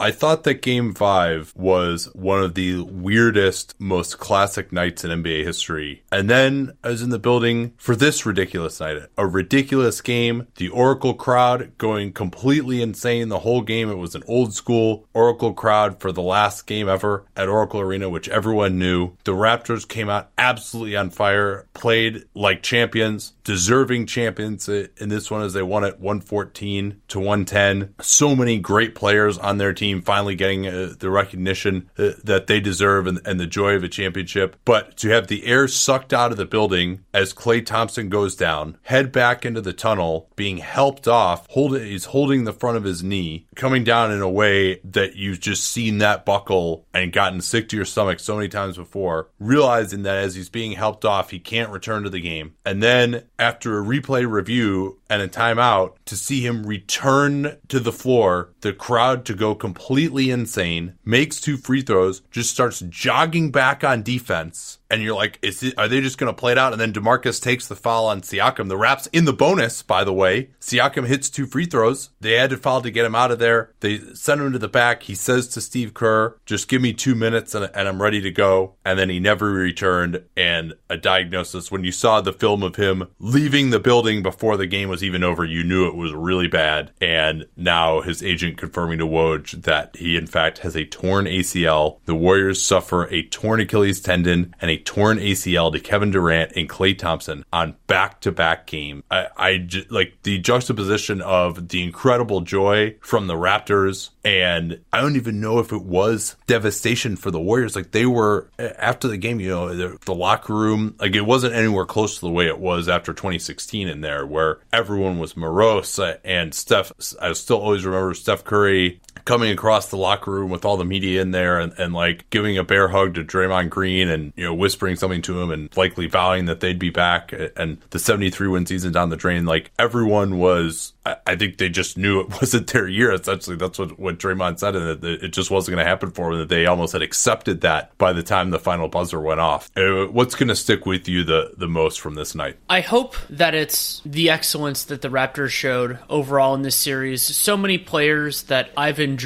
I thought that game five was one of the weirdest, most classic nights in NBA history. And then I was in the building for this ridiculous night. A ridiculous game. The Oracle crowd going completely insane the whole game. It was an old school Oracle crowd for the last game ever at Oracle Arena, which everyone knew. The Raptors came out absolutely on fire, played like champions, deserving champions in this one as they won it 114 to 110. So many great players on their team finally getting uh, the recognition uh, that they deserve and, and, the joy of a championship. But to have the air sucked out of the building as Klay Thompson goes down, head back into the tunnel, being helped off, hold, he's holding the front of his knee, coming down in a way that you've just seen that buckle and gotten sick to your stomach so many times before, realizing that as he's being helped off, he can't return to the game. And then after a replay review and a timeout, to see him return to the floor, the crowd to go completely insane, makes two free throws, just starts jogging back on defense and you're like, is it, are they just going to play it out? And then Demarcus takes the foul on Siakam. The Raps in the bonus, by the way. Siakam hits two free throws. They had to foul to get him out of there. They send him to the back. He says to Steve Kerr, just give me two minutes and, and I'm ready to go. And then he never returned. And a diagnosis. When you saw the film of him leaving the building before the game was even over, you knew it was really bad. And now his agent confirming to Woj that he, in fact, has a torn ACL. The Warriors suffer a torn Achilles tendon and a torn ACL to Kevin Durant and Klay Thompson on back to back game. I, I like the juxtaposition of the incredible joy from the Raptors and I don't even know if it was devastation for the Warriors. Like they were after the game, you know, the, the, locker room, like it wasn't anywhere close to the way it was after 2016 in there, where everyone was morose and Steph. I still always remember Steph Curry coming across the locker room with all the media in there and, and like giving a bear hug to Draymond Green and you know whispering something to him and likely vowing that they'd be back and the 73 win season down the drain like everyone was I think they just knew it wasn't their year. Essentially, that's what, what Draymond said, and that it just wasn't going to happen for them. That they almost had accepted that by the time the final buzzer went off. Uh, what's going to stick with you the the most from this night? I hope that it's the excellence that the Raptors showed overall in this series. So many players that I've enjoyed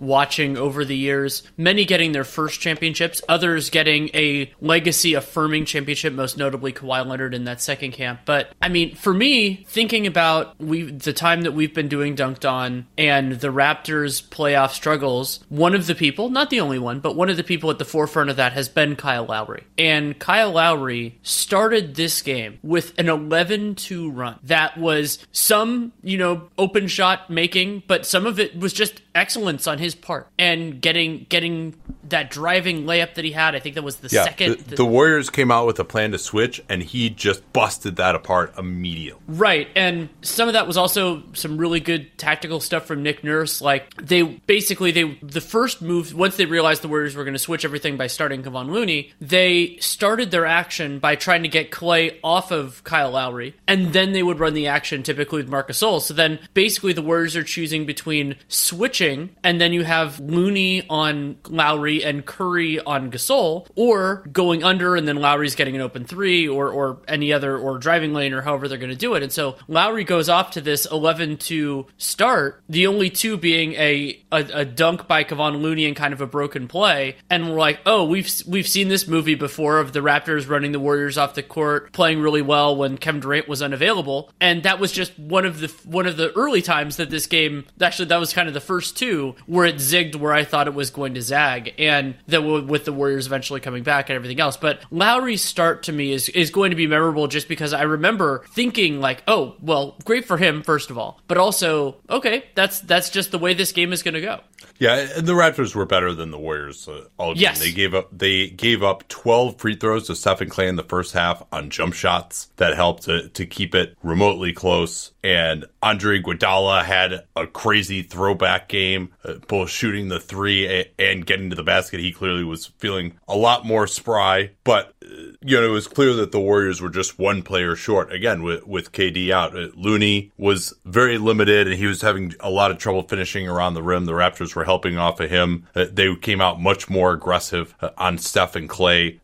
watching over the years. Many getting their first championships, others getting a legacy affirming championship. Most notably, Kawhi Leonard in that second camp. But I mean, for me, thinking about we the time that we've been doing Dunked On and the Raptors playoff struggles, one of the people, not the only one, but one of the people at the forefront of that has been Kyle Lowry. And Kyle Lowry started this game with an 11 2 run that was some, you know, open shot making, but some of it was just excellence on his part and getting getting that driving layup that he had. I think that was the yeah, second. The, the, Warriors came out with a plan to switch, and he just busted that apart immediately. Right, and some of that was also some really good tactical stuff from Nick Nurse. Like they basically they the first move once they realized the Warriors were going to switch everything by starting Kevon Looney, they started their action by trying to get Klay off of Kyle Lowry, and then they would run the action typically with Marcus Gasol. So then basically the Warriors are choosing between switching, and then you have Looney on Lowry And Curry on Gasol, or going under and then Lowry's getting an open three, or or any other or driving lane or however they're going to do it. And so Lowry goes off to this 11-2 start, the only two being a, a a dunk by Kevon Looney and kind of a broken play, and we're like, oh, we've we've seen this movie before of the Raptors running the Warriors off the court, playing really well when Kevin Durant was unavailable, and that was just one of the one of the early times that this game actually that was kind of the first two where it zigged where I thought it was going to zag, and that with the Warriors eventually coming back and everything else. But Lowry's start to me is is going to be memorable just because I remember thinking like, oh, well, great for him first of all, but also okay, that's that's just the way this game is going to go. Yeah, and the Raptors were better than the Warriors. Uh, all game. Yes, they gave up they gave up twelve free throws to Stephen Klay in the first half on jump shots that helped to, to keep it remotely close. And Andre Iguodala had a crazy throwback game, uh, both shooting the three and getting to the basket. He clearly was feeling a lot more spry, but uh, you know it was clear that the Warriors were just one player short. Again, with with KD out, uh, Looney was very limited, and he was having a lot of trouble finishing around the rim. The Raptors were helping off of him. Uh, they came out much more aggressive uh, on Steph and Klay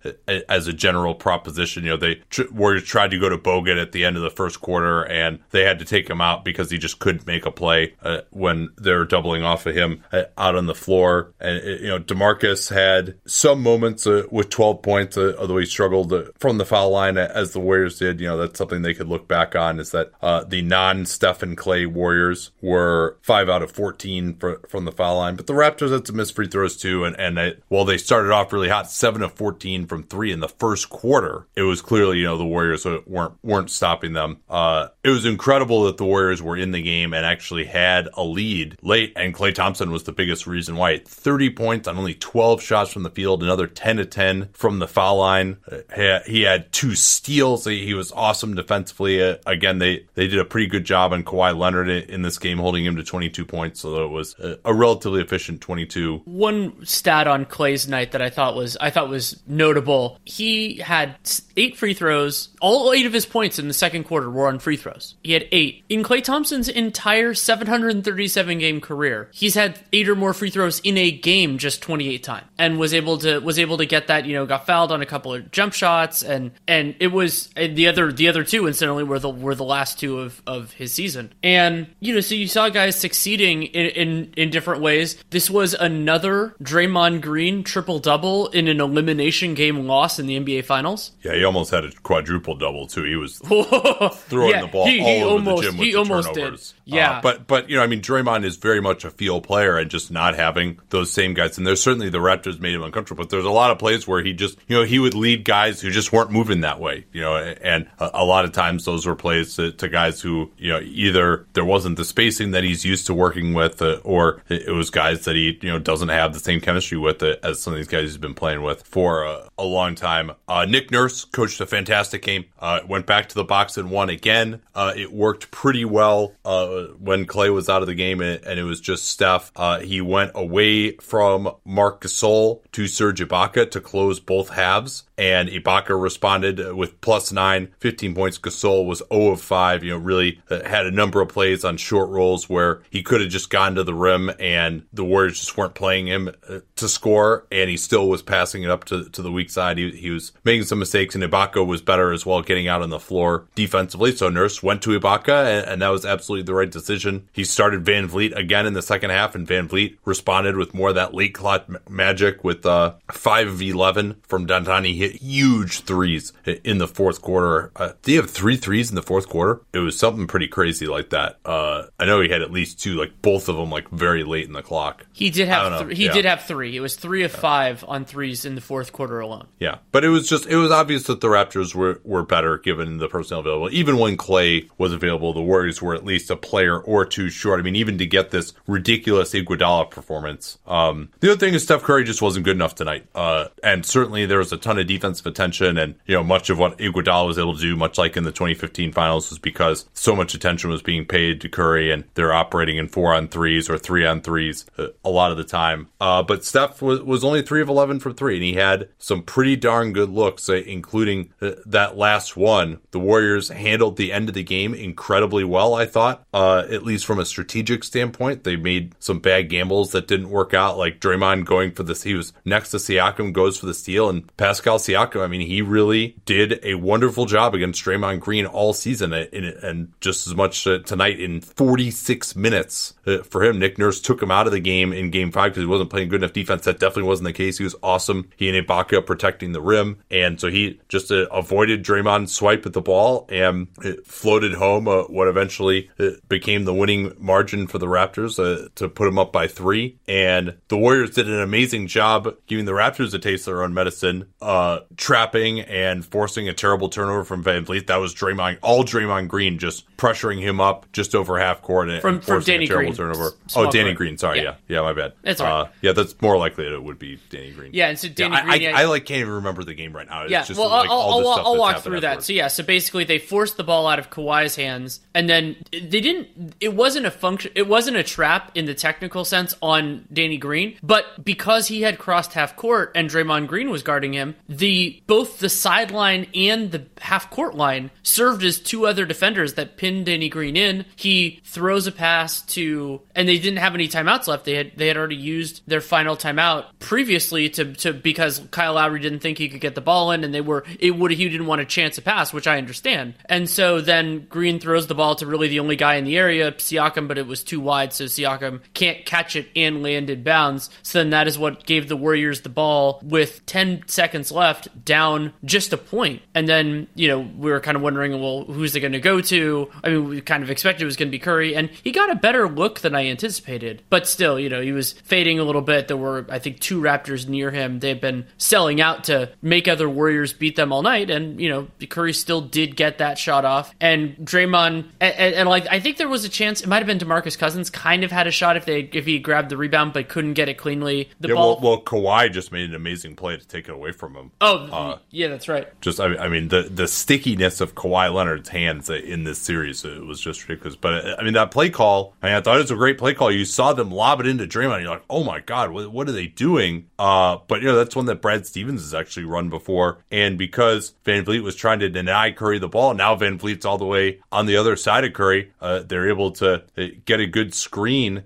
as a general proposition. You know, they Warriors tried to go to Bogut at the end of the first quarter, and they had to take him out because he just couldn't make a play when they were doubling off of him out on the floor. And you know, Demarcus had some moments with 12 points, although he struggled from the foul line as the Warriors did. You know, that's something they could look back on is that the non Steph Klay Warriors were five out of 14 for, from the foul line but the Raptors had some missed free throws too. And, and while they started off really hot, 7 of 14 from three in the first quarter, it was clearly, you know, the Warriors weren't, weren't stopping them. Uh, it was incredible that the Warriors were in the game and actually had a lead late. And Klay Thompson was the biggest reason why. 30 points on only 12 shots from the field, another 10 to 10 from the foul line. He had two steals. He was awesome defensively. Uh, again, they, they did a pretty good job on Kawhi Leonard in this game, holding him to 22 points. So it was a, a relatively efficient 22. One stat on Klay's night that I thought was I thought was notable. He had eight free throws. All eight of his points in the second quarter were on free throws. He had eight. In Klay Thompson's entire 737 game career, he's had eight or more free throws in a game just 28 times, and was able to was able to get that. You know, got fouled on a couple of jump shots, and and it was and the other the other two incidentally were the were the last two of of his season. And you know, so you saw guys succeeding in in, in different ways. This was another Draymond Green triple double in an elimination game loss in the NBA Finals. Yeah, he almost had a quadruple double too. He was throwing yeah, the ball he, he all over almost, the gym with he the almost turnovers. Did. Yeah, uh, but but you know, I mean, Draymond is very much a field player, and just not having those same guys. And there's certainly the Raptors made him uncomfortable. But there's a lot of plays where he just, you know, he would lead guys who just weren't moving that way. You know, and a, a lot of times those were plays to, to, guys who, you know, either there wasn't the spacing that he's used to working with, uh, or it was guys that he, you know, doesn't have the same chemistry with it as some of these guys he's been playing with for a, a long time. Uh, Nick Nurse coached a fantastic game. Uh, went back to the box and won again. Uh, it worked pretty well uh, when Klay was out of the game, and, and it was just Steph. Uh, he went away from Marc Gasol to Serge Ibaka to close both halves and Ibaka responded with plus nine, 15 points. Gasol was 0 of 5, you know, really uh, had a number of plays on short rolls where he could have just gone to the rim and the Warriors just weren't playing him uh, to score, and he still was passing it up to, to the weak side. He, he was making some mistakes, and Ibaka was better as well, getting out on the floor defensively. So Nurse went to Ibaka, and, and that was absolutely the right decision. He started VanVleet again in the second half, and VanVleet responded with more of that late clock magic with uh, 5 of 11 from D'Antoni hit huge threes in the fourth quarter. Uh, did he have three threes in the fourth quarter? It was something pretty crazy like that. Uh, I know he had at least two, like both of them, like very late in the clock. He did have th- he yeah. did have three. It was three of yeah. five on threes in the fourth quarter alone. Yeah, but it was just it was obvious that the Raptors were were better given the personnel available. Even when Klay was available, the Warriors were at least a player or two short. I mean, even to get this ridiculous Iguodala performance. Um, the other thing is Steph Curry just wasn't good enough tonight, uh, and certainly there was a ton of defensive attention. And, you know, much of what Iguodala was able to do, much like in the 2015 finals, was because so much attention was being paid to Curry and they're operating in four on threes or three on threes uh, a lot of the time. Uh, but Steph was, was only three of 11 from three, and he had some pretty darn good looks, uh, including uh, that last one. The Warriors handled the end of the game incredibly well, I thought, uh, at least from a strategic standpoint. They made some bad gambles that didn't work out, like Draymond going for this. He was next to Siakam, goes for the steal, and Pascal Siakam, I mean, he really did a wonderful job against Draymond Green all season, and, and just as much uh, tonight in 46 minutes uh, for him. Nick Nurse took him out of the game in game five because he wasn't playing good enough defense. That definitely wasn't the case. He was awesome. He and Ibaka protecting the rim. And so he just uh, avoided Draymond's swipe at the ball and floated home uh, what eventually uh, became the winning margin for the Raptors uh, to put him up by three. And the Warriors did an amazing job giving the Raptors a taste of their own medicine, uh, trapping and forcing a terrible turnover from VanVleet. That was Draymond, all Draymond Green just pressuring him up just over half court and, from, and from Danny terrible Green. Turnover. Oh, Danny court. Green. Sorry, Yeah. yeah, yeah, my bad. That's all right. uh, yeah, that's more likely that it would be Danny Green. Yeah, and so Danny I, Green, I, yeah- I like can't even remember the game right now. It's Yeah, just well, like I'll, I'll, I'll walk through that. afterwards. So yeah, so basically they forced the ball out of Kawhi's hands, and then they didn't. It wasn't a function. It wasn't a trap in the technical sense on Danny Green, but because he had crossed half court and Draymond Green was guarding him, the both the sideline and the half court line served as two other defenders that pinned Danny Green in. He throws a pass to, and they didn't have any timeouts left. They had they had already used their final timeout previously to to because Kyle Lowry didn't think he could get the ball in, and they were it would he didn't want a chance to pass, which I understand. And so then Green throws the ball to really the only guy in the area, Siakam, but it was too wide, so Siakam can't catch it and land in bounds. So then that is what gave the Warriors the ball with 10 seconds left, down just a point. And then you know we were kind of wondering, well, who's it going to go to? I mean, we kind of expected it was going to be Curry, and he got a better look than I anticipated. But still, you know, he was fading a little bit. There were, I think, two Raptors near him. They've been selling out to make other Warriors beat them all night, and you know, Curry still did get that shot off. And Draymond, and, and, and, like I think there was a chance. It might have been Demarcus Cousins kind of had a shot if they if he grabbed the rebound but couldn't get it cleanly. The Yeah, ball. well, well, Kawhi just made an amazing play to take it away from him. oh, uh, yeah, that's right. just I, I mean the the stickiness of Kawhi Leonard's hands in this series it was just ridiculous. But I mean that play call, I, mean, I thought it was a great play call. You saw them lob it into Draymond. You're like, oh my god, what, what are they doing? Uh, but you know that's one that Brad Stevens has actually run before, and because VanVleet was trying to deny Curry the ball, now VanVleet's all the way on the other side of Curry. Uh, they're able to uh, get a good screen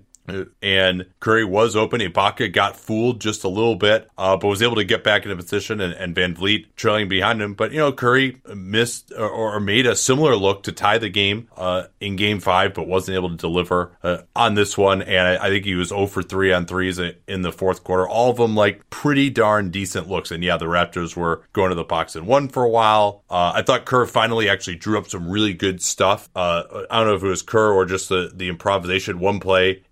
and Curry was open. Ibaka got fooled just a little bit, uh, but was able to get back into position and, and VanVleet trailing behind him. But, you know, Curry missed or, or made a similar look to tie the game uh, in game five, but wasn't able to deliver uh, on this one. And I, I think he was 0 for 3 on threes in the fourth quarter. All of them like pretty darn decent looks. And yeah, the Raptors were going to the box and one for a while. Uh, I thought Kerr finally actually drew up some really good stuff. Uh, I don't know if it was Kerr or just the, the improvisation. One play,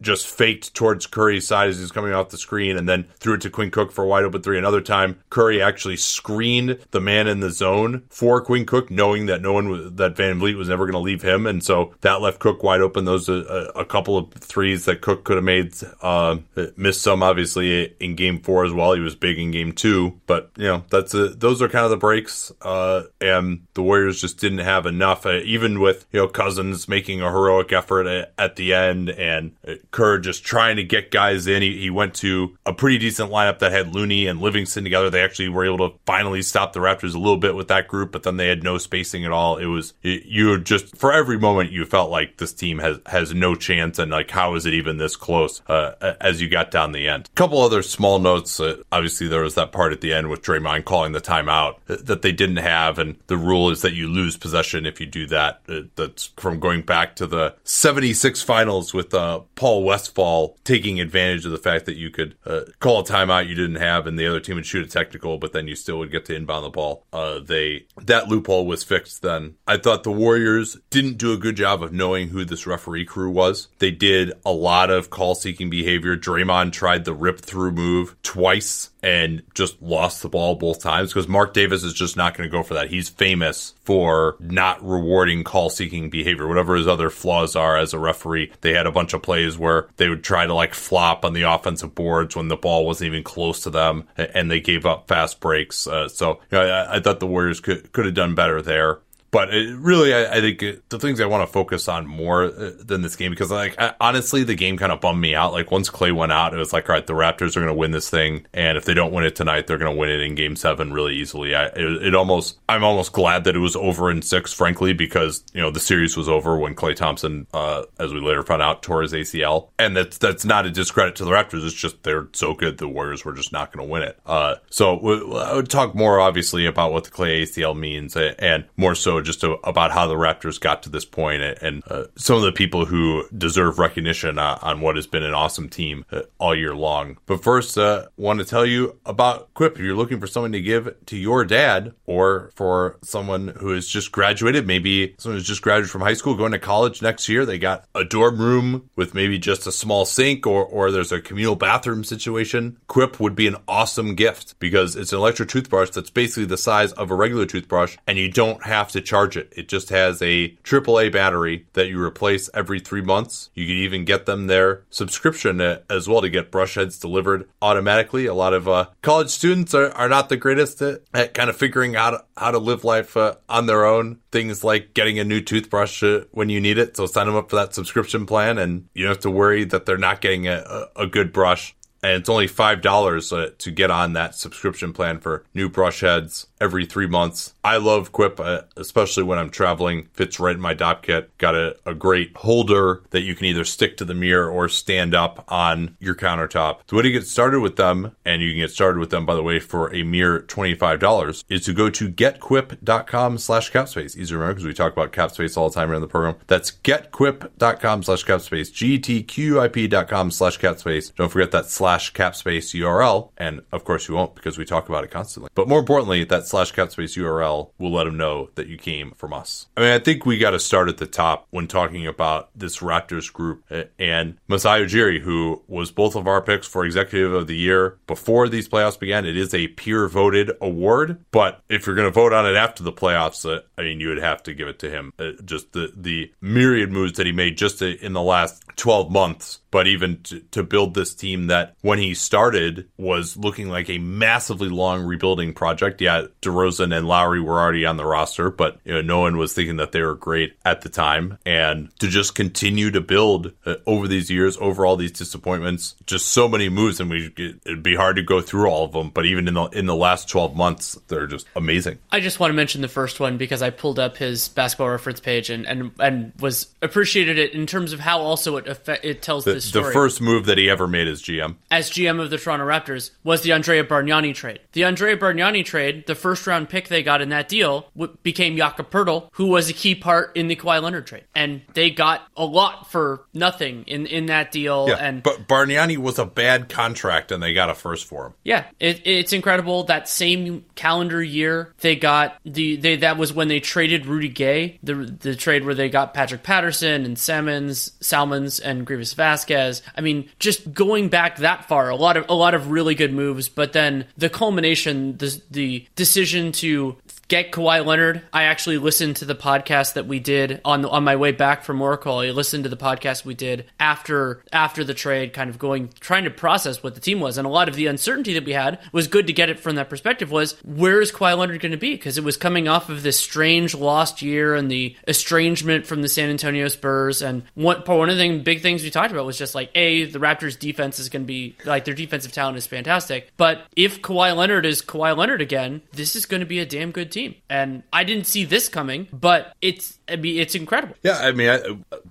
just faked towards Curry's side as he's coming off the screen and then threw it to Quinn Cook for a wide open three. Another time, Curry actually screened the man in the zone for Quinn Cook, knowing that no one was, that VanVleet was never going to leave him, and so that left Cook wide open. Those a, a couple of threes that Cook could have made. Uh, missed some obviously in Game Four as well. He was big in Game Two, but you know that's a, those are kind of the breaks, uh, and the Warriors just didn't have enough. Uh, even with you know Cousins making a heroic effort at, at the end and Kerr just trying to get guys in. He, he went to a pretty decent lineup that had Looney and Livingston together. They actually were able to finally stop the Raptors a little bit with that group, but then they had no spacing at all. It was you just for every moment you felt like this team has has no chance, and like how is it even this close uh, as you got down the end. A couple other small notes. Uh, obviously, there was that part at the end with Draymond calling the timeout that they didn't have, and the rule is that you lose possession if you do that. Uh, that's from going back to the '76 finals with uh, Paul Westphal taking advantage of the fact that you could uh, call a timeout you didn't have, and the other team would shoot a technical, but then you still would get to inbound the ball. Uh, they that loophole was fixed. Then I thought the Warriors didn't do a good job of knowing who this referee crew was. They did a lot of call seeking behavior. Draymond tried the rip through move twice and just lost the ball both times because Marc Davis is just not going to go for that. He's famous for not rewarding call seeking behavior, whatever his other flaws are as a referee. They had a bunch of plays where they would try to like flop on the offensive boards when the ball wasn't even close to them and they gave up fast breaks. Uh, so you know, I, I, thought the Warriors could, could have done better there but really, I, I think the things I want to focus on more uh, than this game because, like, I, honestly, the game kind of bummed me out. Like, once Klay went out, it was like, all right, the Raptors are going to win this thing, and if they don't win it tonight, they're going to win it in Game Seven really easily. I, it, it, almost, I'm almost glad that it was over in six, frankly, because you know the series was over when Klay Thompson, uh, as we later found out, tore his ACL, and that's that's not a discredit to the Raptors. It's just they're so good, the Warriors were just not going to win it. Uh, so I would talk more obviously about what the Klay ACL means, and more so just about how the Raptors got to this point and, and uh, some of the people who deserve recognition uh, on what has been an awesome team uh, all year long. But first, uh, want to tell you about Quip. If you're looking for someone to give to your dad or for someone who has just graduated, maybe someone who's just graduated from high school, going to college next year, they got a dorm room with maybe just a small sink or, or there's a communal bathroom situation. Quip would be an awesome gift because it's an electric toothbrush that's basically the size of a regular toothbrush and you don't have to charge it. It just has a AAA battery that you replace every three months. You can even get them their subscription as well to get brush heads delivered automatically. A lot of uh, college students are, are not the greatest at, at, kind of figuring out how to live life uh, on their own. Things like getting a new toothbrush uh, when you need it. So sign them up for that subscription plan and you don't have to worry that they're not getting a, a good brush and it's only five dollars uh, to get on that subscription plan for new brush heads every three months. I love Quip, uh, especially when I'm traveling. Fits right in my dopp kit. Got a, a great holder that you can either stick to the mirror or stand up on your countertop. The way to get started with them, and you can get started with them, by the way, for a mere $25, is to go to getquip.com slash capspace. Easy to remember because we talk about capspace all the time around the program. That's getquip.com slash capspace, G-T-Q-I-P.com slash capspace. Don't forget that slash capspace URL. And of course you won't because we talk about it constantly. But more importantly, that slash capspace URL will let them know that you came from us. I mean, I think we got to start at the top when talking about this Raptors group and Masai Ujiri, who was both of our picks for Executive of the Year before these playoffs began. It is a peer voted award, but if you're going to vote on it after the playoffs, uh, I mean, you would have to give it to him. Uh, just the the myriad moves that he made just in the last 12 months but even to, to, build this team that when he started was looking like a massively long rebuilding project. Yeah, DeRozan and Lowry were already on the roster, but you know, no one was thinking that they were great at the time. And to just continue to build uh, over these years, over all these disappointments, just so many moves, and we it'd be hard to go through all of them. But even in the in the last twelve months, they're just amazing. I just want to mention the first one because I pulled up his basketball reference page and and and was appreciated it in terms of how also it it tells the, this story. The first move that he ever made as GM, as GM of the Toronto Raptors, was the Andrea Bargnani trade. The Andrea Bargnani trade, the first round pick they got in that deal, w- became Jakob Poeltl, who was a key part in the Kawhi Leonard trade, and they got a lot for nothing in in that deal. Yeah, and but Bargnani was a bad contract, and they got a first for him. Yeah, it, it's incredible. That same calendar year, they got the they that was when they traded Rudy Gay, the the trade where they got Patrick Patterson and Salmons, Salmons, and Greivis Vasquez. I mean, just going back that far, a lot of a lot of really good moves. But then the culmination, the the decision to get Kawhi Leonard. I actually listened to the podcast that we did on on my way back from Oracle. I listened to the podcast we did after after the trade, kind of going trying to process what the team was, and a lot of the uncertainty that we had was good to get it from that perspective. Was where is Kawhi Leonard going to be? Because it was coming off of this strange lost year and the estrangement from the San Antonio Spurs, and one one of the big things we talked about was just like a the Raptors defense is going to be like their defensive talent is fantastic, but if Kawhi Leonard is Kawhi Leonard again, this is going to be a damn good team team. And I didn't see this coming, but it's I mean it's incredible. Yeah, I mean, I,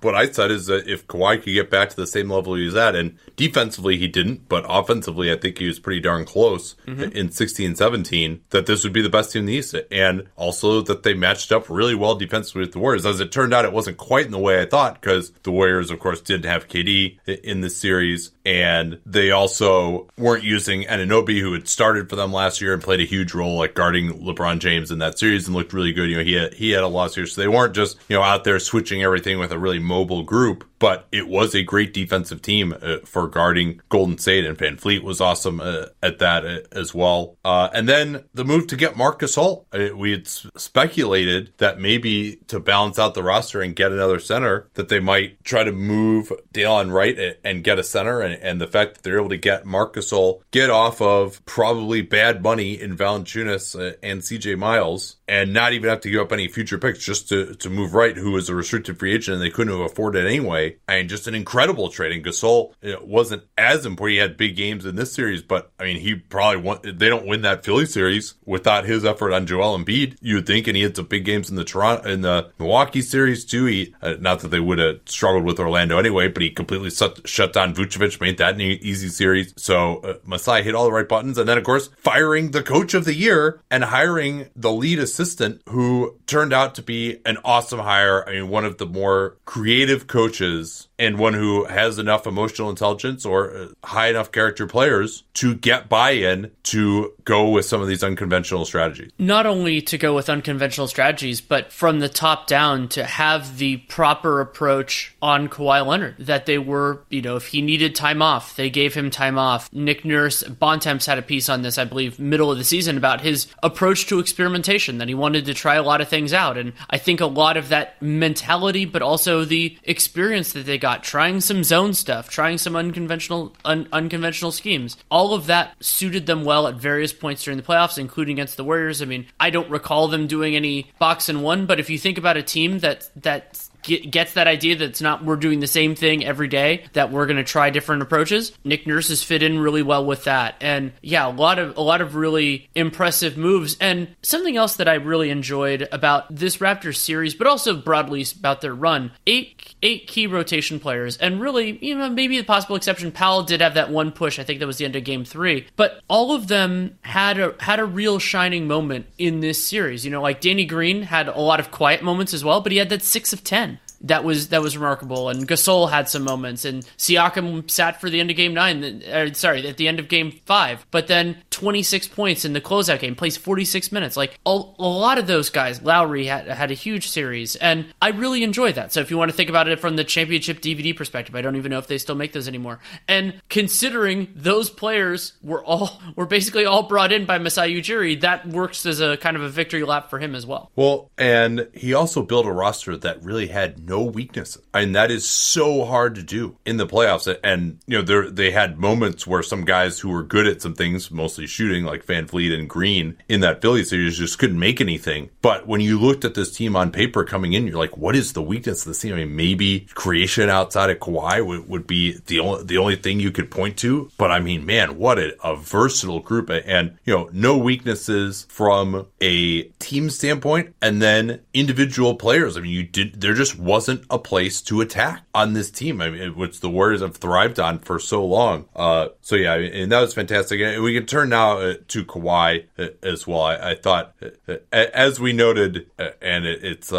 what I said is that if Kawhi could get back to the same level he was at, and defensively he didn't, but offensively I think he was pretty darn close mm-hmm. in 16, 17, that this would be the best team in the East, and also that they matched up really well defensively with the Warriors. As it turned out, it wasn't quite in the way I thought because the Warriors, of course, didn't have KD in this series, and they also weren't using Anunoby, who had started for them last year and played a huge role like guarding LeBron James in that series and looked really good. You know, he had, he had a loss here, so they weren't just you know out there switching everything with a really mobile group but it was a great defensive team uh, for guarding Golden State, and VanVleet was awesome uh, at that uh, as well. Uh, and then the move to get Marc Gasol. Uh, we had speculated that maybe to balance out the roster and get another center, that they might try to move Delon Wright and get a center. And, and the fact that they're able to get Marc Gasol, get off of probably bad money in Valanciunas and CJ Miles, and not even have to give up any future picks just to, to move Wright, who was a restricted free agent and they couldn't have afforded anyway. Mean, just an incredible trade. And Gasol wasn't as important. He had big games in this series, but I mean, he probably won. They don't win that Philly series without his effort on Joel Embiid. You would think, and he had some big games in the Toronto in the Milwaukee series too. He uh, not that they would have struggled with Orlando anyway, but he completely shut, shut down Vucevic, made that an easy series. So uh, Masai hit all the right buttons, and then of course firing the coach of the year and hiring the lead assistant who turned out to be an awesome hire. I mean, one of the more creative coaches is and one who has enough emotional intelligence or uh, high enough character players to get buy-in to go with some of these unconventional strategies. Not only to go with unconventional strategies, but from the top down to have the proper approach on Kawhi Leonard. That they were, you know, if he needed time off, they gave him time off. Nick Nurse, Bontemps had a piece on this, I believe, middle of the season about his approach to experimentation. That he wanted to try a lot of things out, and I think a lot of that mentality, but also the experience that they got got, trying some zone stuff, trying some unconventional un- unconventional schemes. All of that suited them well at various points during the playoffs, including against the Warriors. I mean, I don't recall them doing any box and one, but if you think about a team that that gets that idea that it's not we're doing the same thing every day that we're going to try different approaches. Nick nurse has fit in really well with that. And yeah a lot of a lot of really impressive moves. And something else that i really enjoyed about this raptors series but also broadly about their run eight eight key rotation players. And really you know maybe the possible exception powell did have that one push i think that was the end of game three. But all of them had a had a real shining moment in this series. You know like danny green had a lot of quiet moments as well but he had that six of ten that was that was remarkable. And Gasol had some moments, and Siakam sat for the end of Game Nine. Uh, sorry, at the end of Game Five, but then 26 points in the closeout game, plays 46 minutes. Like a, a lot of those guys, Lowry had had a huge series, and I really enjoy that. So if you want to think about it from the championship DVD perspective, I don't even know if they still make those anymore. And considering those players were all were basically all brought in by Masai Ujiri, that works as a kind of a victory lap for him as well. Well, and he also built a roster that really had no weaknesses. And that is so hard to do in the playoffs. And, you know, they had moments where some guys who were good at some things, mostly shooting, like VanVleet and Green in that Philly series, just couldn't make anything. But when you looked at this team on paper coming in, you're like, what is the weakness of the team? I mean, maybe creation outside of Kawhi would, would be the only, the only thing you could point to. But I mean, man, what a, a versatile group. And, you know, no weaknesses from a team standpoint. And then individual players. I mean, you did, there just was wasn't a place to attack on this team, I mean, which the Warriors have thrived on for so long. Uh, so yeah, and that was fantastic. And we can turn now uh, to Kawhi uh, as well. I, I, thought, uh, as we noted, and it, it's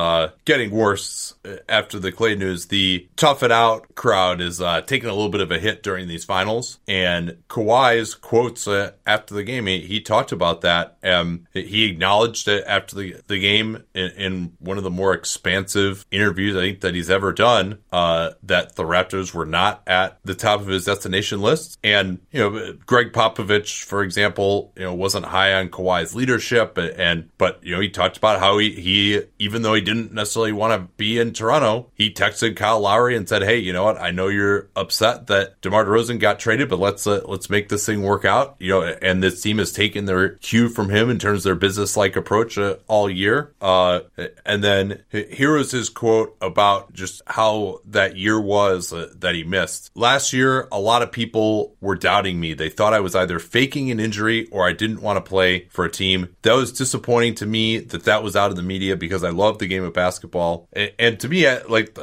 getting worse after the Klay news, the tough it out crowd is taking a little bit of a hit during these finals. And Kawhi's quotes after the game, he, he, talked about that. Um, he acknowledged it after the, the game in, in one of the more expansive interviews I think that he's ever done. Uh, that the Raptors were not at the top of his destination list. And, you know, Gregg Popovich, for example, you know, wasn't high on Kawhi's leadership. And, but, you know, he talked about how he, he even though he didn't necessarily want to be in Toronto, he texted Kyle Lowry and said, Hey, you know what? I know you're upset that DeMar DeRozan got traded, but let's, uh, let's make this thing work out. You know, and this team has taken their cue from him in terms of their business like approach uh, all year. Uh, and then here was his quote about just how that year was uh, that he missed. Last year, a lot of people were doubting me. They thought I was either faking an injury or I didn't want to play for a team. That was disappointing to me that that was out of the media because I love the game of basketball. And, and to me, I, like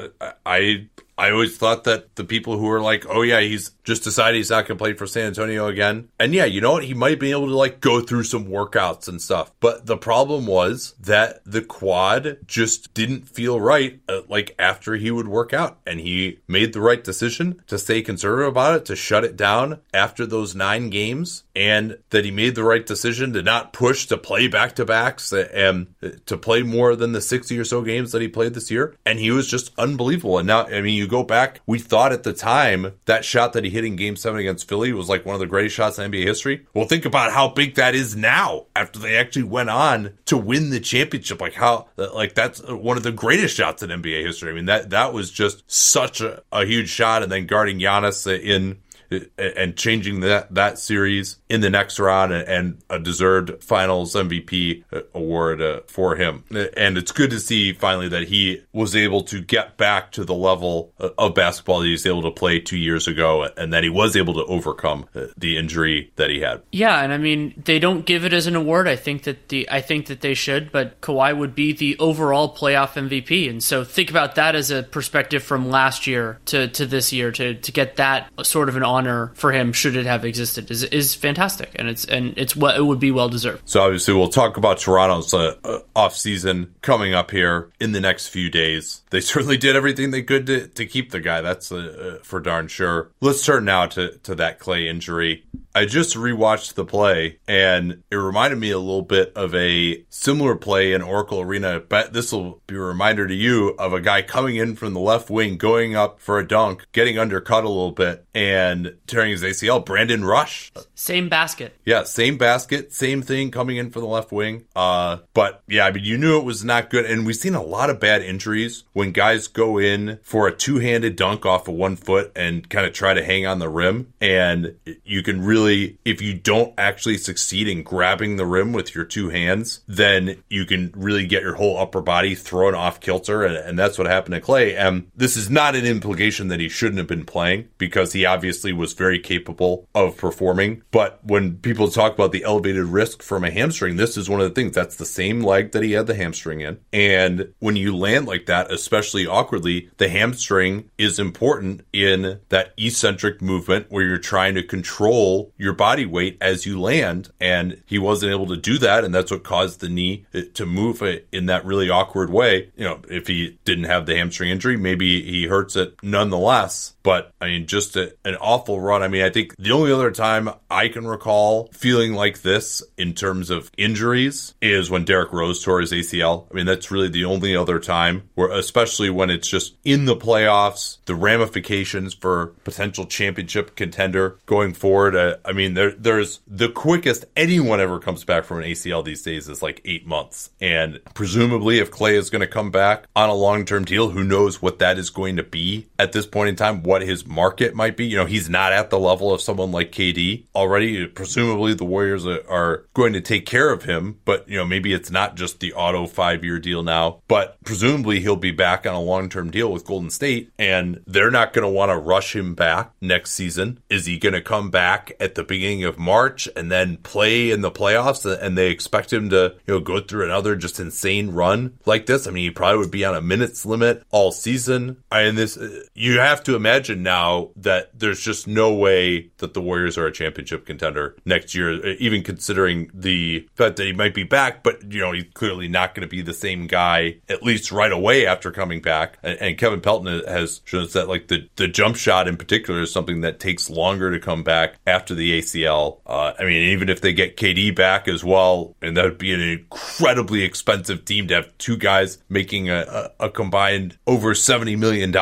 I I always thought that the people who are like, oh yeah, he's just decided he's not going to play for San Antonio again. And yeah, you know what? He might be able to like go through some workouts and stuff. But the problem was that the quad just didn't feel right uh, like after he would work out. And he made the right decision to stay conservative about it, to shut it down after those nine games. And that he made the right decision to not push to play back to backs and to play more than the 60 or so games that he played this year. And he was just unbelievable. And now, I mean, you you go back, we thought at the time that shot that he hit in game seven against Philly was like one of the greatest shots in NBA history. Well, think about how big that is now after they actually went on to win the championship. Like how, like that's one of the greatest shots in NBA history. I mean, that, that was just such a, a huge shot. And then guarding Giannis in and changing that that series in the next round and a deserved Finals MVP award uh, for him. And it's good to see finally that he was able to get back to the level of basketball that he was able to play two years ago, and that he was able to overcome uh, the injury that he had. Yeah, and I mean they don't give it as an award. I think that the I think that they should, but Kawhi would be the overall playoff MVP, and so think about that as a perspective from last year to to this year to to get that sort of an honor for him should it have existed is is fantastic and it's and it's what it would be well deserved. So obviously we'll talk about Toronto's uh, uh, off season coming up here in the next few days. They certainly did everything they could to, to keep the guy. That's uh, uh for darn sure. Let's turn now to to that Klay injury. I just rewatched the play and it reminded me a little bit of a similar play in Oracle Arena. But this will be a reminder to you of a guy coming in from the left wing, going up for a dunk, getting undercut a little bit, and tearing his ACL. Brandon Rush. Same basket. Yeah, same basket, same thing coming in for the left wing. Uh, but yeah, I mean, you knew it was not good. And we've seen a lot of bad injuries when guys go in for a two handed dunk off of one foot and kind of try to hang on the rim. And you can really, if you don't actually succeed in grabbing the rim with your two hands, then you can really get your whole upper body thrown off kilter. And, and that's what happened to Klay. And this is not an implication that he shouldn't have been playing because he obviously was very capable of performing. But when people talk about the elevated risk from a hamstring, this is one of the things. That's the same leg that he had the hamstring in. And when you land like that, especially awkwardly, the hamstring is important in that eccentric movement where you're trying to control your body weight as you land. And he wasn't able to do that. And that's what caused the knee uh, to move uh, in that really awkward way. You know, if he didn't have the hamstring injury, maybe he hurts it nonetheless. But I mean, just a, an awful run. I mean, I think the only other time I can recall feeling like this in terms of injuries is when Derrick Rose tore his ACL. I mean, that's really the only other time where, especially when it's just in the playoffs, the ramifications for potential championship contender going forward. Uh, I mean, there, there's the quickest anyone ever comes back from an ACL these days is like eight months. And presumably, if Klay is going to come back on a long term deal, who knows what that is going to be at this point in time, what his market might be. You know, he's not at the level of someone like KD already. Presumably, the Warriors are going to take care of him, but, you know, maybe it's not just the auto five year deal now, but presumably he'll be back on a long term deal with Golden State, and they're not going to want to rush him back next season. Is he going to come back at the beginning of March and then play in the playoffs and they expect him to, you know, go through another just insane run like this? I mean, he probably would be on a minutes limit all season. And this, you have to imagine now that there's just no way that the Warriors are a championship contender next year, even considering the fact that he might be back, but, you know, he's clearly not going to be the same guy, at least right away after coming back. And, and Kevin Pelton has shown us that, like, the, the jump shot in particular is something that takes longer to come back after the ACL. Uh, I mean, even if they get KD back as well, and that would be an incredibly expensive team to have two guys making a, a, a combined over $70 million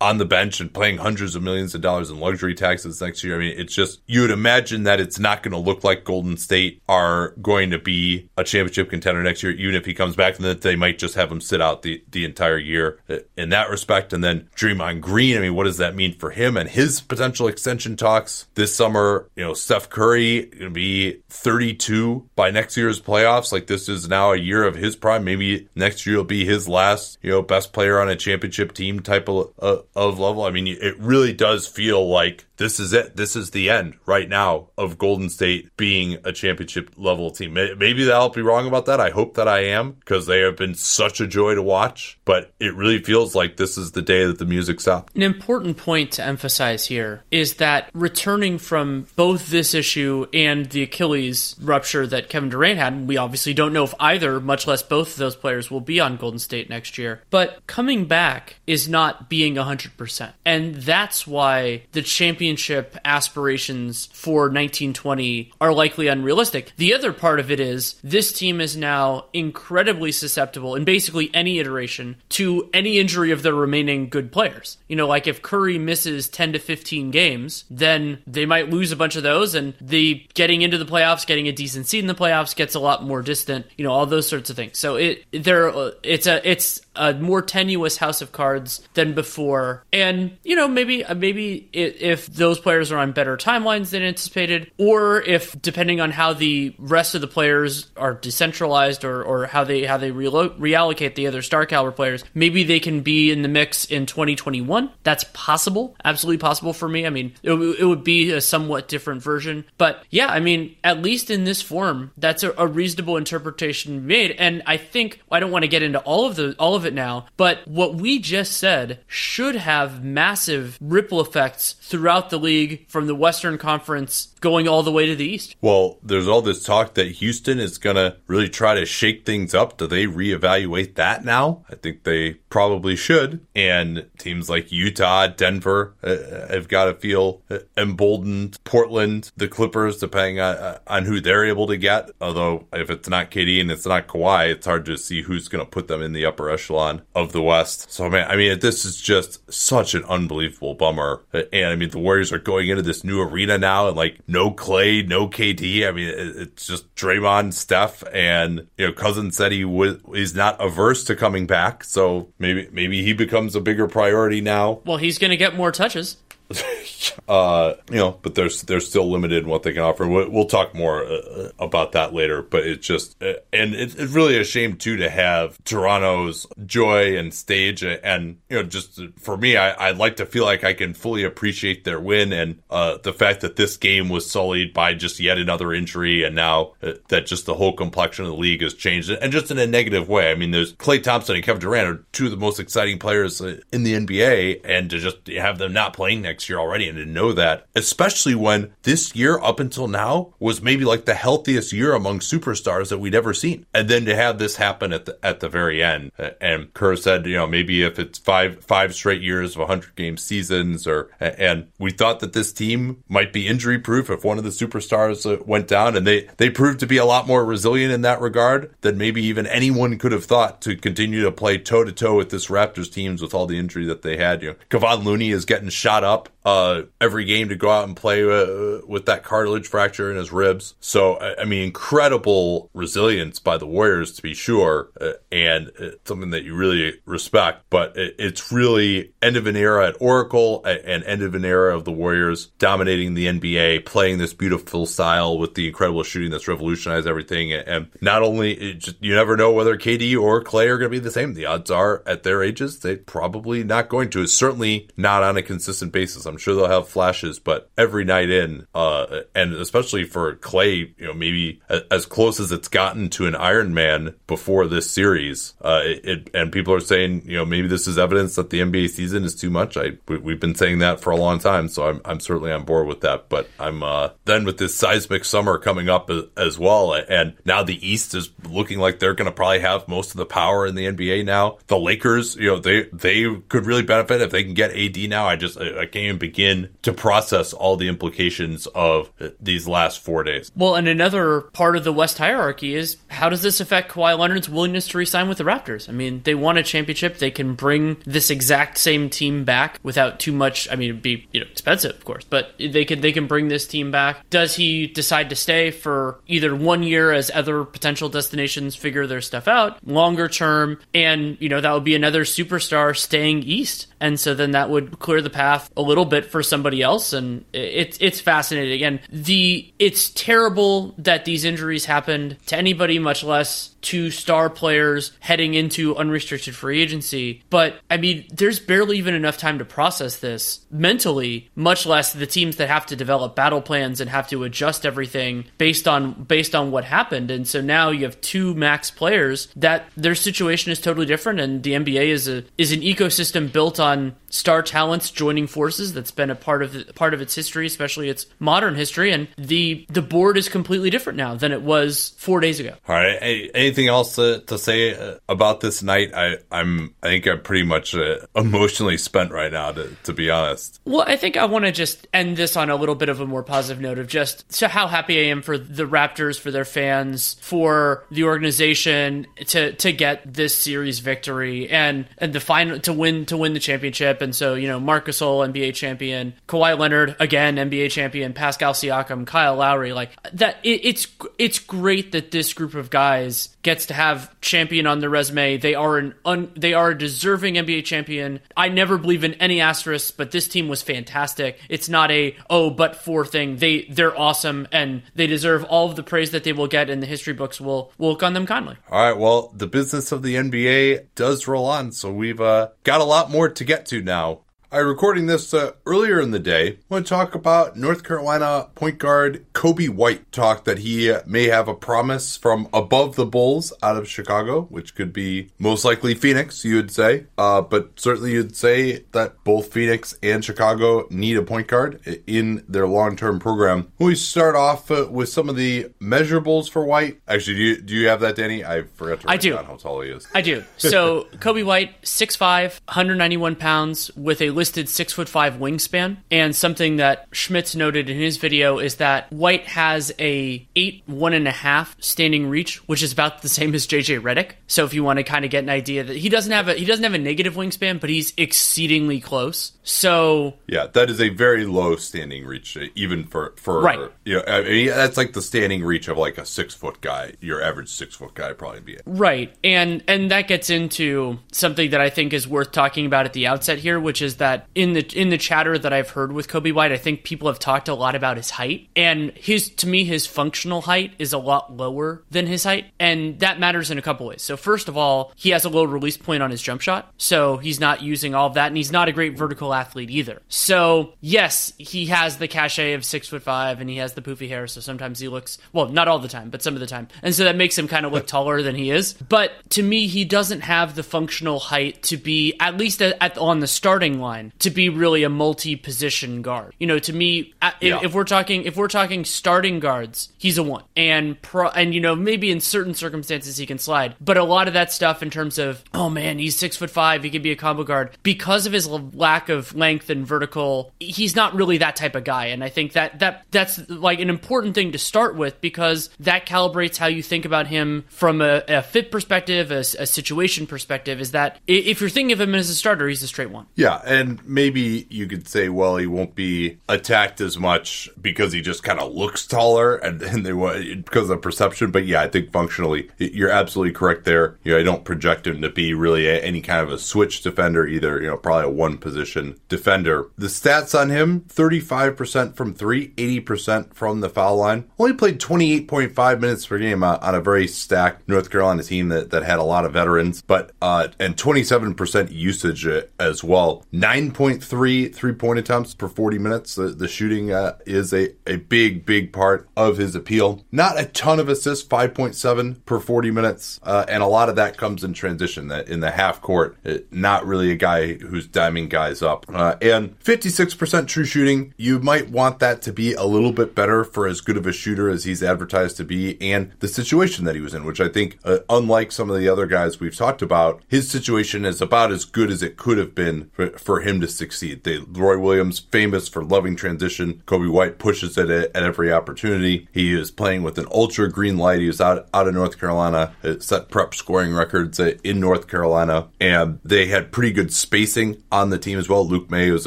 on the bench and paying hundreds of millions of dollars in luxury taxes next year. I mean, it's just, you would imagine that it's not going to look like Golden State are going to be a championship contender next year, even if he comes back, and that they might just have him sit out the, the entire year in that respect. And then Draymond Green, I mean, what does that mean for him and his potential extension talks this summer? You know, Steph Curry going to be 32 by next year's playoffs. Like this is now a year of his prime. Maybe next year will be his last, you know, best player on a championship team type of, uh, of level. I mean, it really does feel like this is it. This is the end right now of Golden State being a championship level team. Maybe I'll be wrong about that. I hope that I am because they have been such a joy to watch, but it really feels like this is the day that the music stops. An important point to emphasize here is that returning from both this issue and the Achilles rupture that Kevin Durant had, we obviously don't know if either, much less both of those players will be on Golden State next year. But coming back is not being 100%. And that's why the champion championship aspirations for 1920 are likely unrealistic. The other part of it is this team is now incredibly susceptible in basically any iteration to any injury of their remaining good players. You know, like if Curry misses 10 to 15 games, then they might lose a bunch of those and the getting into the playoffs, getting a decent seed in the playoffs gets a lot more distant, you know, all those sorts of things. So it there it's a it's a more tenuous house of cards than before. And, you know, maybe maybe if those players are on better timelines than anticipated or if depending on how the rest of the players are decentralized or, or how they how they reallocate the other star caliber players, maybe they can be in the mix in 2021. That's possible. Absolutely possible for me. I mean, it, it would be a somewhat different version. But yeah, I mean, at least in this form, that's a, a reasonable interpretation made. And I think I don't want to get into all of the all of it now, but what we just said should have massive ripple effects throughout the league from the Western Conference going all the way to the East. Well, there's all this talk that Houston is going to really try to shake things up. Do they reevaluate that now? I think they probably should. And teams like Utah, Denver uh, have got to feel emboldened. Portland, the Clippers, depending on, uh, on who they're able to get. Although, if it's not KD and it's not Kawhi, it's hard to see who's going to put them in the upper echelon of the West. So, man, I mean, this is just such an unbelievable bummer. And I mean, the Warriors are going into this new arena now and like Klay, no KD. I mean, it's just Draymond, Steph, and you know, Cousins said he was he's not averse to coming back. So maybe maybe he becomes a bigger priority now. Well, he's going to get more touches. uh, you know, but there's they're still limited in what they can offer. We'll, we'll talk more uh, about that later. But it's just, uh, and it's, it's really a shame too to have Toronto's joy and stage, and you know, just for me, I, I'd like to feel like I can fully appreciate their win and uh, the fact that this game was sullied by just yet another injury, and now uh, that just the whole complexion of the league has changed, and just in a negative way. I mean, there's Klay Thompson and Kevin Durant are two of the most exciting players uh, in the NBA, and to just have them not playing next year already, and to know that, especially when this year up until now was maybe like the healthiest year among superstars that we'd ever seen. And then to have this happen at the at the very end. And Kerr said, you know, maybe if it's five five straight years of 100 game seasons or and we thought that this team might be injury proof if one of the superstars uh, went down and they they proved to be a lot more resilient in that regard than maybe even anyone could have thought to continue to play toe to toe with this Raptors teams with all the injury that they had. You know, Kevon Looney is getting shot up uh, every game to go out and play uh, with that cartilage fracture in his ribs. So, I mean, incredible resilience by the Warriors to be sure, uh, and something that you really respect. But it's really end of an era at Oracle and end of an era of the Warriors dominating the NBA, playing this beautiful style with the incredible shooting that's revolutionized everything. And not only, just, you never know whether KD or Klay are going to be the same. The odds are at their ages, they're probably not going to. It's certainly not on a consistent basis. I'm sure they'll have flashes, but every night in, uh, and especially for Klay, you know, maybe as close as it's gotten to an Iron Man before this series, uh, it, and people are saying, you know, maybe this is evidence that the NBA season is too much. I we, have been saying that for a long time, so I'm I'm certainly on board with that. But I'm uh, then with this seismic summer coming up as well, and now the East is looking like they're going to probably have most of the power in the NBA now. The Lakers, you know, they they could really benefit if they can get AD now. I just I can't even begin to process all the implications of these last four days. Well, and another part of the West hierarchy is how does this affect Kawhi Leonard's willingness to resign with the Raptors? I mean, they won a championship. They can bring this exact same team back without too much. I mean, it'd be you know expensive, of course, but they could they can bring this team back. Does he decide to stay for either one year as other potential destinations figure their stuff out, longer term, and you know that would be another superstar staying east, and so then that would clear the path a little bit for somebody else, and it's it's fascinating. And the it's terrible that these injuries happened to anybody, much less to star players heading into unrestricted free agency. But I mean, there's barely even enough time to process this mentally, much less the teams that have to develop battle plans and have to adjust everything based on based on what happened. And so now you have two max players that their situation is totally different and the NBA is a is an ecosystem built on star talents joining forces. That's been a part of the, part of its history, especially its modern history. And the the board is completely different now than it was four days ago. All right. Anything else to, to say uh, about this night? I I'm I think I'm pretty much uh, emotionally spent right now. To to be honest. Well, I think I want to just end this on a little bit of a more positive note of just so how happy I am for the Raptors, for their fans, for the organization to to get this series victory and and the final to win to win the championship. And so you know, Marcus Gasol, NBA champion, Kawhi Leonard again, NBA champion, Pascal Siakam, Kyle Lowry, like that. It, it's it's great that this group of guys gets to have champion on their resume. They are an un, they are a deserving NBA champion. I never believe in any asterisks, but this team was fantastic. It's not a oh but for thing. They they're awesome and they deserve all of the praise that they will get, and the history books will will look on them kindly. All right. Well, the business of the NBA does roll on, so we've uh, got a lot more to get to now. I recording this uh, earlier in the day. I want to talk about North Carolina point guard Coby White. Talked that he uh, may have a promise from above the Bulls out of Chicago, which could be most likely Phoenix, you would say. Uh, but certainly you'd say that both Phoenix and Chicago need a point guard in their long term program. We start off uh, with some of the measurables for White. Actually, do you, do you have that, Danny? I forgot to I do. how tall he is. I do. So Coby White, 6'5", 191 pounds, with a listed six foot five wingspan. And something that Schmitz noted in his video is that White has a eight one and a half standing reach, which is about the same as JJ Redick. So if you want to kind of get an idea that he doesn't have a he doesn't have a negative wingspan, but he's exceedingly close. So yeah, that is a very low standing reach, uh, even for for right. You know, I mean, that's like the standing reach of like a six foot guy. Your average six foot guy probably be right, and and that gets into something that I think is worth talking about at the outset here, which is that in the in the chatter that I've heard with Coby White, I think people have talked a lot about his height, and his to me his functional height is a lot lower than his height, and that matters in a couple ways. So first of all, he has a low release point on his jump shot, so he's not using all of that, and he's not a great vertical athlete either. So yes, he has the cachet of six foot five, and he has the poofy hair, so sometimes he looks well, not all the time, but some of the time, and so that makes him kind of look taller than he is. But to me, he doesn't have the functional height to be at least at, at on the starting line to be really a multi-position guard. You know, to me, yeah. if, we're talking if we're talking starting guards, he's a one, and pro, and you know maybe in certain circumstances he can slide, but a lot of that stuff in terms of oh man, he's six foot five, he could be a combo guard because of his lack of length and vertical. He's not really that type of guy, and I think that that that's like an important thing to start with because that calibrates how you think about him from a, a fit perspective, a, a situation perspective. Is that if you're thinking of him as a starter, he's a straight one. Yeah, and maybe you could say, well, he won't be attacked as much because he just kind of looks taller and, and they because of perception. But yeah, I think functionally, you're absolutely correct there. I don't project him to be really a, any kind of a switch defender either. You know, probably a one position defender. The stats on him: 35% from three, 80% from the foul line. Only played 28.5 minutes per game on a very stacked North Carolina team that, that had a lot of veterans, but uh, and 27% usage uh, as well. 9.3 three point attempts per 40 minutes. The, the shooting uh, is a, a big, big part of his appeal. Not a ton of assists, 5.7 per 40 minutes. Uh, and a lot of that comes in transition, that in the half court, it, not really a guy who's diming guys up. Uh, and 56% true shooting. You might want that to be a little bit better for as good of a shooter as he's advertised to be and the situation that he was in, which I think, uh, unlike some of the other guys we've talked about, his situation is about as good as it could have been for, for him to succeed. They Roy Williams, famous for loving transition. Coby White pushes it at, at every opportunity. He is playing with an ultra green light. He was out, out of North Carolina, set prep scoring records in North Carolina, and they had pretty good spacing on the team as well. Luke Maye was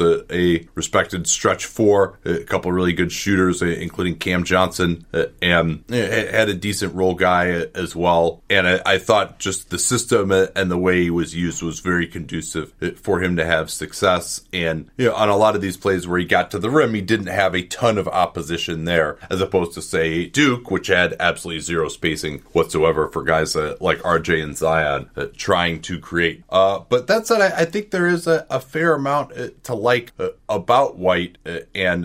a, a respected stretch four, a couple really good shooters, including Cam Johnson, uh, and had a decent role guy as well. And I, I thought just the system and the way he was used was very conducive for him to have success. And you know, on a lot of these plays where he got to the rim, he didn't have a ton of opposition there, as opposed to say Duke, which had absolutely zero spacing whatsoever for guys uh, like RJ and Zion uh, trying to create. Uh, but that said, I, I, think there is a, a, fair amount uh, to like uh, about White uh, and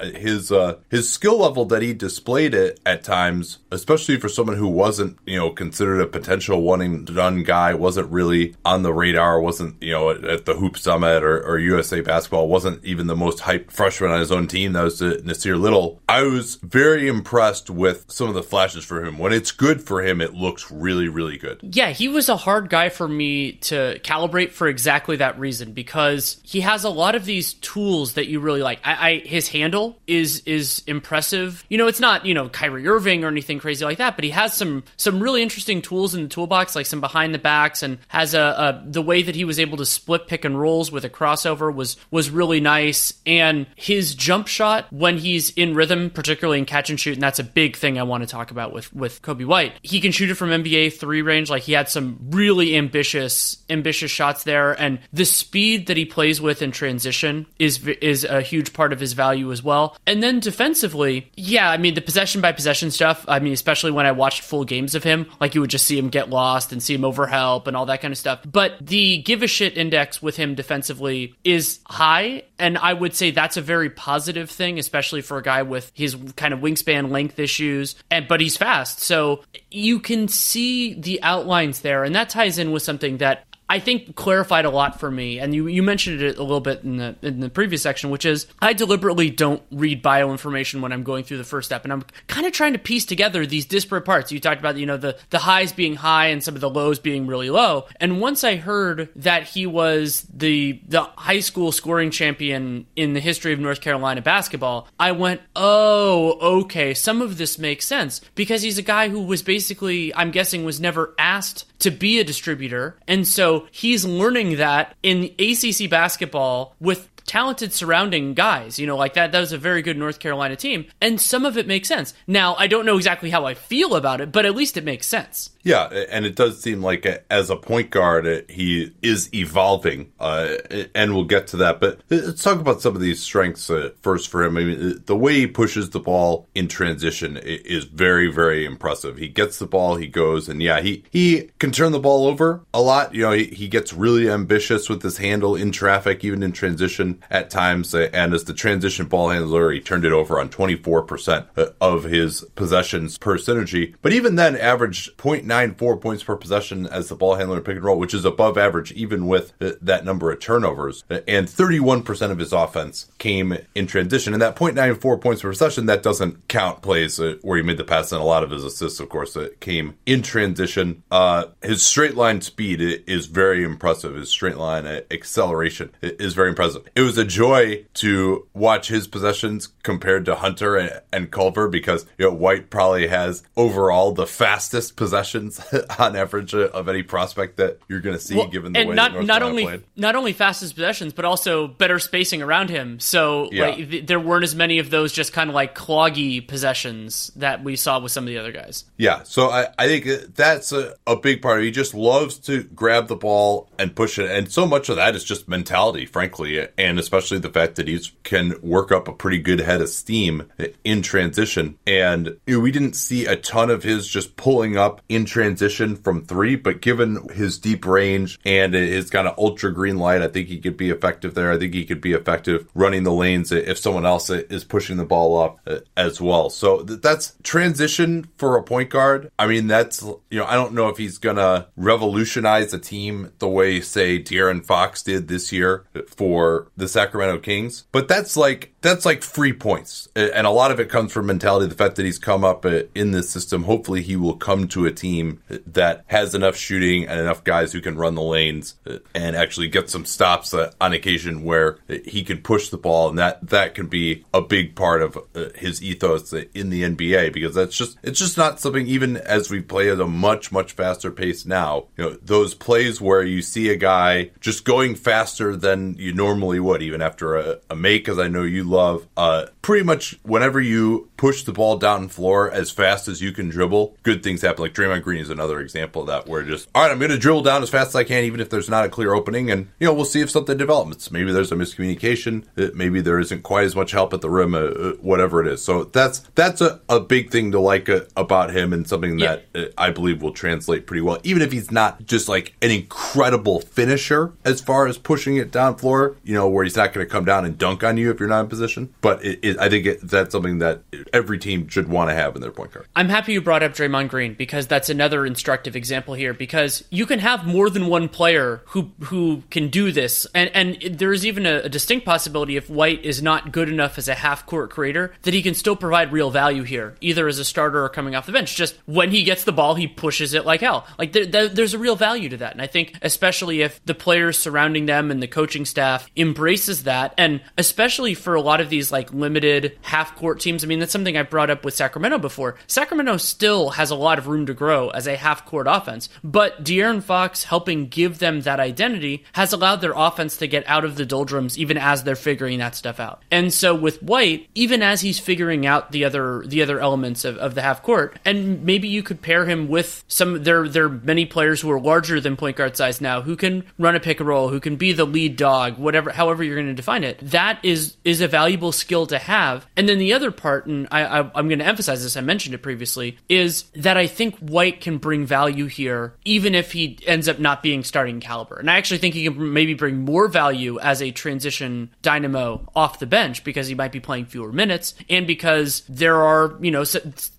his his skill level that he displayed it at times, especially for someone who wasn't you know considered a potential one and done guy, wasn't really on the radar, wasn't you know at, at the Hoop Summit or, or, USA Basketball, wasn't even the most hyped freshman on his own team. That was Nassir Little. I was very impressed with some of the flashes for him. When it's good for him, it looks really really good. Yeah, he was a hard guy for me to calibrate for exactly that reason because he has a lot of these tools that you really like. I, I his handle is is impressive. You know, it's not you know Kyrie Irving or anything crazy like that, but he has some some really interesting tools in the toolbox, like some behind the backs, and has a, a the way that he was able to split pick and rolls with a crossover was was really nice. And his jump shot when he's in rhythm, particularly in catch and shoot, and that's a big thing I want to talk about with with Coby White. He can shoot it from NBA three range. Like he had some really ambitious ambitious shots there, and the speed that he plays with in transition is is a huge part of his value as well. And then defensively, yeah, I mean the possession by possession stuff. I mean, especially when I watched full games of him, like you would just see him get lost and see him overhelp and all that kind of stuff. But the give a shit index with him defensively is high, and I would say that's a very positive thing, especially for a guy with his kind of wingspan length issues. And but he's fast, so you can see the outlines there, and that ties in with something that I think clarified a lot for me, and you, you mentioned it a little bit in the in the previous section, which is I deliberately don't read bio information when I'm going through the first step, and I'm kind of trying to piece together these disparate parts. You talked about you know the the highs being high and some of the lows being really low, and once I heard that he was the the high school scoring champion in the history of North Carolina basketball, I went, oh, okay, some of this makes sense because he's a guy who was basically, I'm guessing, was never asked to be a distributor. And so he's learning that in ACC basketball with talented surrounding guys. You know, like that. That was a very good North Carolina team, and some of it makes sense. Now, I don't know exactly how I feel about it, but at least it makes sense. Yeah, and it does seem like as a point guard, he is evolving, uh, and we'll get to that. But let's talk about some of these strengths uh, first for him. I mean, the way he pushes the ball in transition is very, very impressive. He gets the ball, he goes, and yeah, he he can turn the ball over a lot. You know, he, he gets really ambitious with his handle in traffic, even in transition at times. And as the transition ball handler, he turned it over on 24% uh, of his possessions per synergy. But even then, averaged 0.94 points per possession as the ball handler in pick and roll, which is above average even with uh, that number of turnovers. And 31% of his offense came in transition. And that 0.94 points per possession, that doesn't count plays uh, where he made the pass. And a lot of his assists, of course, came in transition. Uh, his straight line speed is very impressive. His straight line acceleration is very impressive. It was a joy to watch his possessions compared to Hunter and, and Culver because you know White probably has overall the fastest possessions on average of any prospect that you're going to see well, given the and way not not only played. not only fastest possessions but also better spacing around him. So yeah. like th- there weren't as many of those just kind of like cloggy possessions that we saw with some of the other guys. Yeah, so I, I think that's a, a big part. He just loves to grab the ball and push it, and so much of that is just mentality, frankly, and especially the fact that he can work up a pretty good head of steam in transition. And you know, we didn't see a ton of his just pulling up in transition from three, but given his deep range and his kind of ultra green light, I think he could be effective there. I think he could be effective running the lanes if someone else is pushing the ball up uh, as well. So that's transition for a point guard. I mean, that's, you know, I don't know if he's going to revolutionize a team the way, say, De'Aaron Fox did this year for the Sacramento Kings. But that's like that's like free points. And a lot of it comes from mentality, the fact that he's come up uh, in this system. Hopefully, he will come to a team that has enough shooting and enough guys who can run the lanes uh, and actually get some stops uh, on occasion where he can push the ball. And that, that can be a big part of his ethos in the NBA because that's just, it's just not something, even as we play at a much, much faster pace now, you know, those plays where you see a guy just going faster than you normally would, even after a, a make, as I know you love. Uh, pretty much whenever you push the ball down floor as fast as you can dribble, good things happen. Like Draymond Green is another example of that, where just all right, I'm going to dribble down as fast as I can, even if there's not a clear opening, and you know we'll see if something develops. Maybe there's a miscommunication. Maybe there isn't quite as much help at the rim, uh, whatever it is. So that's that's a, a big thing to like uh, about him, and something yeah. that I believe will translate pretty well, even if he's not just like an incredible finisher as far as pushing it down floor. You know, where he's not going to come down and dunk on you if you're not in position. But it, it, I think it, that's something that every team should want to have in their point guard. I'm happy you brought up Draymond Green because that's another instructive example here. Because you can have more than one player who who can do this, and and there is even a, a distinct possibility if White is not good enough as a half court creator that he can still provide real value here, either as a starter or coming off the bench. Just when he gets the ball, he pushes it like hell. Like there, there, there's a real value to that, and I think especially if the players surrounding them and the coaching staff embraces that, and especially for a lot of these like limited half court teams. I mean, that's something I brought up with Sacramento before. Sacramento still has a lot of room to grow as a half court offense, but De'Aaron Fox helping give them that identity has allowed their offense to get out of the doldrums even as they're figuring that stuff out. And so with White, even as he's figuring out the other the other elements of, of the half court, and maybe you could pair him with some there there are many players who are larger than point guard size now who can run a pick and roll, who can be the lead dog, whatever however you're going to define it. That is is a valuable skill to have. And then the other part, and I, I I'm going to emphasize this, I mentioned it previously, is that I think White can bring value here, even if he ends up not being starting caliber. And I actually think he can maybe bring more value as a transition dynamo off the bench because he might be playing fewer minutes, and because there are you know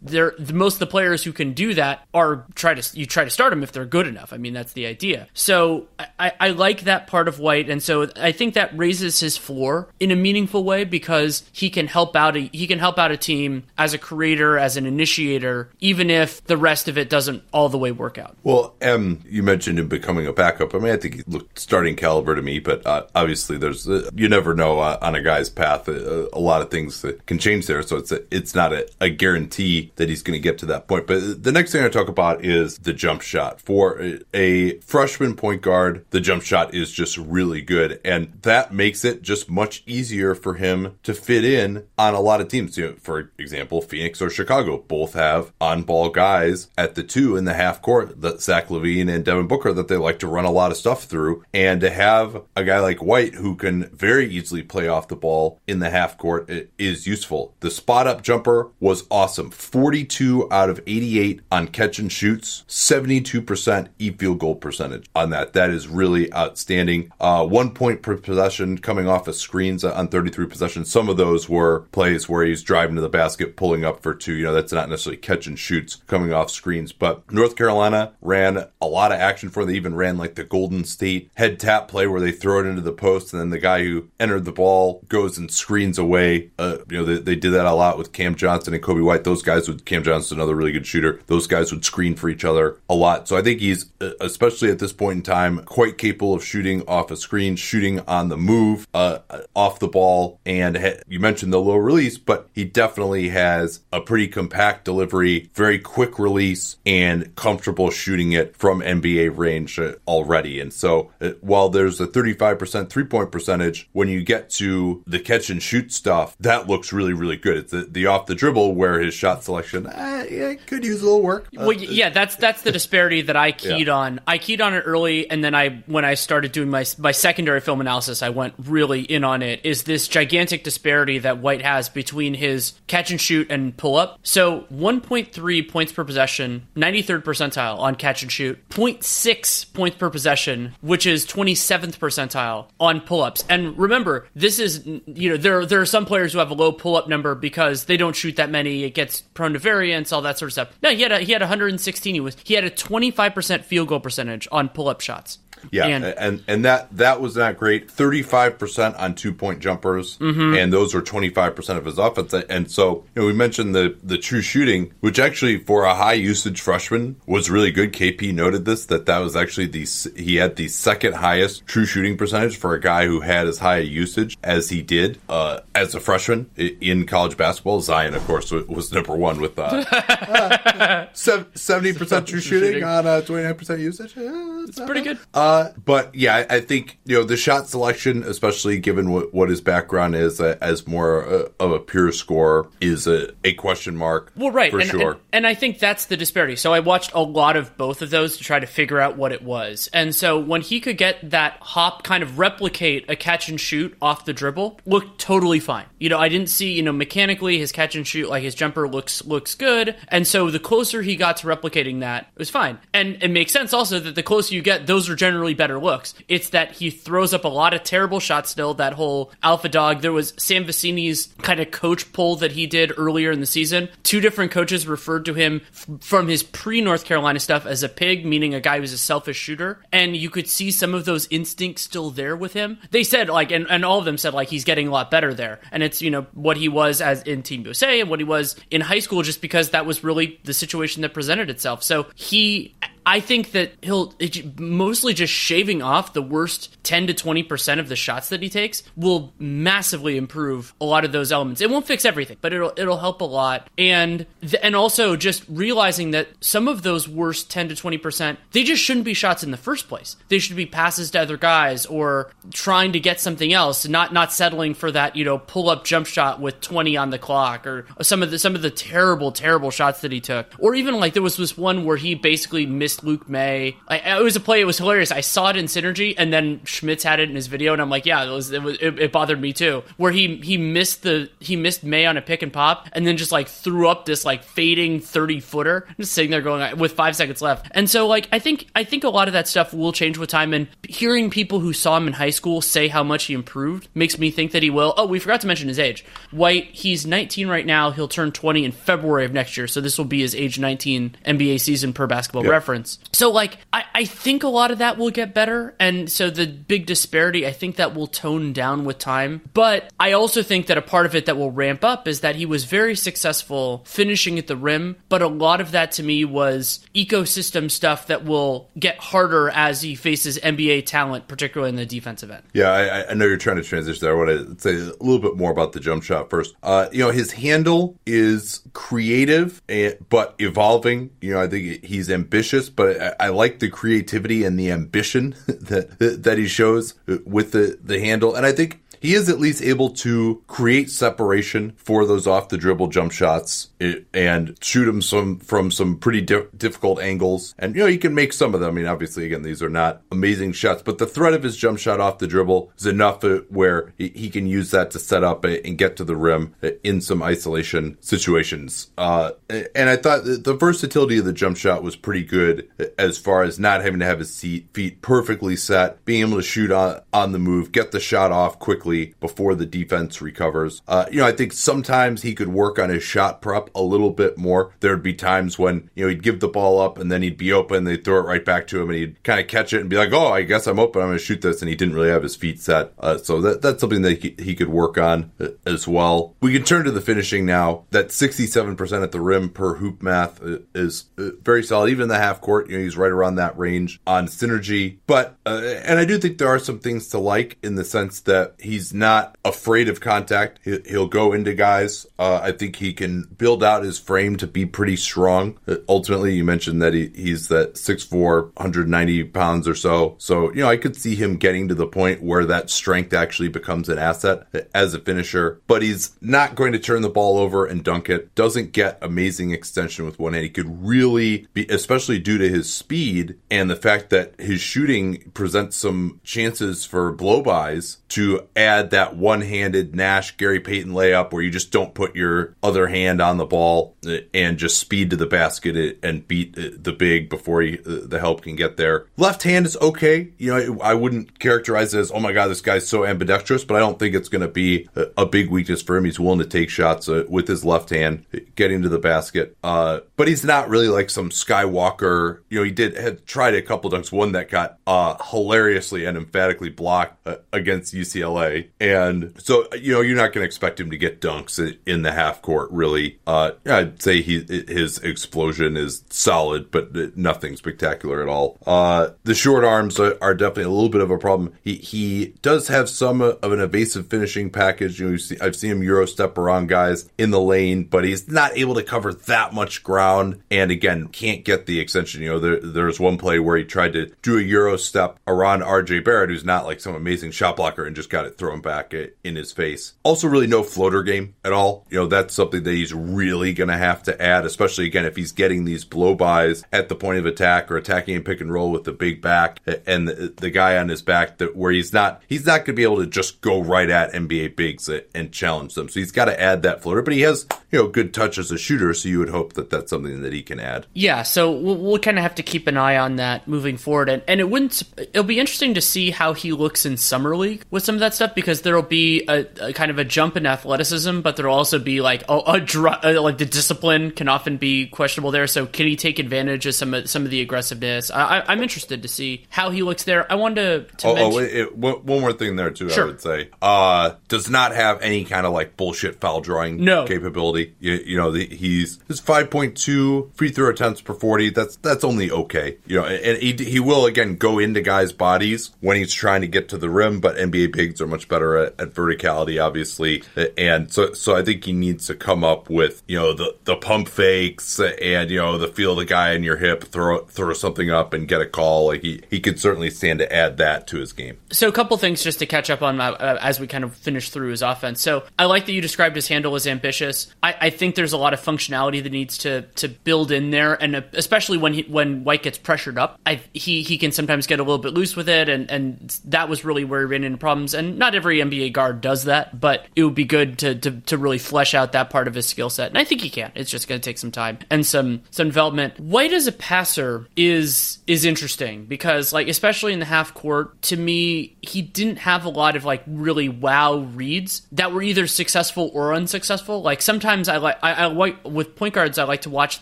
there most of the players who can do that are try to you try to start them if they're good enough. I mean that's the idea. So I, I like that part of White, and so I think that raises his floor in a meaningful way because he can help out a he can help out a team as a creator, as an initiator, even if the rest of it doesn't all the way work out. Well, M, you mentioned him becoming a backup. I mean, I think he looked starting caliber to me, but uh, obviously there's uh, you never know uh, on a guy's path. Uh, a lot of things that can change there, so it's a, it's not a, a guarantee that he's going to get to that point. But the next thing I talk about is the jump shot for a freshman point guard. The jump shot is just really good, and that makes it just much easier for him to fit in on a lot of teams. You know, for example, Phoenix or Chicago both have on-ball guys at the two in the half court, that Zach LaVine and Devin Booker, that they like to run a lot of stuff through, and to have a guy like White who can very easily play off the ball in the half court is useful. The spot up jumper was awesome. 42 out of 88 on catch and shoots, 72% e field goal percentage on that. That is really outstanding. Uh, one point per possession coming off of screens on 33 possessions. Some of those were plays where he's driving to the basket, pulling up for two. You know, that's not necessarily catch and shoots coming off screens, but North Carolina ran a lot of action for them. They even ran like the Golden State head tap play where they throw it into the post and then the guy who entered the ball goes and screens away. Uh, you know, they, they did that a lot with Cam Johnson and Coby White. Those guys would, Cam Johnson, another really good shooter. Those guys would screen for each other a lot. So I think he's, uh, especially at this point in time, quite capable of shooting off a screen, shooting on the move, uh, off the ball. And ha- you mentioned the low release, but he definitely has a pretty compact delivery, very quick release, and comfortable shooting it from NBA range uh, already. And so uh, while there's a 35% three point percentage, when you get to the catch and shoot stuff, that looks really, really good. It's the, the off the dribble where his shot selection uh, yeah, could use a little work. well, yeah, that's that's the disparity that I keyed yeah. on. I keyed on it early, and then I when I started doing my my secondary film analysis, I went really in on it. Is this gigantic disparity that White has between his catch and shoot and pull up? So 1.3 points per possession, 93rd percentile on catch and shoot, 0.6 points per possession, which is 27th percentile on pull ups. And remember, this is you know there there are some players who have a low pull up number because they don't shoot that many. It gets prone to variance, all that sort of stuff. No, he had a, he had 116. He was he had a 25% field goal percentage on pull up shots. Yeah, and and, and that that was not great. Thirty five percent on two point jumpers, mm-hmm. and those were twenty five percent of his offense. And so you know, we mentioned the the true shooting, which actually for a high usage freshman was really good. KP noted this that that was actually the he had the second highest true shooting percentage for a guy who had as high a usage as he did uh, as a freshman in college basketball. Zion, of course, was number one with uh, seventy percent true shooting on uh, twenty nine percent usage. Yeah, it's pretty good. Uh, uh, but yeah, I, think you know the shot selection, especially given what, what his background is uh, as more uh, of a pure scorer, is a, a question mark. Well, right, for and, sure. And, and, I think that's the disparity. So I watched a lot of both of those to try to figure out what it was. And so when he could get that hop, kind of replicate a catch and shoot off the dribble, looked totally fine. You know, I didn't see you know mechanically his catch and shoot like his jumper looks looks good. And so the closer he got to replicating that, it was fine. And it makes sense also that the closer you get, those are generally better looks. It's that he throws up a lot of terrible shot still. That whole alpha dog. There was Sam Vecenie's kind of coach poll that he did earlier in the season. Two different coaches referred to him f- from his pre North Carolina stuff as a pig, meaning a guy who's a selfish shooter. And you could see some of those instincts still there with him. They said like, and, and all of them said like he's getting a lot better there. And it's you know what he was as in Team USA and what he was in high school, just because that was really the situation that presented itself. So he I think that he'll mostly just shaving off the worst 10 to 20% of the shots that he takes will massively improve a lot of those elements. It won't fix everything, but it'll it'll help a lot. And th- and also just realizing that some of those worst 10 to 20%, they just shouldn't be shots in the first place. They should be passes to other guys or trying to get something else, not not settling for that, you know, pull-up jump shot with 20 on the clock or some of the some of the terrible terrible shots that he took. Or even like there was this one where he basically missed Luke Maye. I, it was a play. It was hilarious. I saw it in Synergy, and then Schmitz had it in his video, and I'm like, yeah, it was. It, was, it, it bothered me too. Where he he missed the he missed Maye on a pick and pop, and then just like threw up this like fading thirty footer, just sitting there going with five seconds left. And so like I think I think a lot of that stuff will change with time. And hearing people who saw him in high school say how much he improved makes me think that he will. Oh, we forgot to mention his age. White, he's 19 right now. He'll turn 20 in February of next year, so this will be his age 19 NBA season per Basketball yep. Reference. So, like, I, I think a lot of that will get better. And so the big disparity, I think that will tone down with time. But I also think that a part of it that will ramp up is that he was very successful finishing at the rim. But a lot of that to me was ecosystem stuff that will get harder as he faces NBA talent, particularly in the defensive end. Yeah, I, I know you're trying to transition there. I want to say a little bit more about the jump shot first. Uh, you know, his handle is creative, but evolving. You know, I think he's ambitious, but I, I, like the creativity and the ambition that that he shows with the the handle, and I think he is at least able to create separation for those off the dribble jump shots eh, and shoot them some from some pretty di- difficult angles. And you know, he can make some of them. I mean, obviously, again, these are not amazing shots, but the threat of his jump shot off the dribble is enough eh, where he, can use that to set up eh, and get to the rim in some isolation situations. Uh, and I thought the versatility of the jump shot was pretty good as far as not having to have his feet perfectly set, being able to shoot on, on the move, get the shot off quickly quickly before the defense recovers. Uh, you know, I think sometimes he could work on his shot prep a little bit more. There'd be times when, you know, he'd give the ball up and then he'd be open, they'd throw it right back to him and he'd kind of catch it and be like, oh, I guess I'm open, I'm going to shoot this. And he didn't really have his feet set. Uh, so that, that's something that he, he could work on uh, as well. We can turn to the finishing now. That 67% at the rim per hoop math uh, is uh, very solid. Even in the half court, you know, he's right around that range on synergy. But, uh, and I do think there are some things to like in the sense that he's He's not afraid of contact. He'll go into guys. Uh, I think he can build out his frame to be pretty strong. Uh, ultimately, you mentioned that he, he's that 6'4", 190 pounds or so. So, you know, I could see him getting to the point where that strength actually becomes an asset as a finisher. But he's not going to turn the ball over and dunk it. Doesn't get amazing extension with one hand. He could really be, especially due to his speed and the fact that his shooting presents some chances for blow-bys to add that one-handed Nash Gary Payton layup where you just don't put your other hand on the ball uh, and just speed to the basket and beat the big before you, uh, the help can get there. Left hand is okay. You know, I wouldn't characterize it as oh my god, this guy's so ambidextrous, but I don't think it's going to be a, big weakness for him. He's willing to take shots uh, with his left hand, getting to the basket. Uh, but he's not really like some Skywalker. You know, he did had tried a couple dunks, one that got uh, hilariously and emphatically blocked uh, against UCLA and so, you know, you're not going to expect him to get dunks in the half court, really. Uh, I'd say he his explosion is solid, but nothing spectacular at all. Uh, the short arms are, definitely a little bit of a problem. He, he does have some of an evasive finishing package. You know, see, I've seen him Euro step around guys in the lane, but he's not able to cover that much ground. And again, can't get the extension. You know, there, there's one play where he tried to do a Euro step around RJ Barrett, who's not like some amazing shot blocker and just got it thrown back in his face. Also, really no floater game at all. You know, that's something that he's really going to have to add, especially again if he's getting these blow bys at the point of attack or attacking and pick and roll with the big back and the, the guy on his back that where he's not he's not going to be able to just go right at NBA bigs and challenge them. So he's got to add that floater, but he has you know good touch as a shooter, so you would hope that that's something that he can add. Yeah, so we'll, we'll kind of have to keep an eye on that moving forward, and and it wouldn't it'll be interesting to see how he looks in summer league with some of that stuff because there'll be a, a kind of a jump in athleticism, but there'll also be like a, a, a, like the discipline can often be questionable there. So can he take advantage of some of some of the aggressiveness? I, am interested to see how he looks there. I wanted to. to oh, mention- oh it, one more thing there too. Sure. I would say uh, does not have any kind of like bullshit foul drawing no. capability. You, you know, the, he's his 5.2 free throw attempts per 40. That's that's only okay. You know, and he he will again go into guys' bodies when he's trying to get to the rim, but NBA bigs are much better at, at verticality, obviously, and so so I think he needs to come up with you know the the pump fakes and you know the feel of the guy in your hip, throw throw something up and get a call. Like he he could certainly stand to add that to his game. So a couple things just to catch up on uh, as we kind of finish through his offense. So I like that you described his handle as ambitious. I, I think there's a lot of functionality that needs to to build in there, and especially when he when White gets pressured up, I, he he can sometimes get a little bit loose with it, and and that was really where he ran into problems. And not every NBA guard does that, but it would be good to to, to really flesh out that part of his skill set, and I think he can. It's just going to take some time and some some development. White as a passer is is interesting because like especially in the half court, to me he didn't have a lot of like really wow reads that were either successful or unsuccessful. Like sometimes I like I, I like with point guards I like to watch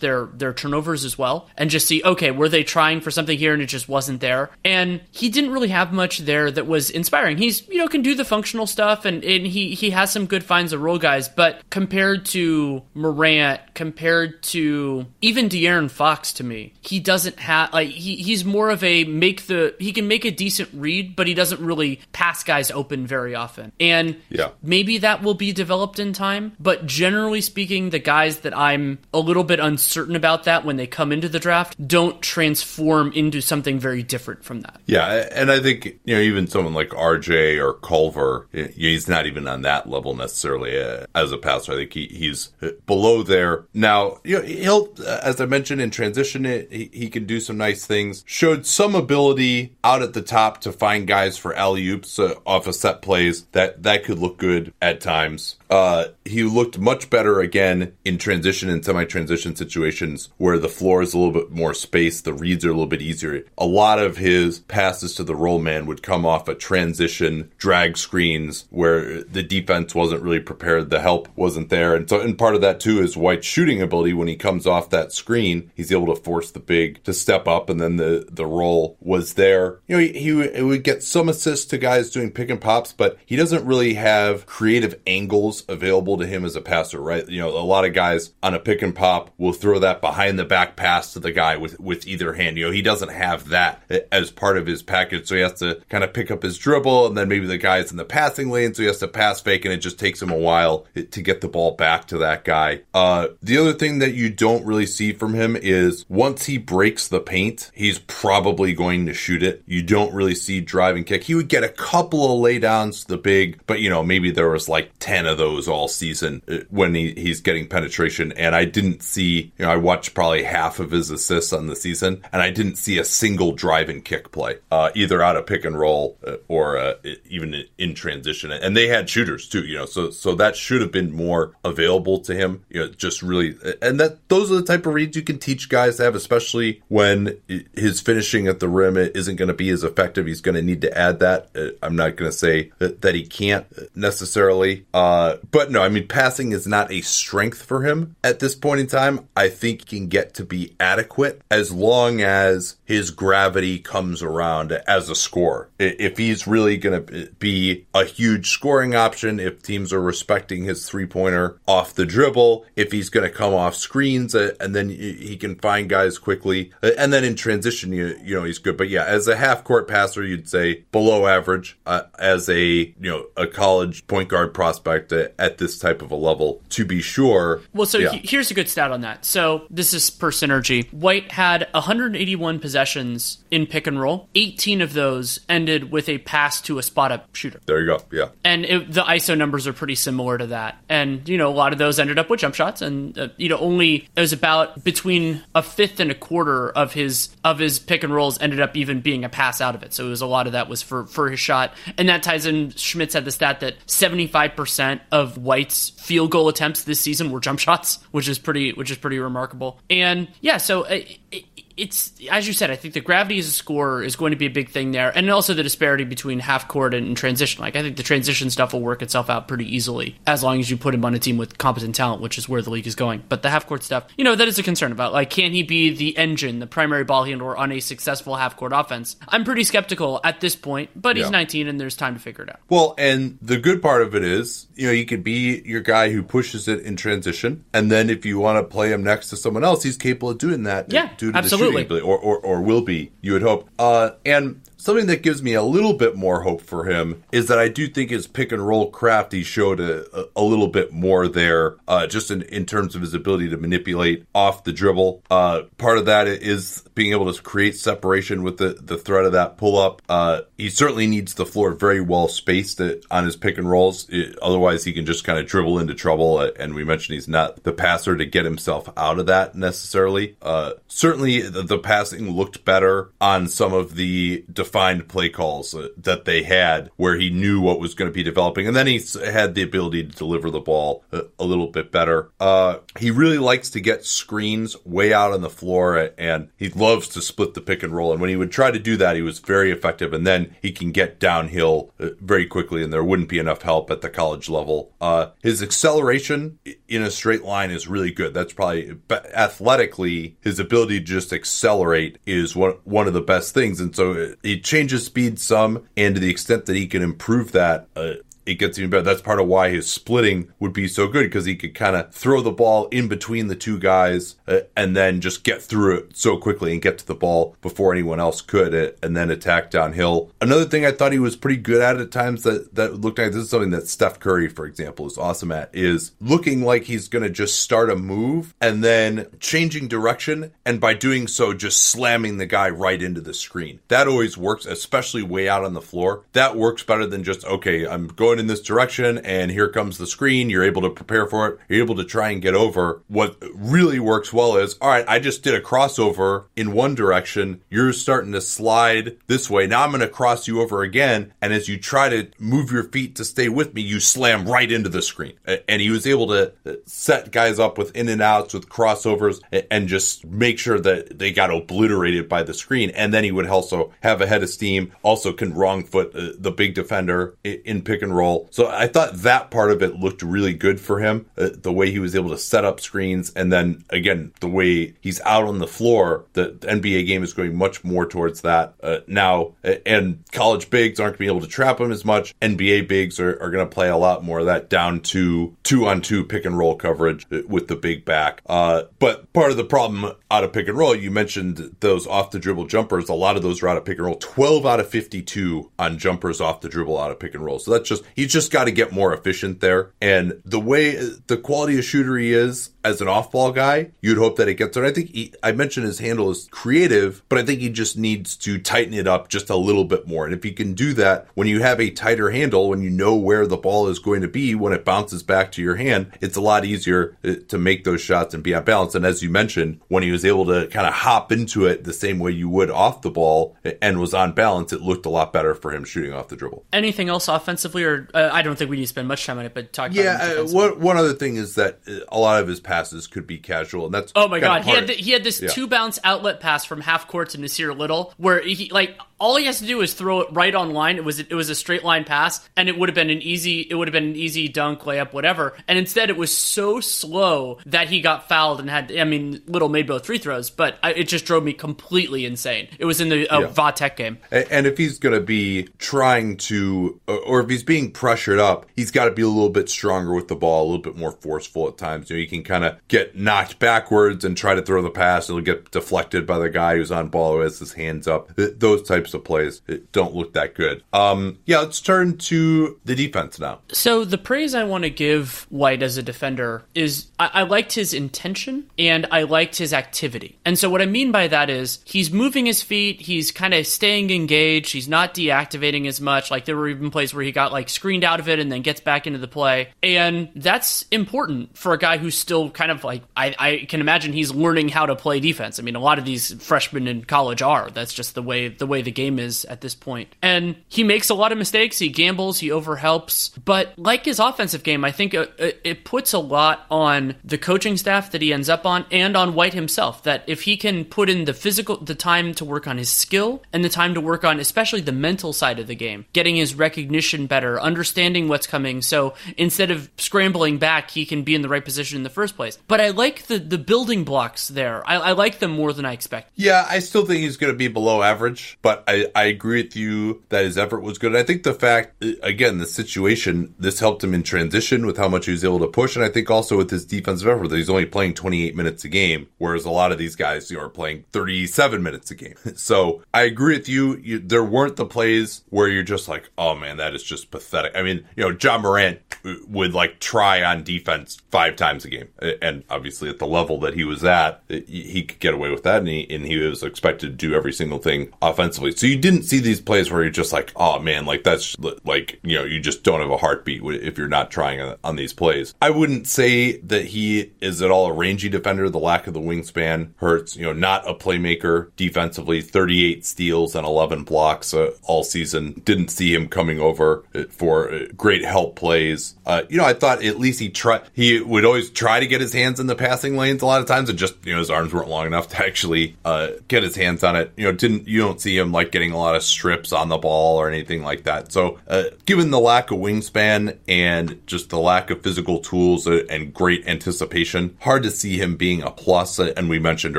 their their turnovers as well and just see okay were they trying for something here and it just wasn't there. And he didn't really have much there that was inspiring. He's you know can do the functional stuff and, and he he has some good finds of role guys, but compared to Morant, compared to even De'Aaron Fox to me, he doesn't have like he, he's more of a make the he can make a decent read, but he doesn't really pass guys open very often. And yeah. maybe that will be developed in time, but generally speaking, the guys that I'm a little bit uncertain about that when they come into the draft don't transform into something very different from that. Yeah, and I think you know even someone like RJ or Culver, he's not even on that level necessarily uh, as a passer. I think he, he's below there now. You know, he'll as I mentioned in transition, he, he can do some nice things. Showed some ability out at the top to find guys for alley oops uh, off of set plays that that could look good at times. Uh, he looked much better again in transition and semi-transition situations where the floor is a little bit more space, the reads are a little bit easier. A lot of his passes to the roll man would come off a transition drag screens where the defense wasn't really prepared, the help wasn't there, and so and part of that too is White's shooting ability. When he comes off that screen, he's able to force the big to step up, and then the the roll was there. You know, he, he would get some assists to guys doing pick and pops, but he doesn't really have creative angles available to him as a passer, right? You know, a lot of guys on a pick and pop will throw that behind the back pass to the guy with, with either hand. You know, he doesn't have that as part of his package. So he has to kind of pick up his dribble and then maybe the guy's in the passing lane. So he has to pass fake and it just takes him a while to get the ball back to that guy. Uh, the other thing that you don't really see from him is once he breaks the paint, he's probably going to shoot it. You don't really see drive and kick. He would get a couple of laydowns to the big, but you know, maybe there was like 10 of those all season uh, when he, he's getting penetration. And I didn't see, you know, I watched probably half of his assists on the season and I didn't see a single drive and kick play, uh, either out of pick and roll uh, or uh, even in transition. And they had shooters too, you know, so, so that should have been more available to him, you know, just really, and that those are the type of reads you can teach guys to have, especially when his finishing at the rim isn't going to be as effective. He's going to need to add that. Uh, I'm not going to say that, that, he can't necessarily, uh, but no, I mean, passing is not a strength for him at this point in time. I think he can get to be adequate as long as his gravity comes around as a scorer. If he's really going to be a huge scoring option, if teams are respecting his three pointer off the dribble, if he's going to come off screens uh, and then he can find guys quickly, uh, and then in transition, you, you know, he's good. But yeah, as a half court passer, you'd say below average. Uh, as a, you know, a college point guard prospect, at this type of a level, to be sure. Well, so Yeah. he- here's a good stat on that. So this is per synergy. White had 181 possessions in pick and roll. 18 of those ended with a pass to a spot up shooter. There you go. Yeah. And it, the ISO numbers are pretty similar to that. And, you know, a lot of those ended up with jump shots. And, uh, you know, only, it was about between a fifth and a quarter of his, of his pick and rolls ended up even being a pass out of it. So it was a lot of that was for, for his shot. And that ties in, Schmitz had the stat that 75% of White's field goal attempts this season were jump shots, which is pretty, which is pretty remarkable. And yeah, so uh, it, it's as you said. I think the gravity as a scorer is going to be a big thing there, and also the disparity between half court and, and transition. Like I think the transition stuff will work itself out pretty easily as long as you put him on a team with competent talent, which is where the league is going. But the half court stuff, you know, that is a concern about. Like, can he be the engine, the primary ball handler on a successful half court offense? I'm pretty skeptical at this point, but he's Yeah. 19 and there's time to figure it out. Well, and the good part of it is, you know, you could be your guy who pushes it in transition, and then if you want to play him next to someone else, he's capable of doing that. Yeah, due to absolutely. the shooting or, or or will be. You would hope. Uh, and something that gives me a little bit more hope for him is that I do think his pick and roll craft he showed a, a, little bit more there, uh, just in, in terms of his ability to manipulate off the dribble. Uh, part of that is being able to create separation with the, the threat of that pull up. Uh, he certainly needs the floor very well spaced uh, on his pick and rolls. It- otherwise, he can just kind of dribble into trouble. Uh, and we mentioned he's not the passer to get himself out of that necessarily. Uh, certainly, the, the passing looked better on some of the defined play calls uh, that they had where he knew what was going to be developing. And then he had the ability to deliver the ball a, a little bit better. Uh, he really likes to get screens way out on the floor uh, and he loves to split the pick and roll. And when he would try to do that, he was very effective. And then he can get downhill uh, very quickly and there wouldn't be enough help at the college level. Uh, his acceleration in a straight line is really good. That's probably athletically, his ability to just accelerate is one, one of the best things. And so uh, he changes speed some and to the extent that he can improve that, uh, it gets even better. That's part of why his splitting would be so good because he could kind of throw the ball in between the two guys uh, and then just get through it so quickly and get to the ball before anyone else could uh, and then attack downhill. Another thing I thought he was pretty good at at times that, that looked like this is something that Steph Curry, for example, is awesome at is looking like he's going to just start a move and then changing direction. And by doing so, just slamming the guy right into the screen. That always works, especially way out on the floor. That works better than just, okay, I'm going in this direction and here comes the screen. You're able to prepare for it. You're able to try and get over. What really works well is, all right, I just did a crossover in one direction. You're starting to slide this way. Now I'm going to cross you over again. And as you try to move your feet to stay with me, you slam right into the screen. And he was able to uh, set guys up with in and outs, with crossovers, and just make sure that they got obliterated by the screen. And then he would also have a head of steam, also can wrong foot uh, the big defender in pick and roll. So I thought that part of it looked really good for him. Uh, the way he was able to set up screens, and then again, the way he's out on the floor, the, the NBA game is going much more towards that uh, now. And college bigs aren't going to be able to trap him as much. NBA bigs are, are going to play a lot more of that down to two on two pick and roll coverage uh, with the big back. Uh, but part of the problem out of pick and roll, you mentioned those off the dribble jumpers. A lot of those are out of pick and roll. 12 out of 52 on jumpers off the dribble out of pick and roll. So that's just, he's just got to get more efficient there. And the way the quality of shooter he is as an off ball guy, you'd hope that it gets there. I think he, I mentioned his handle is creative, but I think he just needs to tighten it up just a little bit more. And if he can do that, when you have a tighter handle, when you know where the ball is going to be when it bounces back to your hand, it's a lot easier uh, to make those shots and be on balance. And as you mentioned, when he was able to kind of hop into it the same way you would off the ball and was on balance, it looked a lot better for him shooting off the dribble. Anything else offensively, or uh, I don't think we need to spend much time on it, but talk Yeah, uh, one one other thing is that a lot of his passes could be casual, and that's Oh my god, he had of- th- he had this Yeah. two bounce outlet pass from half court to Nassir Little, where he like all he has to do is throw it right on line. It was it was a straight line pass, and it would have been an easy it would have been an easy dunk layup whatever. And instead, it was so slow that he got fouled and had. I mean, Little made both free throws, but I, it just drove me completely insane. It was in the uh, Yeah. Vatek game. A- And if he's going to be trying to, or if he's being pressured up, he's got to be a little bit stronger with the ball, a little bit more forceful at times. You know, he can kind of get knocked backwards and try to throw the pass. It'll get deflected by the guy who's on ball who has his hands up. Those types of plays don't look that good. Um, yeah, let's turn to the defense now. So the praise I want to give White as a defender is I, I liked his intention and I liked his activity. And so what I mean by that is he's moving his feet, he's kind of staying engaged, he's not deactivating as much. Like there were even plays where he got like screened out of it and then gets back into the play. And that's important for a guy who's still kind of like I, I can imagine he's learning how to play defense. I mean, a lot of these freshmen in college are. That's just the way the way the game is at this point. And he makes a lot of mistakes. He gambles. He overhelps. But like his offensive game, I think it, it puts a lot on the coaching staff that he ends up on and on White himself. That if he can put in the physical, the time to work on his skill and the time to work on especially the mental side of the game, getting his recognition better, understanding what's coming. So instead of scrambling back, he can be in the right position in the first place. But I like the the building blocks there. I, I like them more than I expect. Yeah, I still think he's going to be below average, but I, I agree with you that his effort was good. I think the fact, uh, again, the situation, this helped him in transition with how much he was able to push. And I think also with his defensive effort that he's only playing 28 minutes a game, whereas a lot of these guys you know, are playing 37 minutes a game. so I agree with you. you. There weren't the plays where you're just like, oh man, that is just pathetic. I mean, you know, Ja Morant would like try on defense five times a game. And obviously at the level that he was at, he could get away with that. And he, and he was expected to do every single thing offensively. So you didn't see these plays where you're just like, oh man, like that's like, you know, you just don't have a heartbeat if you're not trying on, on these plays. I wouldn't say that he is at all a rangy defender. The lack of the wingspan hurts, you know, not a playmaker defensively, 38 steals and 11 blocks uh, all season. Didn't see him coming over uh, for uh, great help plays. Uh, you know, I thought at least he try he would always try to get his hands in the passing lanes a lot of times and just, you know, his arms weren't long enough to actually uh, get his hands on it. You know, didn't you don't see him like getting a lot of strips on the ball or anything like that. So, uh, given the lack of wingspan and just the lack of physical tools and great anticipation, hard to see him being a plus. And we mentioned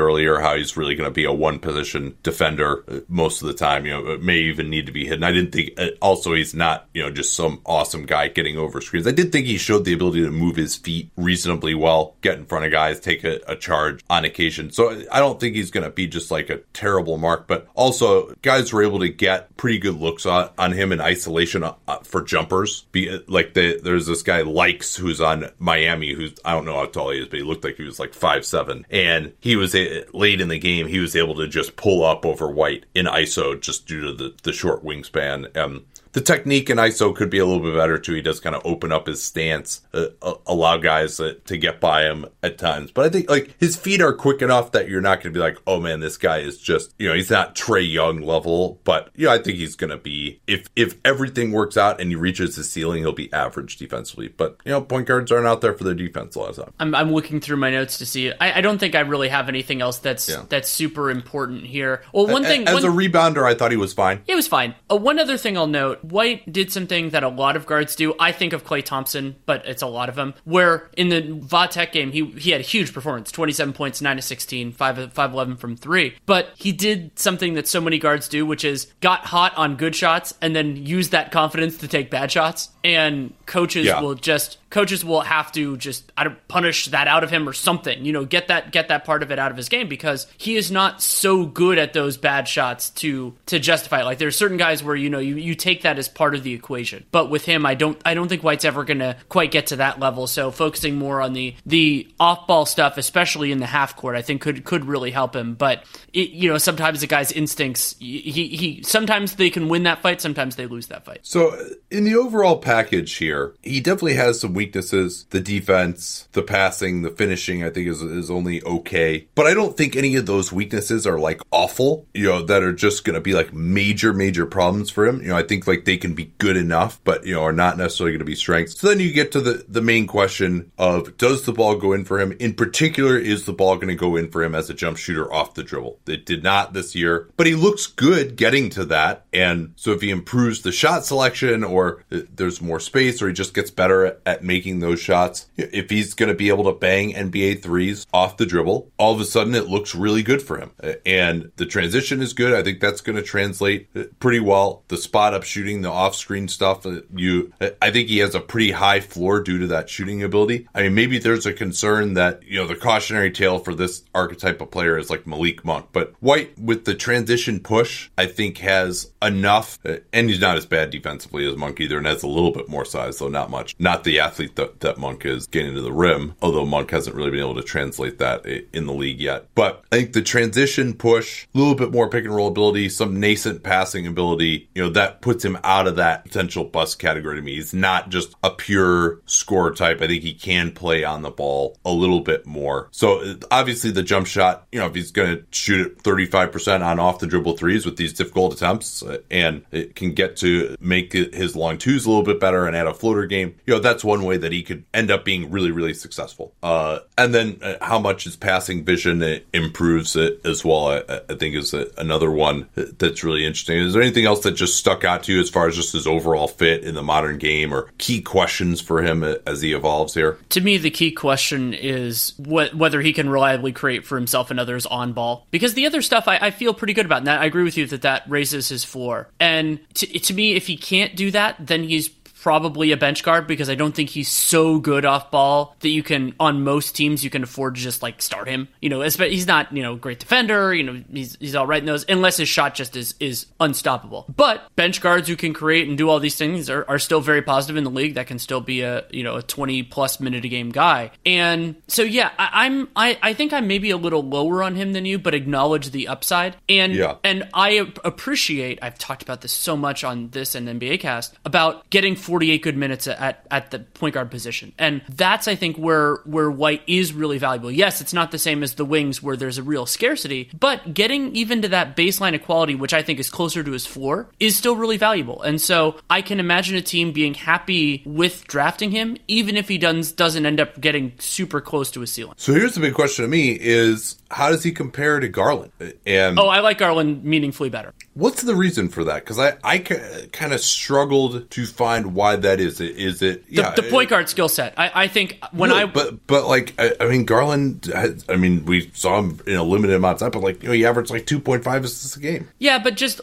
earlier how he's really going to be a one position defender uh, most of the time. You know, it may even need to be hidden. I didn't think. Uh, also, he's not you know just some awesome guy getting over screens. I did think he showed the ability to move his feet reasonably well, get in front of guys, take a, a charge on occasion. So I don't think he's going to be just like a terrible mark, but also guys were able to get pretty good looks on, on him in isolation uh, for jumpers. Be like the, there's this guy Lykes who's on Miami, who's I don't know how tall he is, but he looked like he was like five seven, and he was a, late in the game. He was able to just pull up over White in ISO just due to the the short wingspan. Um, the technique in ISO could be a little bit better too. He does kind of open up his stance, uh, uh, allow guys uh, to get by him at times. But I think like his feet are quick enough that you're not going to be like, oh man, this guy is just you know he's not Trae Young level, but you know I think he's going to be if if everything works out and he reaches his ceiling, he'll be average defensively. But you know point guards aren't out there for their defense a lot of time. I'm, I'm looking through my notes to see. I, I don't think I really have anything else that's yeah. that's super important here. Well, one thing as one, a rebounder, I thought he was fine. It was fine. Uh, one other thing I'll note: White did something that a lot of guards do. I think of Klay Thompson, but it's a lot of them. Where in the Vatek game, he he had a huge performance 27 points, 9 to 16, 5, 5 11 from three. But he did something that so many guards do, which is got hot on good shots and then use that confidence to take bad shots. And coaches yeah. will just coaches will have to just I don't punish that out of him or something. You know, get that get that part of it out of his game because he is not so good at those bad shots to to justify it. Like there are certain guys where you know you, you take that as part of the equation. But with him I don't I don't think White's ever gonna quite get to that level. So focusing more on the the off ball stuff, especially in the half court, I think could could really help him. But it, you know, sometimes the guy's instincts he he sometimes they can win that fight, sometimes they lose that fight. So in the overall package here, he definitely has some weaknesses. The defense, the passing, the finishing, I think is, is only okay. But I don't think any of those weaknesses are like awful, you know, that are just going to be like major, major problems for him. You know, I think like they can be good enough, but, you know, are not necessarily going to be strengths. So then you get to the, the main question of does the ball go in for him? In particular, is the ball going to go in for him as a jump shooter off the dribble? It did not this year, but he looks good getting to that. And so if he improves the shot selection or uh, there's more space or he just gets better at making those shots, if he's going to be able to bang NBA threes off the dribble, all of a sudden it looks really good for him. And the transition is good. I think that's going to translate pretty well. The spot up shooting, the off screen stuff, uh, you, I think he has a pretty high floor due to that shooting ability. I mean, maybe there's a concern that, you know, the cautionary tale for this archetype of player is like Malik Monk, but White with the transition push, I think has enough, uh, and he's not as bad defensively as Monk either, and has a little bit more size, though not much. Not the athlete that, that Monk is getting to the rim, although Monk hasn't really been able to translate that in the league yet. But I think the transition push, a little bit more pick and roll ability, some nascent passing ability, you know, that puts him out of that potential bust category to me. He's not just a pure scorer type. I think he can play on the ball a little bit more. So obviously the jump shot, you know, if he's going to shoot it 35% on off the dribble threes with these difficult attempts uh, and it can get to make his long twos a little bit better and add a floater game, you know, that's one way that he could end up being really, really successful. Uh, and then uh, how much his passing vision improves it as well, I, I think is a, another one that's really interesting. Is there anything else that just stuck out to you as far as just his overall fit in the modern game or key questions for him as he evolves here? To me, the key question is what, whether he can reliably create for himself and others on ball. Because the other stuff I, I feel pretty good about, and I agree with you that that raises his floor. And to, to me, if he can't do that, then he's probably a bench guard because I don't think he's so good off ball that you can on most teams you can afford to just like start him. You know, he's not you know great defender. You know, he's he's all right in those unless his shot just is is unstoppable. But bench guards who can create and do all these things are, are still very positive in the league. That can still be a you know a twenty plus minute a game guy. And so yeah, I, I'm I I think I'm maybe a little lower on him than you, but acknowledge the upside. And yeah. and I appreciate. I've talked about this so much on this and NBA cast about getting. 48 good minutes at, at the point guard position. And that's, I think, where, where White is really valuable. Yes, it's not the same as the wings where there's a real scarcity, but getting even to that baseline equality, which I think is closer to his floor, is still really valuable. And so I can imagine a team being happy with drafting him, even if he does, doesn't end up getting super close to his ceiling. So here's the big question to me is how does he compare to Garland? And oh, I like Garland meaningfully better. What's the reason for that? Because I, I kind of struggled to find why that is. Is it yeah, the, the point guard skill set? I, I think when really? I but but like I, I mean Garland, I mean we saw him in a limited amount of time, but like you know he averaged like two point five assists a game. Yeah, but just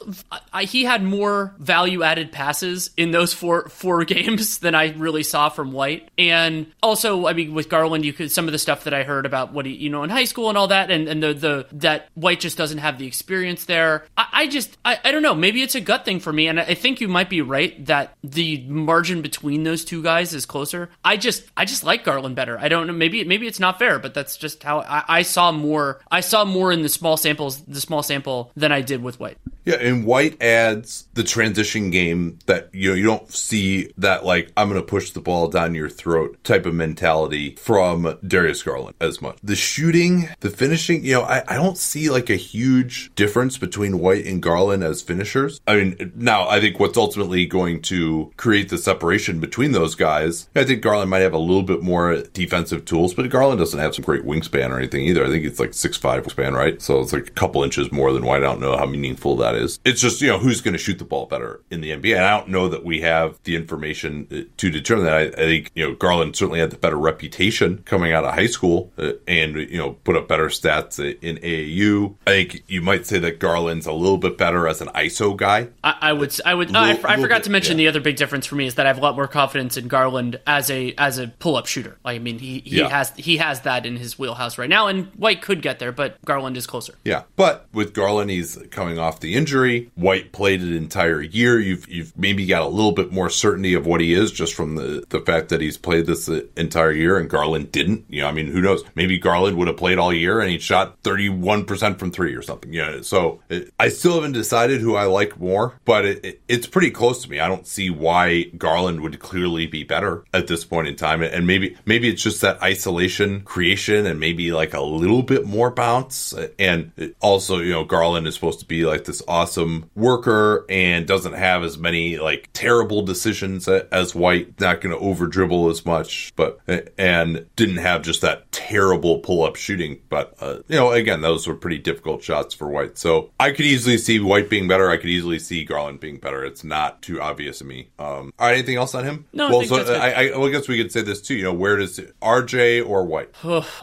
I, he had more value added passes in those four four games than I really saw from White, and also I mean with Garland, you could some of the stuff that I heard about what he you know in high school and all that and, and the, the that White just doesn't have the experience there. I, I just I, I don't know. Maybe it's a gut thing for me, and I think you might be right that the margin between those two guys is closer. I just I just like Garland better. I don't know. Maybe maybe it's not fair, but that's just how I, I saw more. I saw more in the small samples, the small sample, than I did with White. Yeah, and White adds the transition game that you know you don't see that like I'm going to push the ball down your throat type of mentality from Darius Garland as much. The shooting, the finishing, you know, I, I don't see like a huge difference between White and Garland as finishers. I mean, now I think what's ultimately going to create the separation between those guys, I think Garland might have a little bit more defensive tools, but Garland doesn't have some great wingspan or anything either. I think it's like six five wingspan, right? So it's like a couple inches more than White. I don't know how meaningful that is. It's just, you know, who's going to shoot the ball better in the NBA. And I don't know that we have the information uh, to determine that. I, I think, you know, Garland certainly had the better reputation coming out of high school uh, and, you know, put up better stats in AAU. I think you might say that Garland's a little bit better as an ISO guy. I, I would, I would, little, I, I forgot bit, to mention yeah. the other big difference for me is that I have a lot more confidence in Garland as a, as a pull up shooter. I mean, he, he yeah. has, he has that in his wheelhouse right now and White could get there, but Garland is closer. Yeah. But with Garland, he's coming off the injury. White played an entire year. You've you've maybe got a little bit more certainty of what he is just from the the fact that he's played this uh, entire year and Garland didn't. You know, I mean, who knows? Maybe Garland would have played all year and he shot 31% from 3 or something. You know, so it, I still haven't decided who I like more, but it, it, it's pretty close to me. I don't see why Garland would clearly be better at this point in time and maybe maybe it's just that isolation creation and maybe like a little bit more bounce and also, you know, Garland is supposed to be like this awesome worker and doesn't have as many like terrible decisions as White. Not going to over dribble as much, but and didn't have just that terrible pull up shooting. But uh, you know, again, those were pretty difficult shots for White. So I could easily see White being better. I could easily see Garland being better. It's not too obvious to me. Um, all right, anything else on him? No. Well, I so uh, I, I, well, I guess we could say this too. You know, where does RJ or White?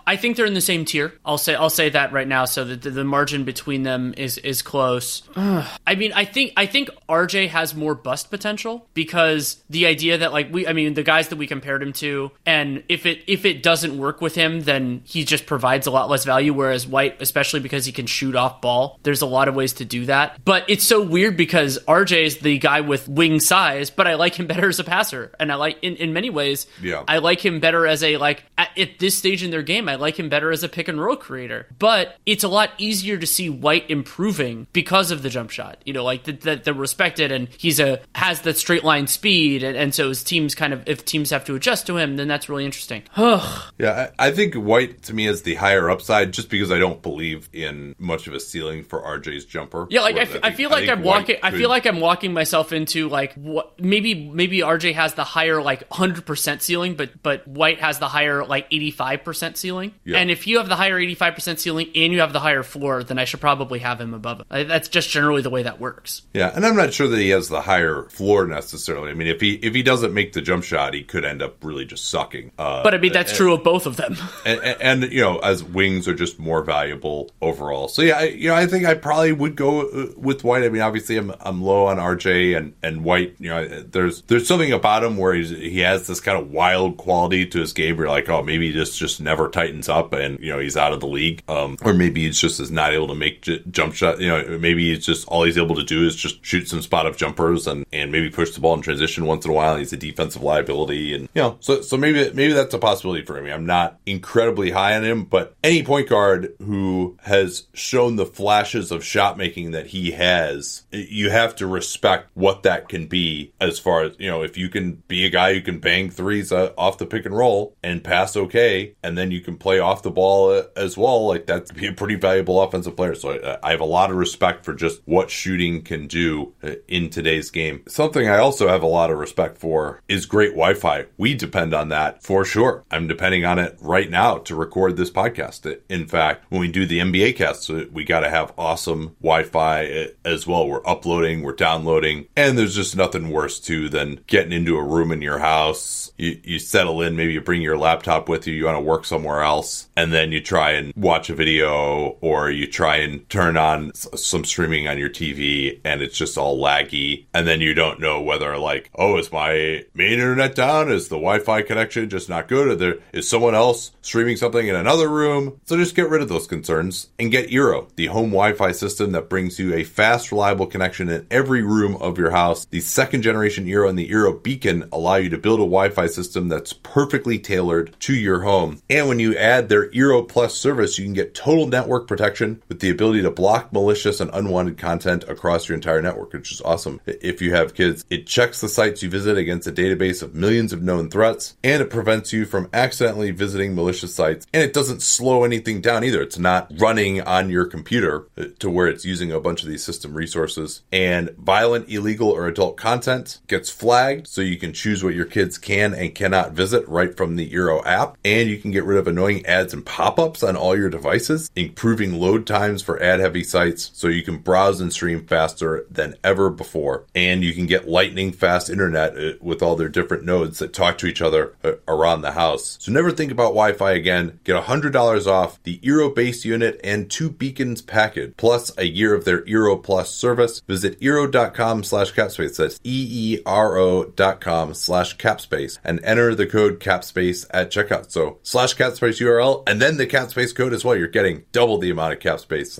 I think they're in the same tier. I'll say I'll say that right now, so that the, the margin between them is is close. I mean, I think I think RJ has more bust potential because the idea that like we, I mean, the guys that we compared him to, and if it if it doesn't work with him, then he just provides a lot less value. Whereas White, especially because he can shoot off ball, there's a lot of ways to do that. But it's so weird because RJ is the guy with wing size, but I like him better as a passer, and I like in, in many ways, Yeah. I like him better as a like at, at this stage in their game. I like him better as a pick and roll creator. But it's a lot easier to see White improving because of the jump shot. You know, like that the, the respected and he's a has the straight line speed, and, and so his teams kind of if teams have to adjust to him, then that's really interesting. Yeah, I, I think White to me is the higher upside, just because I don't believe in much of a ceiling for RJ's jumper. Yeah, like I, f- I think- feel like I'm White walking. I feel like I'm walking myself into like what maybe maybe RJ has the higher like 100 percent ceiling, but but White has the higher like 85 percent ceiling. Yeah. And if you have the higher 85 percent ceiling and you have the higher floor, then I should probably have him above. Him. That's just generally the way that works. Yeah, and I'm not sure that he has the higher floor necessarily. I mean, if he if he doesn't make the jump shot, he could end up really just sucking. Uh, But I mean that's true of both of them. and, and, and, you know, as wings are just more valuable overall. So yeah, I, you know, I think I probably would go uh, with White. I mean, obviously, I'm I'm low on RJ and and White. You know, there's there's something about him where he's he has this kind of wild quality to his game. Where you're like, oh, maybe just just never tightens up, and you know, he's out of the league. Um, or maybe he's just is not able to make j- jump shot. You know, maybe he's just all he's able to do is just shoot some spot up jumpers and and maybe push the ball in transition once in a while. He's a defensive liability, and you know, so so maybe maybe that's a possibility for him. I'm not incredibly high on him, but any point guard who has shown the flashes of shot making that he has, you have to respect what that can be as far as, you know, if you can be a guy who can bang threes uh, off the pick and roll and pass okay, and then you can play off the ball uh, as well, like that'd be a pretty valuable offensive player. So I, I have a lot of respect for just what shooting can do uh, in today's game. Something I also have a lot of respect for is great Wi Fi. We depend on that for sure. I'm depending on it right now to record this podcast. In fact, when we do the NBA casts, uh, we got to have awesome Wi Fi as well. We're uploading, we're downloading, and there's just nothing worse too than getting into a room in your house. You, you settle in, maybe you bring your laptop with you, you want to work somewhere else, and then you try and watch a video or you try and turn on some streaming on your TV and it's just all laggy. And then you don't know whether, like, oh, is my main internet down? Is the Wi Fi connection just not good? Or there, is someone else streaming something in another room? So just get rid of those concerns and get Eero, the home Wi Fi system that brings you a fast, reliable connection in every room of your house. The second generation Eero and the Eero Beacon allow you to build a Wi Fi system that's perfectly tailored to your home. And when you add their Eero Plus service, you can get total network protection with the ability to block malicious and unwanted content across your entire network, which is awesome. If you have kids, it checks the sites you visit against a database of millions of known threats, and it prevents you from accidentally visiting malicious sites. And it doesn't slow anything down either. It's not running on your computer uh, to where it's using a bunch of these system resources. And violent, illegal, or adult content gets flagged so you can choose what your kids can and cannot visit right from the Eero app. And you can get rid of annoying ads and pop ups on all your devices, improving load times for ad heavy sites so you can browse and stream faster than ever before. And you can get lightning fast internet uh, with all their different nodes that talk to each other uh, around the house. So never think about Wi Fi again. Get $100 off the Eero base unit and two beacons package, plus a year of their Eero Plus service. Visit Eero.com slash capspace. That's E E R Slash capspace and enter the code capspace at checkout. So slash capspace URL and then the capspace code as well. You're getting double the amount of capspace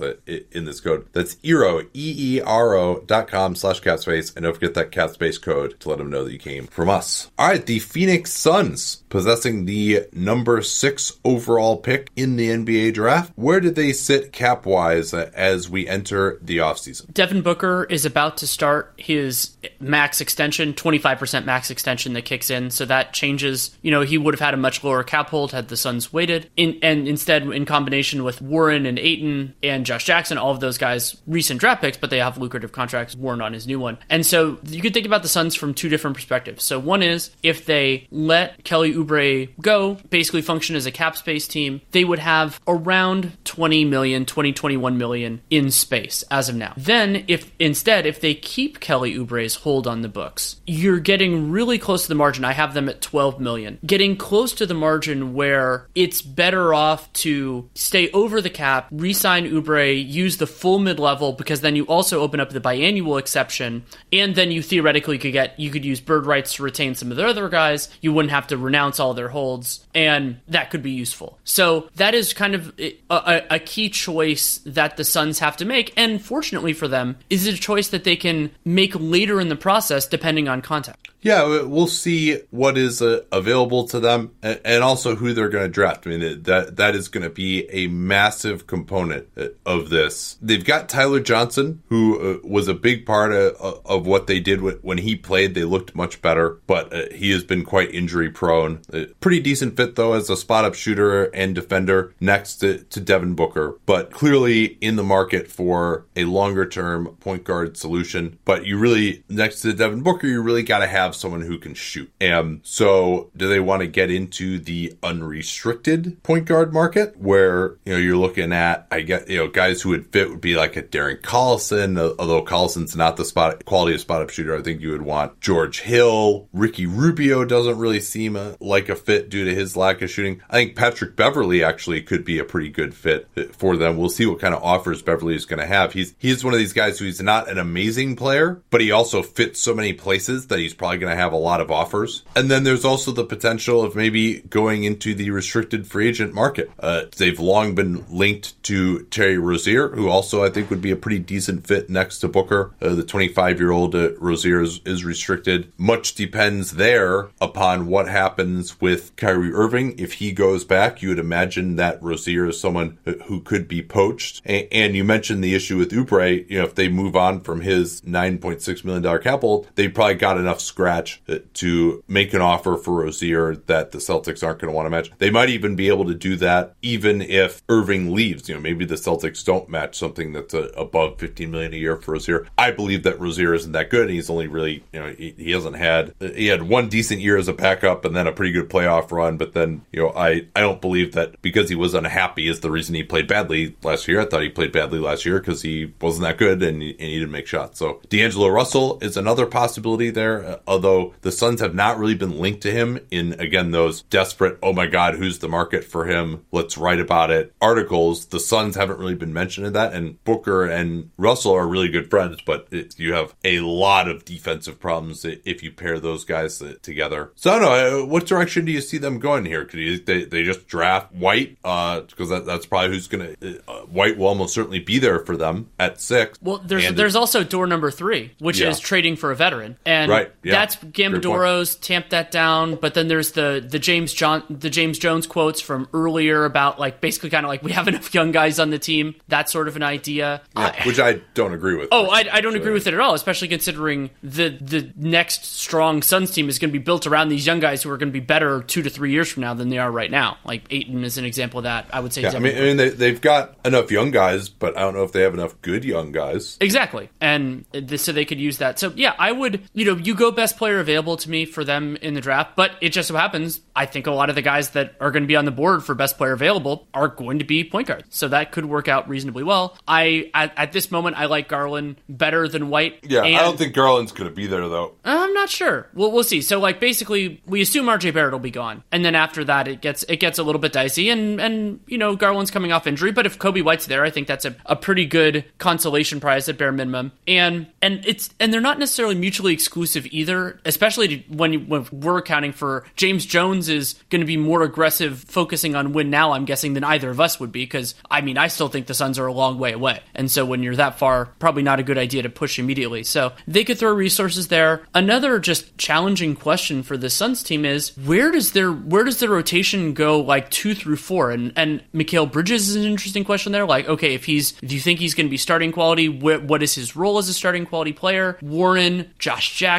in this code. That's Eero, E E R O dot com slash capspace. And don't forget that capspace code to let them know that you came from us. All right. The Phoenix Suns possessing the number six overall pick in the NBA draft. Where did they sit cap wise as we enter the offseason? Devin Booker is about to start his max extension, 25% max extension that kicks in. So that changes. You know, he would have had a much lower cap hold had the Suns waited. In, and instead, in combination with Warren and Ayton and Josh Jackson, all of those guys, recent draft picks, but they have lucrative contracts. Warren on his new one, and so you could think about the Suns from two different perspectives. So one is if they let Kelly Oubre go, basically function as a cap space team, they would have around 20 million, 20, 21 million in space as of now. Then if instead if they keep Kelly Oubre's hold on the books, you're getting really close to the margin. I have them at 12 million. Getting close to the margin where it's better off to stay over the cap, re-sign Oubre, use the full mid-level because then you also open up the biannual exception and then you theoretically could get you could use bird rights to retain some of the other guys. You wouldn't have to renounce all their holds and that could be useful. So that is kind of a, a, a key choice that the Suns have to make and fortunately for them is a choice that they can make later in the process depending on contact. Yeah, we'll see what is uh, available to them and, also who they're going to draft. I mean, that that is going to be a massive component uh, of this. They've got Tyler Johnson, who uh, was a big part of, of what they did when he played. They looked much better, but uh, he has been quite injury prone. Uh, pretty decent fit, though, as a spot up shooter and defender next to, to Devin Booker, but clearly in the market for a longer term point guard solution. But you really, next to Devin Booker, you really got to have someone who can shoot. And so do they want to get into the unrestricted point guard market where, you know, you're looking at, I get, you know, guys who would fit would be like a Darren Collison, uh, although Collison's not the spot quality of spot up shooter. I think you would want George Hill. Ricky Rubio doesn't really seem a, like a fit due to his lack of shooting. I think Patrick Beverley actually could be a pretty good fit uh, for them. We'll see what kind of offers Beverley is going to have. He's, he's one of these guys who's not an amazing player, but he also fits so many places that he's probably going to have a lot of offers. And then there's also the potential of maybe going into the restricted free agent market. Uh, they've long been linked to Terry Rozier, who also I think would be a pretty decent fit next to Booker. Uh, the 25 year old uh, Rozier is, is restricted. Much depends there upon what happens with Kyrie Irving. If he goes back, you would imagine that Rozier is someone who could be poached. And, and you mentioned the issue with Oubre. You know, if they move on from his $9.6 million capital, they probably got enough scratch to make an offer for Rozier that the Celtics aren't going to want to match. They might even be able to do that even if Irving leaves. You know, maybe the Celtics don't match something that's a, uh, above 15 million a year for Rozier. I believe that Rozier isn't that good. And he's only really, you know, he, he hasn't had, he had one decent year as a backup and then a pretty good playoff run. But then, you know, I, I don't believe that because he was unhappy is the reason he played badly last year. I thought he played badly last year because he wasn't that good and, and he didn't make shots. So D'Angelo Russell is another possibility there, uh, although the Suns have not really been linked to him in, again, those desperate, oh my God, who's the market for him? Let's write about it articles. The Suns haven't really been mentioned in that. And Booker and Russell are really good friends, but it, you have a lot of defensive problems if you pair those guys together. So I don't know. Uh, what direction do you see them going here? Could you, they, they just draft White? Because uh, that, that's probably who's going to, uh, White will almost certainly be there for them at six. Well, there's, there's also door number three, which yeah. is trading for a veteran. And right. yeah. that's Gambadoro's tamped that down, but then there's the the James John the James Jones quotes from earlier about like basically kind of like we have enough young guys on the team. That sort of an idea, yeah, I, which I don't agree with. Oh, I, I don't agree with it at all, especially considering the the next strong Suns team is going to be built around these young guys who are going to be better two to three years from now than they are right now. Like Ayton is an example of that. I would say. Yeah, I mean, I mean they, they've got enough young guys, but I don't know if they have enough good young guys. Exactly, and so they could use that. So yeah, I would. You know, you go best player available to me for them in the draft, but it just so happens I think a lot of the guys that are going to be on the board for best player available are going to be point guards. So that could work out reasonably well. I at, at this moment I like Garland better than White. Yeah, I don't think Garland's going to be there though. I'm not sure. Well, we'll see. So like basically we assume RJ Barrett will be gone. And then after that it gets it gets a little bit dicey and and you know Garland's coming off injury, but if Coby White's there, I think that's a, a pretty good consolation prize at bare minimum. And and it's and they're not necessarily mutually exclusive either, especially when, when we're accounting for James Jones is going to be more aggressive, focusing on win now. I'm guessing than either of us would be because I mean I still think the Suns are a long way away, and so when you're that far, probably not a good idea to push immediately. So they could throw resources there. Another just challenging question for the Suns team is where does their where does the rotation go like two through four? And and Mikal Bridges is an interesting question there. Like okay, if he's do you think he's going to be starting quality? What, what is his role as a starting quality player? Warren, Josh Jackson,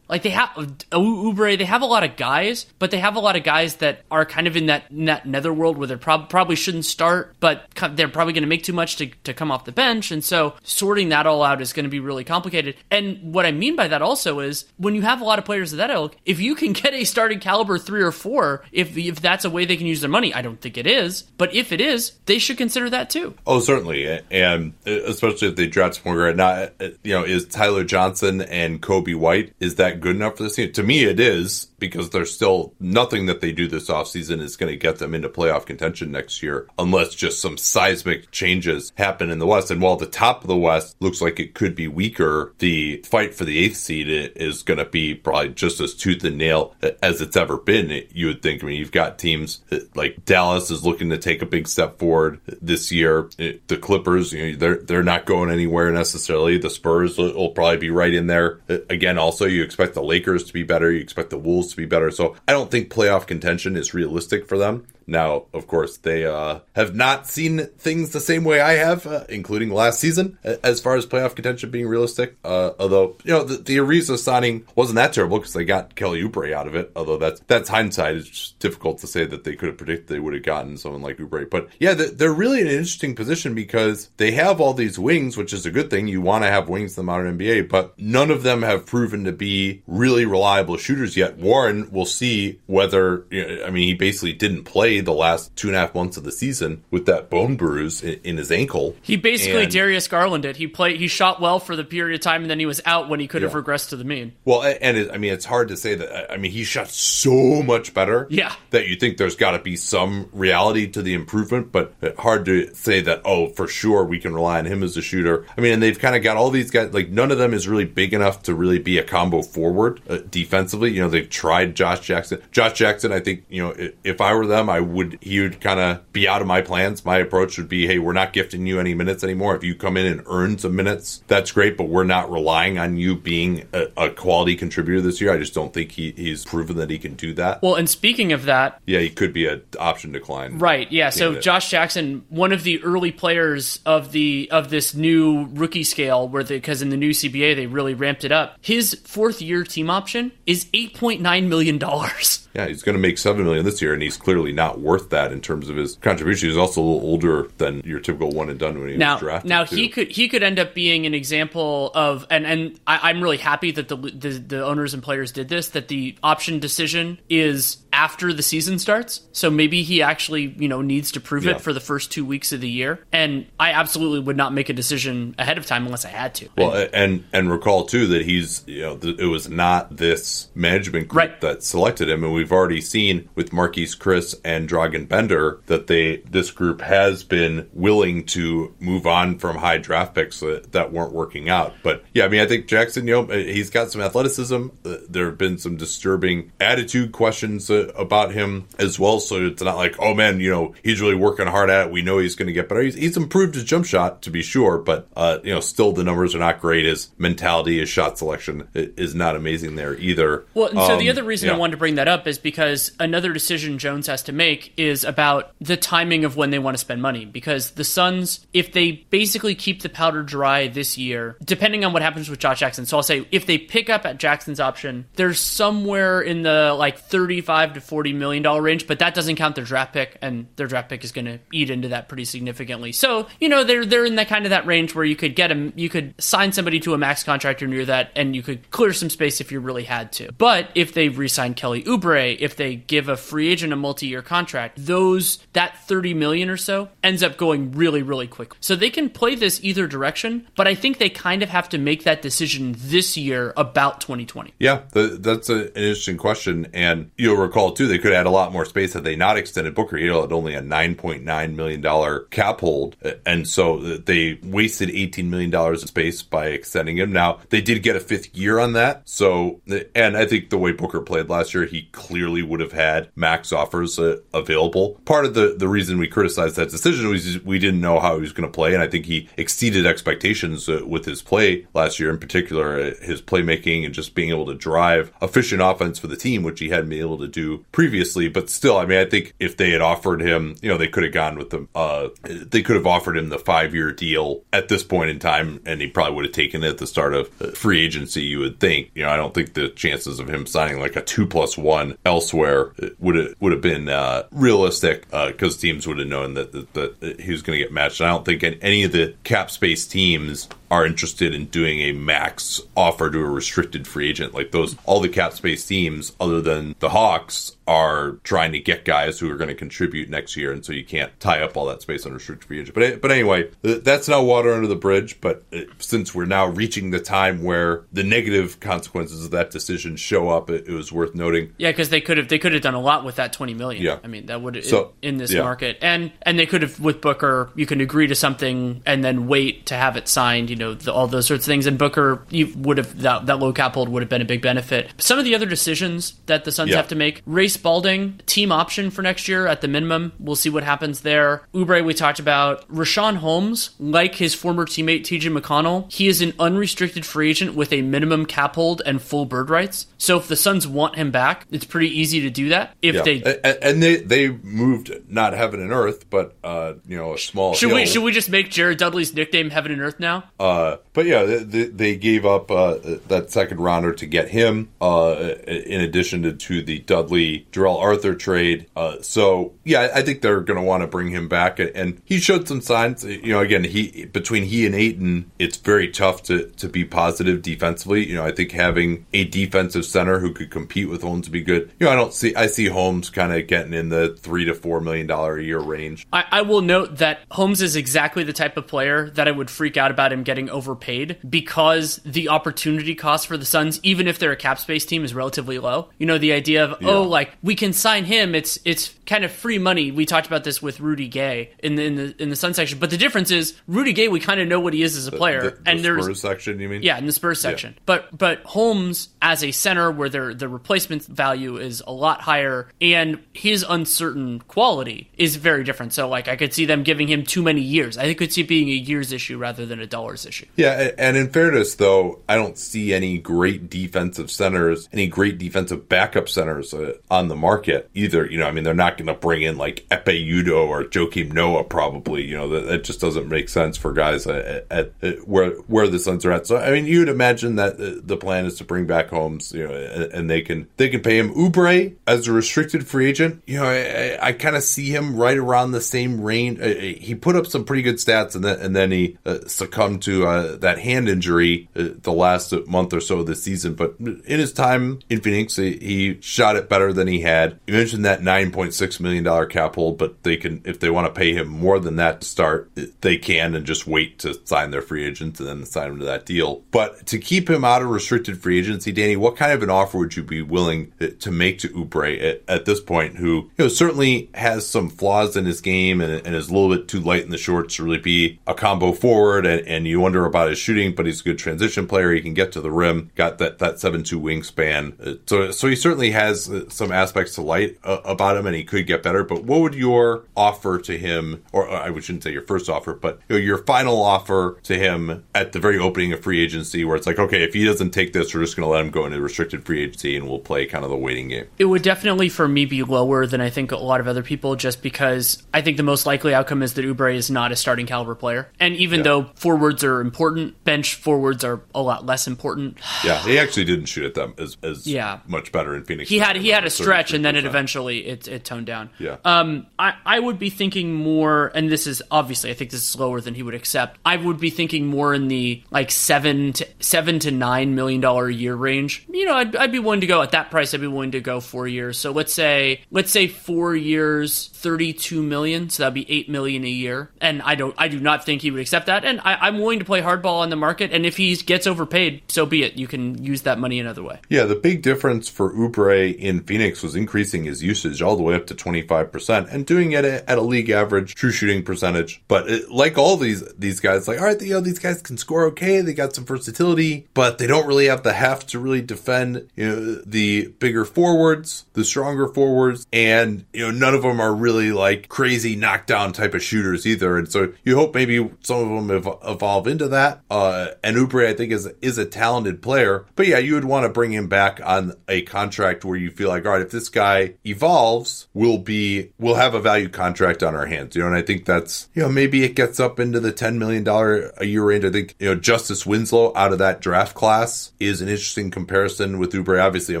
like they have uh, Oubre, they have a lot of guys, but they have a lot of guys that are kind of in that, in that netherworld where they prob- probably shouldn't start, but they're probably going to make too much to, to come off the bench. And so sorting that all out is going to be really complicated. And what I mean by that also is when you have a lot of players of that ilk, if you can get a starting caliber three or four, if if that's a way they can use their money, I don't think it is. But if it is, they should consider that too. Oh, certainly, and especially if they draft some more. Not uh, you know, is Tyler Johnson and Coby White is that good enough for this team? To me, it is because there's still nothing that they do this offseason is going to get them into playoff contention next year unless just some seismic changes happen in the West. And while the top of the West looks like it could be weaker, the fight for the eighth seed is going to be probably just as tooth and nail as it's ever been. You would think. I mean, you've got teams like Dallas is looking to take a big step forward this year. The Clippers, you know, they're they're not going anywhere necessarily. The Spurs will probably be right in there again. Also, you expect the Lakers to be better. You expect the Wolves to be better. So I don't think playoff contention is realistic for them. Now, of course, they uh, have not seen things the same way I have, uh, including last season, as far as playoff contention being realistic. Uh, although, you know, the, the Ariza signing wasn't that terrible because they got Kelly Oubre out of it. Although that's that's hindsight. It's difficult to say that they could have predicted they would have gotten someone like Oubre. But yeah, they're really in an interesting position because they have all these wings, which is a good thing. You want to have wings in the modern NBA, but none of them have proven to be really reliable shooters yet. Warren will see whether, you know, I mean, he basically didn't play the last two and a half months of the season with that bone bruise in, in his ankle. He basically and, Darius Garlanded. He played. He shot well for the period of time, and then he was out when he could yeah. have regressed to the mean. Well, and it, I mean, it's hard to say that. I mean, he shot so much better. Yeah. That you think there's got to be some reality to the improvement, but hard to say that. Oh, for sure, we can rely on him as a shooter. I mean, and they've kind of got all these guys. Like none of them is really big enough to really be a combo forward uh, defensively. You know, they've tried Josh Jackson. Josh Jackson, I think you know, if I were them, I would he would kind of be out of my plans. My approach would be, hey, we're not gifting you any minutes anymore. If you come in and earn some minutes, that's great, but we're not relying on you being a, a quality contributor this year. I just don't think he, he's proven that he can do that. Well, and speaking of that, yeah, he could be an option decline. Right. Yeah. So Josh Jackson, one of the early players of the of this new rookie scale, where because in the new CBA they really ramped it up. His fourth year team option is eight point nine million dollars. Yeah, he's going to make seven million this year, and he's clearly not worth that in terms of his contribution. He's also a little older than your typical one and done when he now, was drafted. Now too. he could he could end up being an example of, and and I, am really happy that the, the the owners and players did this. That the option decision is after the season starts, so maybe he actually you know needs to prove yeah. it for the first two weeks of the year. And I absolutely would not make a decision ahead of time unless I had to. Well, and and, and recall too that he's you know it was not this management group right. that selected him, and we we've already seen with Marquese Chriss and Dragan Bender that they this group has been willing to move on from high draft picks that, that weren't working out. But yeah, I mean, I think Jackson, you know, he's got some athleticism. Uh, there have been some disturbing attitude questions uh, about him as well. So it's not like, oh man, you know, he's really working hard at it. We know he's going to get better. He's, he's, improved his jump shot to be sure, but uh, you know, still the numbers are not great. His mentality, his shot selection is not amazing there either. Well, and so um, the other reason yeah. I wanted to bring that up is because another decision Jones has to make is about the timing of when they want to spend money. Because the Suns, if they basically keep the powder dry this year, depending on what happens with Josh Jackson, so I'll say if they pick up at Jackson's option, there's somewhere in the like 35 to 40 million dollar range, but that doesn't count their draft pick, and their draft pick is going to eat into that pretty significantly. So you know they're they're in that kind of that range where you could get them, you could sign somebody to a max contract or near that, and you could clear some space if you really had to. But if they re-sign Kelly Oubre, if they give a free agent a multi-year contract, those that 30 million or so ends up going really really quick. So they can play this either direction, but I think they kind of have to make that decision this year about 2020. Yeah, the, that's a, an interesting question and you'll recall too they could add a lot more space had they not extended Booker. He had only a 9.9 million dollar cap hold and so they wasted 18 million dollars of space by extending him. Now, they did get a fifth year on that. So and I think the way Booker played last year, he clearly would have had max offers uh, available. Part of the, the reason we criticized that decision was we didn't know how he was going to play, and I think he exceeded expectations uh, with his play last year, in particular uh, his playmaking and just being able to drive efficient offense for the team, which he hadn't been able to do previously. But still, I mean, I think if they had offered him, you know, they could have gone with the, uh, they could have offered him the five year deal at this point in time, and he probably would have taken it at the start of free agency. You would think, you know, I don't think the chances of him signing like a two plus one elsewhere would have would have been uh, realistic because uh, teams would have known that that, that he was going to get matched. I don't think any of the cap space teams are interested in doing a max offer to a restricted free agent. Like those, all the cap space teams, other than the Hawks, are trying to get guys who are going to contribute next year, and so you can't tie up all that space on restricted free agent. But but anyway, that's now water under the bridge. But uh, since we're now reaching the time where the negative consequences of that decision show up, it, it was worth noting. Yeah, because they could have they could have done a lot with that twenty million. Yeah, I mean that would so, in, in this yeah. market, and and they could have with Booker, you can agree to something and then wait to have it signed. You know, the, all those sorts of things. And Booker, you would have that, that low cap hold would have been a big benefit. Some of the other decisions that the Suns yeah. have to make: Ray Spalding, team option for next year at the minimum. We'll see what happens there. Oubre, we talked about. Richaun Holmes, like his former teammate TJ McConnell, he is an unrestricted free agent with a minimum cap hold and full bird rights. So if the Suns want him back, it's pretty easy to do that. If yeah. they and they they moved not heaven and earth, but uh, you know a small. Should hill. we should we just make Jared Dudley's nickname Heaven and Earth now? Uh, but yeah, they, they gave up uh, that second rounder to get him, uh, in addition to, to the Dudley Darrell Arthur trade. Uh, so yeah, I think they're going to want to bring him back, and he showed some signs. You know, again, he between he and Ayton, it's very tough to to be positive defensively. You know, I think having a defensive center who could compete with Holmes would be good. You know, I don't see I see Holmes kind of getting in the three to four million dollar a year range. I, I will note that Holmes is exactly the type of player that I would freak out about him getting overpaid because the opportunity cost for the Suns, even if they're a cap space team, is relatively low. You know, the idea of yeah. oh, like we can sign him. It's it's kind of free money. We talked about this with Rudy Gay in the in the in the Sun section, but the difference is Rudy Gay. We kind of know what he is as a player, the, the, the and there's Spurs section. You mean? Yeah, in the Spurs section. Yeah. But but Holmes as a center, where their the replacement value is a lot higher, and his uncertain quality is very different. So like I could see them giving him too many years. I could see it being a years issue rather than a dollars issue. Yeah, and in fairness, though, I don't see any great defensive centers, any great defensive backup centers uh, on the market either. You know, I mean, they're not going to bring in like Ekpe Udoh or Joakim Noah, probably. You know, that, that just doesn't make sense for guys at, at, at, where where the Suns are at. So, I mean, you'd imagine that the plan is to bring back Holmes, you know, and, and they can they can pay him. Oubre as a restricted free agent, you know, I, I, I kind of see him right around the same range. He put up some pretty good stats, and then and then he uh, succumbed to uh, that hand injury uh, the last month or so of the season. But in his time in Phoenix, he, he shot it better than he had. You mentioned that nine point six million dollar cap hold, but they can if they want to pay him more than that to start, they can and just wait to sign their free agent and then sign him to that deal. But to keep him out of restricted free agency, Danny, what kind of an offer would you be willing to make to Oubre at, at this point? Who you know certainly has some flaws in his game and, and, is a little bit too light in the shorts to really be a combo forward, and, and you wonder about his shooting, but he's a good transition player. He can get to the rim, got that that seven two wingspan, uh, so so he certainly has uh, some aspects to light uh, about him, and he could get better. But what would your offer to him, or I shouldn't say your first offer, but you know, your final offer to him at the very opening of free agency, where it's like, okay, if he doesn't take this, we're just going to let him go into restricted free agency, and we'll play kind of the waiting game. It would definitely for me be lower than I think a lot of other people, just because I think the most likely outcome is that Oubre is not a starting caliber player, and even yeah. though forwards are important, bench forwards are a lot less important. Yeah, he actually didn't shoot at them as, as yeah. much better in Phoenix. He had he had a stretch, and then it eventually it, it toned down. Yeah. Um, I I would be thinking more, and this is obviously I think this is lower than he would accept. I would be thinking more in the like seven to seven to nine million dollar a year range. You know, I'd, I'd be willing to go at that price. I'd be willing to go four years. So let's say let's say four years, thirty two million. So that'd be eight million a year. And I don't I do not think he would accept that. And I, I'm willing to play hardball on the market. And if he gets overpaid, so be it. You can use that money another way. Yeah, the big difference for Oubre in Phoenix was increasing his usage all the way up to 25% and doing it at a league average true shooting percentage. But it, like all these these guys, like, all right, you know, these guys can score okay. They got some versatility, but they don't really have the heft to really defend, you know, the bigger forwards, the stronger forwards, and, you know, none of them are really like crazy knockdown type of shooters either. And so you hope maybe some of them evolve into that. Uh, and Oubre, I think, is is a talented player. But yeah, you would want to bring him back on a contract where you feel like, all right, if this guy evolves, we'll be we'll have a value contract on our hands. You know, and I think that's you know maybe it gets up into the ten million dollar a year range. I think you know Justice Winslow out of that draft class is an interesting comparison with Oubre. Obviously, a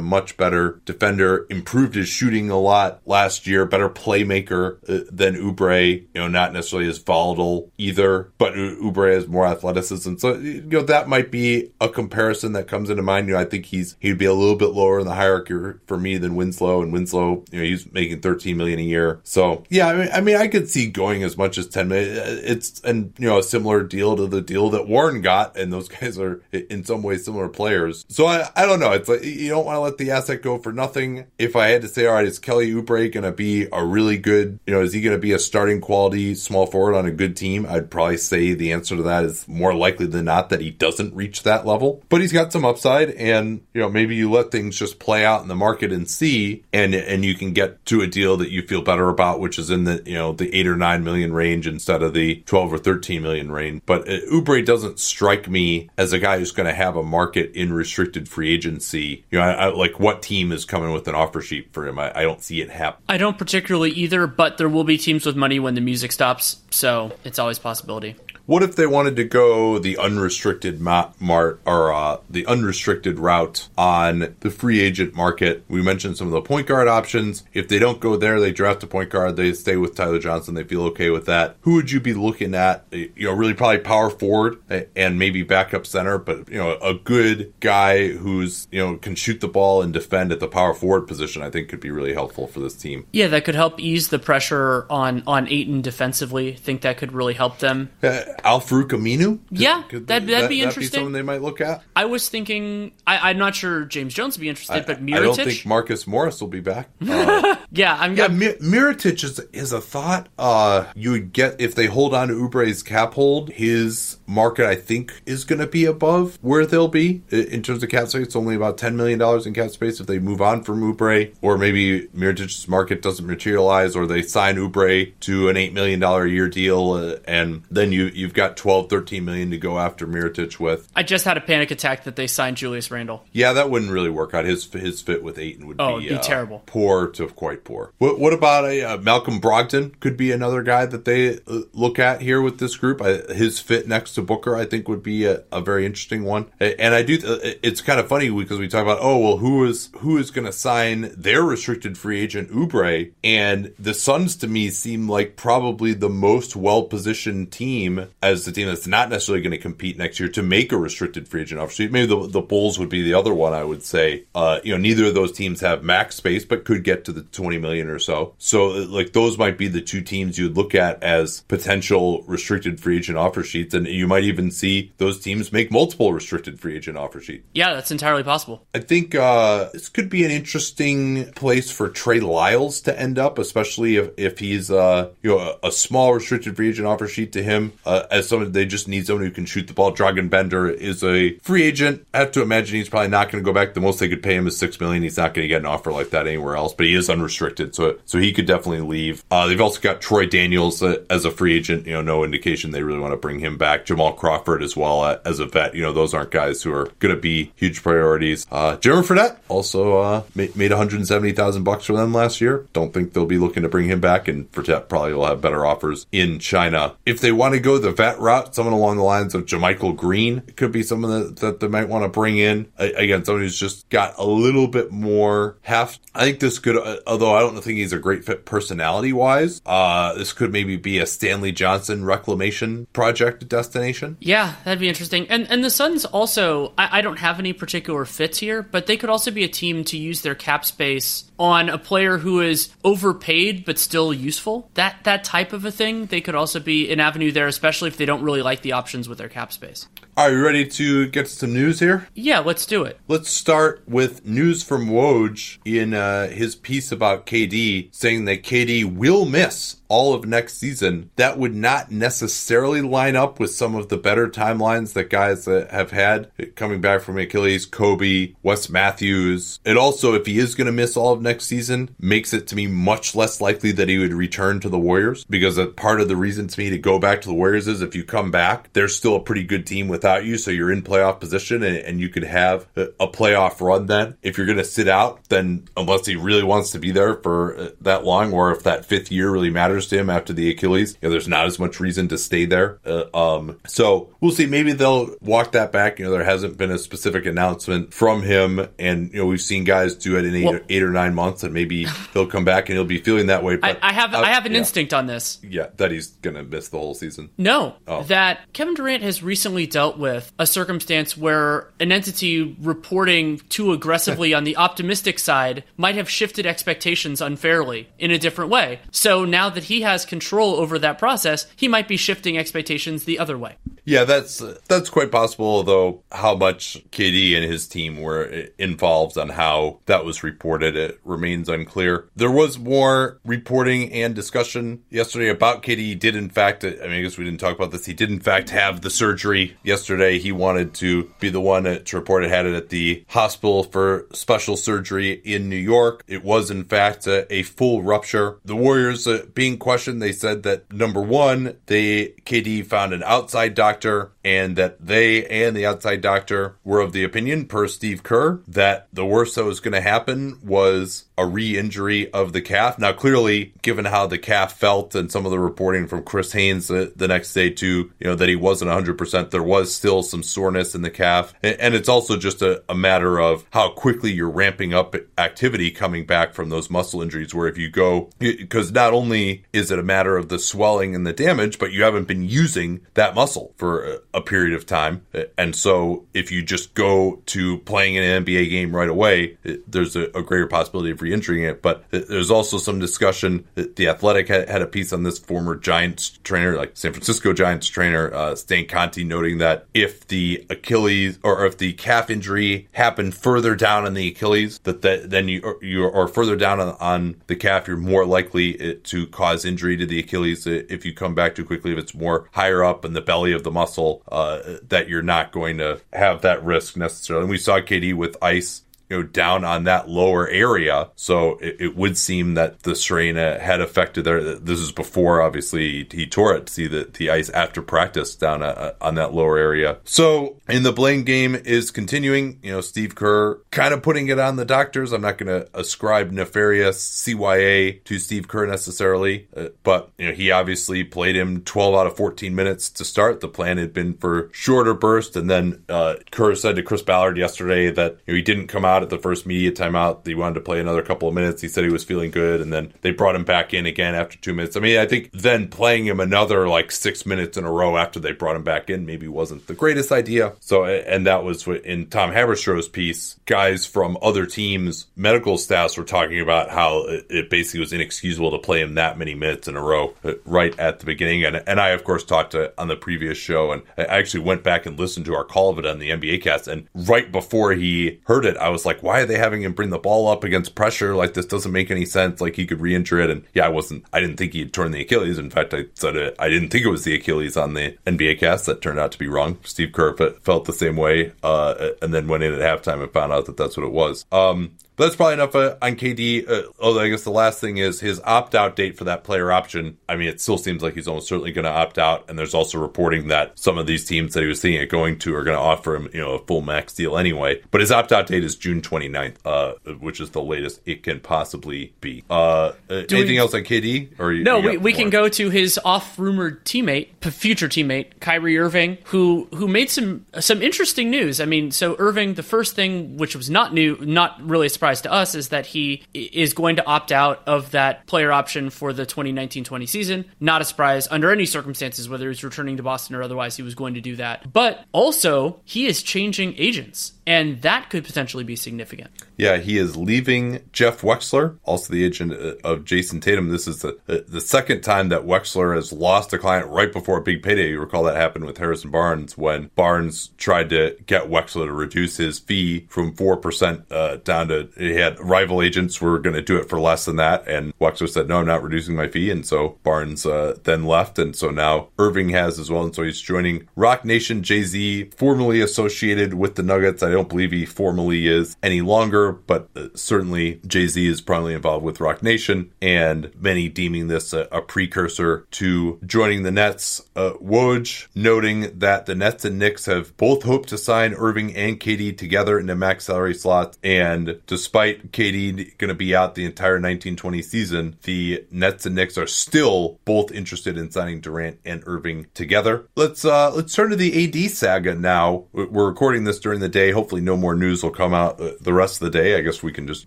much better defender, improved his shooting a lot last year, better playmaker uh, than Oubre. You know, not necessarily as volatile either, but Oubre has more athleticism. So you know that might be a comparison that comes into mind. You know, I think he's he'd be a little bit lower in the hierarchy for me than Winslow, and Winslow, you know, he's making 13 million a year. So yeah, I mean, I mean, I could see going as much as 10 million. It's and you know a similar deal to the deal that Warren got, and those guys are in some ways similar players. So I, I don't know. It's like you don't want to let the asset go for nothing. If I had to say, all right, is Kelly Oubre going to be a really good, you know, is he going to be a starting quality small forward on a good team? I'd probably say the answer to that is more likely than not that he doesn't reach that level. But he's got some upside, and you know, maybe you let things just play out in the market and see, and and you can get to a deal that you feel better about, which is in the you know the eight or nine million range instead of the twelve or thirteen million range. But uh, Oubre doesn't strike me as a guy who's going to have a market in restricted free agency. You know, I, I, like what team is coming with an offer sheet for him? I, I don't see it happen. I don't particularly either, but there will be teams with money when the music stops, so it's always possibility. What if they wanted to go the unrestricted mart or uh, the unrestricted route on the free agent market? We mentioned some of the point guard options. If they don't go there, they draft a point guard. They stay with Tyler Johnson. They feel okay with that. Who would you be looking at? You know, really probably power forward and maybe backup center, but you know, a good guy who's you know can shoot the ball and defend at the power forward position. I think could be really helpful for this team. Yeah, that could help ease the pressure on on Ayton defensively. I think that could really help them. Uh, Al-Farouq Aminu? Yeah, could, that'd, that'd that, be interesting. That be they might look at. I was thinking. I, am not sure James Jones would be interested, I, but Mirotic. I don't think Marcus Morris will be back. Uh, yeah, I'm. Yeah, Mi- Mirotic is is a thought. Uh, you would get if they hold on to Oubre's cap hold. His market, I think, is going to be above where they'll be in terms of cap space. It's only about ten million dollars in cap space if they move on from Oubre, or maybe Mirotic's market doesn't materialize, or they sign Oubre to an eight million dollar a year deal, uh, and then you you've got 12, 13 million to go after Mirotic with. I just had a panic attack that they signed Julius Randle. Yeah, that wouldn't really work out. His his fit with Ayton would oh, be, be uh, terrible, poor to quite poor. What, what about a uh, Malcolm Brogdon? Could be another guy that they uh, look at here with this group. his fit next to Booker, I think, would be a, a very interesting one. And I do. Th- it's kind of funny because we talk about oh well, who is who is going to sign their restricted free agent Oubre? and the Suns to me seem like probably the most well positioned team as the team that's not necessarily going to compete next year to make a restricted free agent offer. Sheet. Maybe the, the Bulls would be the other one. I would say, uh, you know, neither of those teams have max space, but could get to the twenty million or so. So, like, those might be the two teams you'd look at as potential restricted free agent offer sheets, and you might even see those teams make multiple restricted free agent offer sheets. Yeah, that's entirely possible. I think uh, this could be an interesting place for Trey Lyles to end up, especially if if he's uh, you know a, a small restricted free agent offer sheet to him uh, as someone they just need someone who can shoot the ball. Dragan Bender is a free agent. I have to imagine he's probably not going to go back. The most they could pay him is six million. He's not going to get an offer like that anywhere else. But he is unrestricted, so so he could definitely leave. Uh, they've also got Troy Daniels uh, as a free agent. You know, no indication they really want to bring him back. Jamal Crawford as well uh, as a vet. You know, those aren't guys who are going to be huge priorities. Uh, Jimmer Fredette also uh, made, made 170,000 bucks for them last year. Don't think they'll be looking to bring him back, and Fredette probably will have better offers in China. If they want to go the vet route, someone along the lines of JaMychal Green could be someone that, that they might want to bring in. Again, someone who's just got a little bit more heft. I think this could, uh, although I don't think he's a great fit personality wise, uh, this could maybe be a Stanley Johnson reclamation project destination. Yeah, that'd be interesting. And and the Suns also, I, I don't have any particular fits here, but they could also be a team to use their cap space on a player who is overpaid but still useful. That that type of a thing, they could also be an avenue there, especially if they don't really like the options with their cap space. Are you ready to get some news here? Yeah, let's do it. Let's start with news from Woj in uh, his piece about KD, saying that KD will miss all of next season, that would not necessarily line up with some of the better timelines that guys that have had coming back from Achilles, Kobe, Wes Matthews. It also, if he is going to miss all of next season, makes it to me much less likely that he would return to the Warriors because part of the reason to me to go back to the Warriors is if you come back, they're still a pretty good team without you. So you're in playoff position and, and you could have a playoff run then. If you're going to sit out, then unless he really wants to be there for uh, that long, or if that fifth year really matters to him after the Achilles, you know, there's not as much reason to stay there. Uh, um, so we'll see. Maybe they'll walk that back. You know, there hasn't been a specific announcement from him, and you know, we've seen guys do it in eight, well, or, eight or nine months, and maybe he'll come back and he'll be feeling that way. But I, I have, uh, I have an yeah. instinct on this. Yeah, that he's going to miss the whole season. No, oh. that Kevin Durant has recently dealt with a circumstance where an entity reporting too aggressively on the optimistic side might have shifted expectations unfairly in a different way. So now that he has control over that process, he might be shifting expectations the other way. Yeah, that's that's quite possible. Though how much KD and his team were involved on how that was reported, it remains unclear. There was more reporting and discussion yesterday about KD. He did in fact, I mean, I guess we didn't talk about this. He did in fact have the surgery yesterday. He wanted to be the one to report it had it at the hospital for special surgery in New York. It was in fact a, a full rupture. The Warriors uh, being questioned, they said that number one, they KD found an outside doctor and that they and the outside doctor were of the opinion, per Steve Kerr, that the worst that was going to happen was a re injury of the calf. Now, clearly, given how the calf felt and some of the reporting from Chris Haynes the, the next day, too, you know, that he wasn't 100%, there was still some soreness in the calf. And, and it's also just a, a matter of how quickly you're ramping up activity coming back from those muscle injuries, where if you go, because not only is it a matter of the swelling and the damage, but you haven't been using that muscle for a period of time. And so if you just go to playing an NBA game right away, there's a, a greater possibility of re-injuring it. But there's also some discussion. that The Athletic had, had, a piece on this former Giants trainer, like San Francisco Giants trainer, uh, Stan Conti, noting that if the Achilles or if the calf injury happened further down in the Achilles, that, then you you are further down on, on the calf, you're more likely to cause injury to the Achilles if you come back too quickly. If it's more higher up in the belly of the muscle, uh, that you're not going to have that risk necessarily. And we saw KD with ice you know, down on that lower area. So it, it would seem that the strain uh, had affected there. This is before, obviously, he tore it. See the, the ice after practice down uh, on that lower area. So, in the blame game is continuing. You know, Steve Kerr kind of putting it on the doctors. I'm not going to ascribe nefarious CYA to Steve Kerr necessarily, uh, but you know, he obviously played him 12 out of 14 minutes to start. The plan had been for shorter burst, and then uh, Kerr said to Chris Ballard yesterday that you know, he didn't come out at the first media timeout. He wanted to play another couple of minutes. He said he was feeling good, and then they brought him back in again after two minutes. I mean, I think then playing him another like six minutes in a row after they brought him back in maybe wasn't the greatest idea. So, and that was in Tom Haberstroh's piece. Guys from other teams, medical staffs were talking about how it basically was inexcusable to play him that many minutes in a row uh, right at the beginning. And and I of course talked to on the previous show, and I actually went back and listened to our call of it on the NBA cast. And right before he heard it, I was like like, why are they having him bring the ball up against pressure? Like, this doesn't make any sense. Like, he could re injure it. And yeah, I wasn't, I didn't think he'd torn the Achilles. In fact, I said it, I didn't think it was the Achilles on the NBA cast. That turned out to be wrong. Steve Kerr felt the same way. Uh, and then went in at halftime and found out that that's what it was. Um, that's probably enough uh, on KD. Uh, although I guess the last thing is his opt out date for that player option. I mean, it still seems like he's almost certainly going to opt out. And there's also reporting that some of these teams that he was thinking of going to are going to offer him, you know, a full max deal anyway. But his opt out date is June 29th, uh, which is the latest it can possibly be. Uh, uh anything we, else on KD? Or you, no, you we, we can go to his off rumored teammate, future teammate Kyrie Irving, who who made some some interesting news. I mean, so Irving, the first thing which was not new, not really a surprise to us is that he is going to opt out of that player option for the 2019-20 season. Not a surprise under any circumstances, whether he's returning to Boston or otherwise, he was going to do that. But also, he is changing agents and that could potentially be significant. Yeah, he is leaving Jeff Wexler, also the agent uh, of Jayson Tatum. This is the the second time that Wexler has lost a client right before a big payday. You recall that happened with Harrison Barnes when Barnes tried to get Wexler to reduce his fee from four percent uh, down to he had rival agents were going to do it for less than that, and Wexler said, "No, I'm not reducing my fee," and so Barnes uh, then left, and so now Irving has as well, and so he's joining Roc Nation. Jay Z, formerly associated with the Nuggets, I don't believe he formally is any longer, but uh, certainly Jay Z is probably involved with Roc Nation, and many deeming this a, a precursor to joining the Nets. Uh, Woj noting that the Nets and Knicks have both hoped to sign Irving and KD together into max salary slots, and despite KD going to be out the entire 1920 season, the Nets and Knicks are still both interested in signing Durant and Irving together. Let's uh let's turn to the AD saga now. We're recording this during the day. No more news will come out uh, the rest of the day. I guess we can just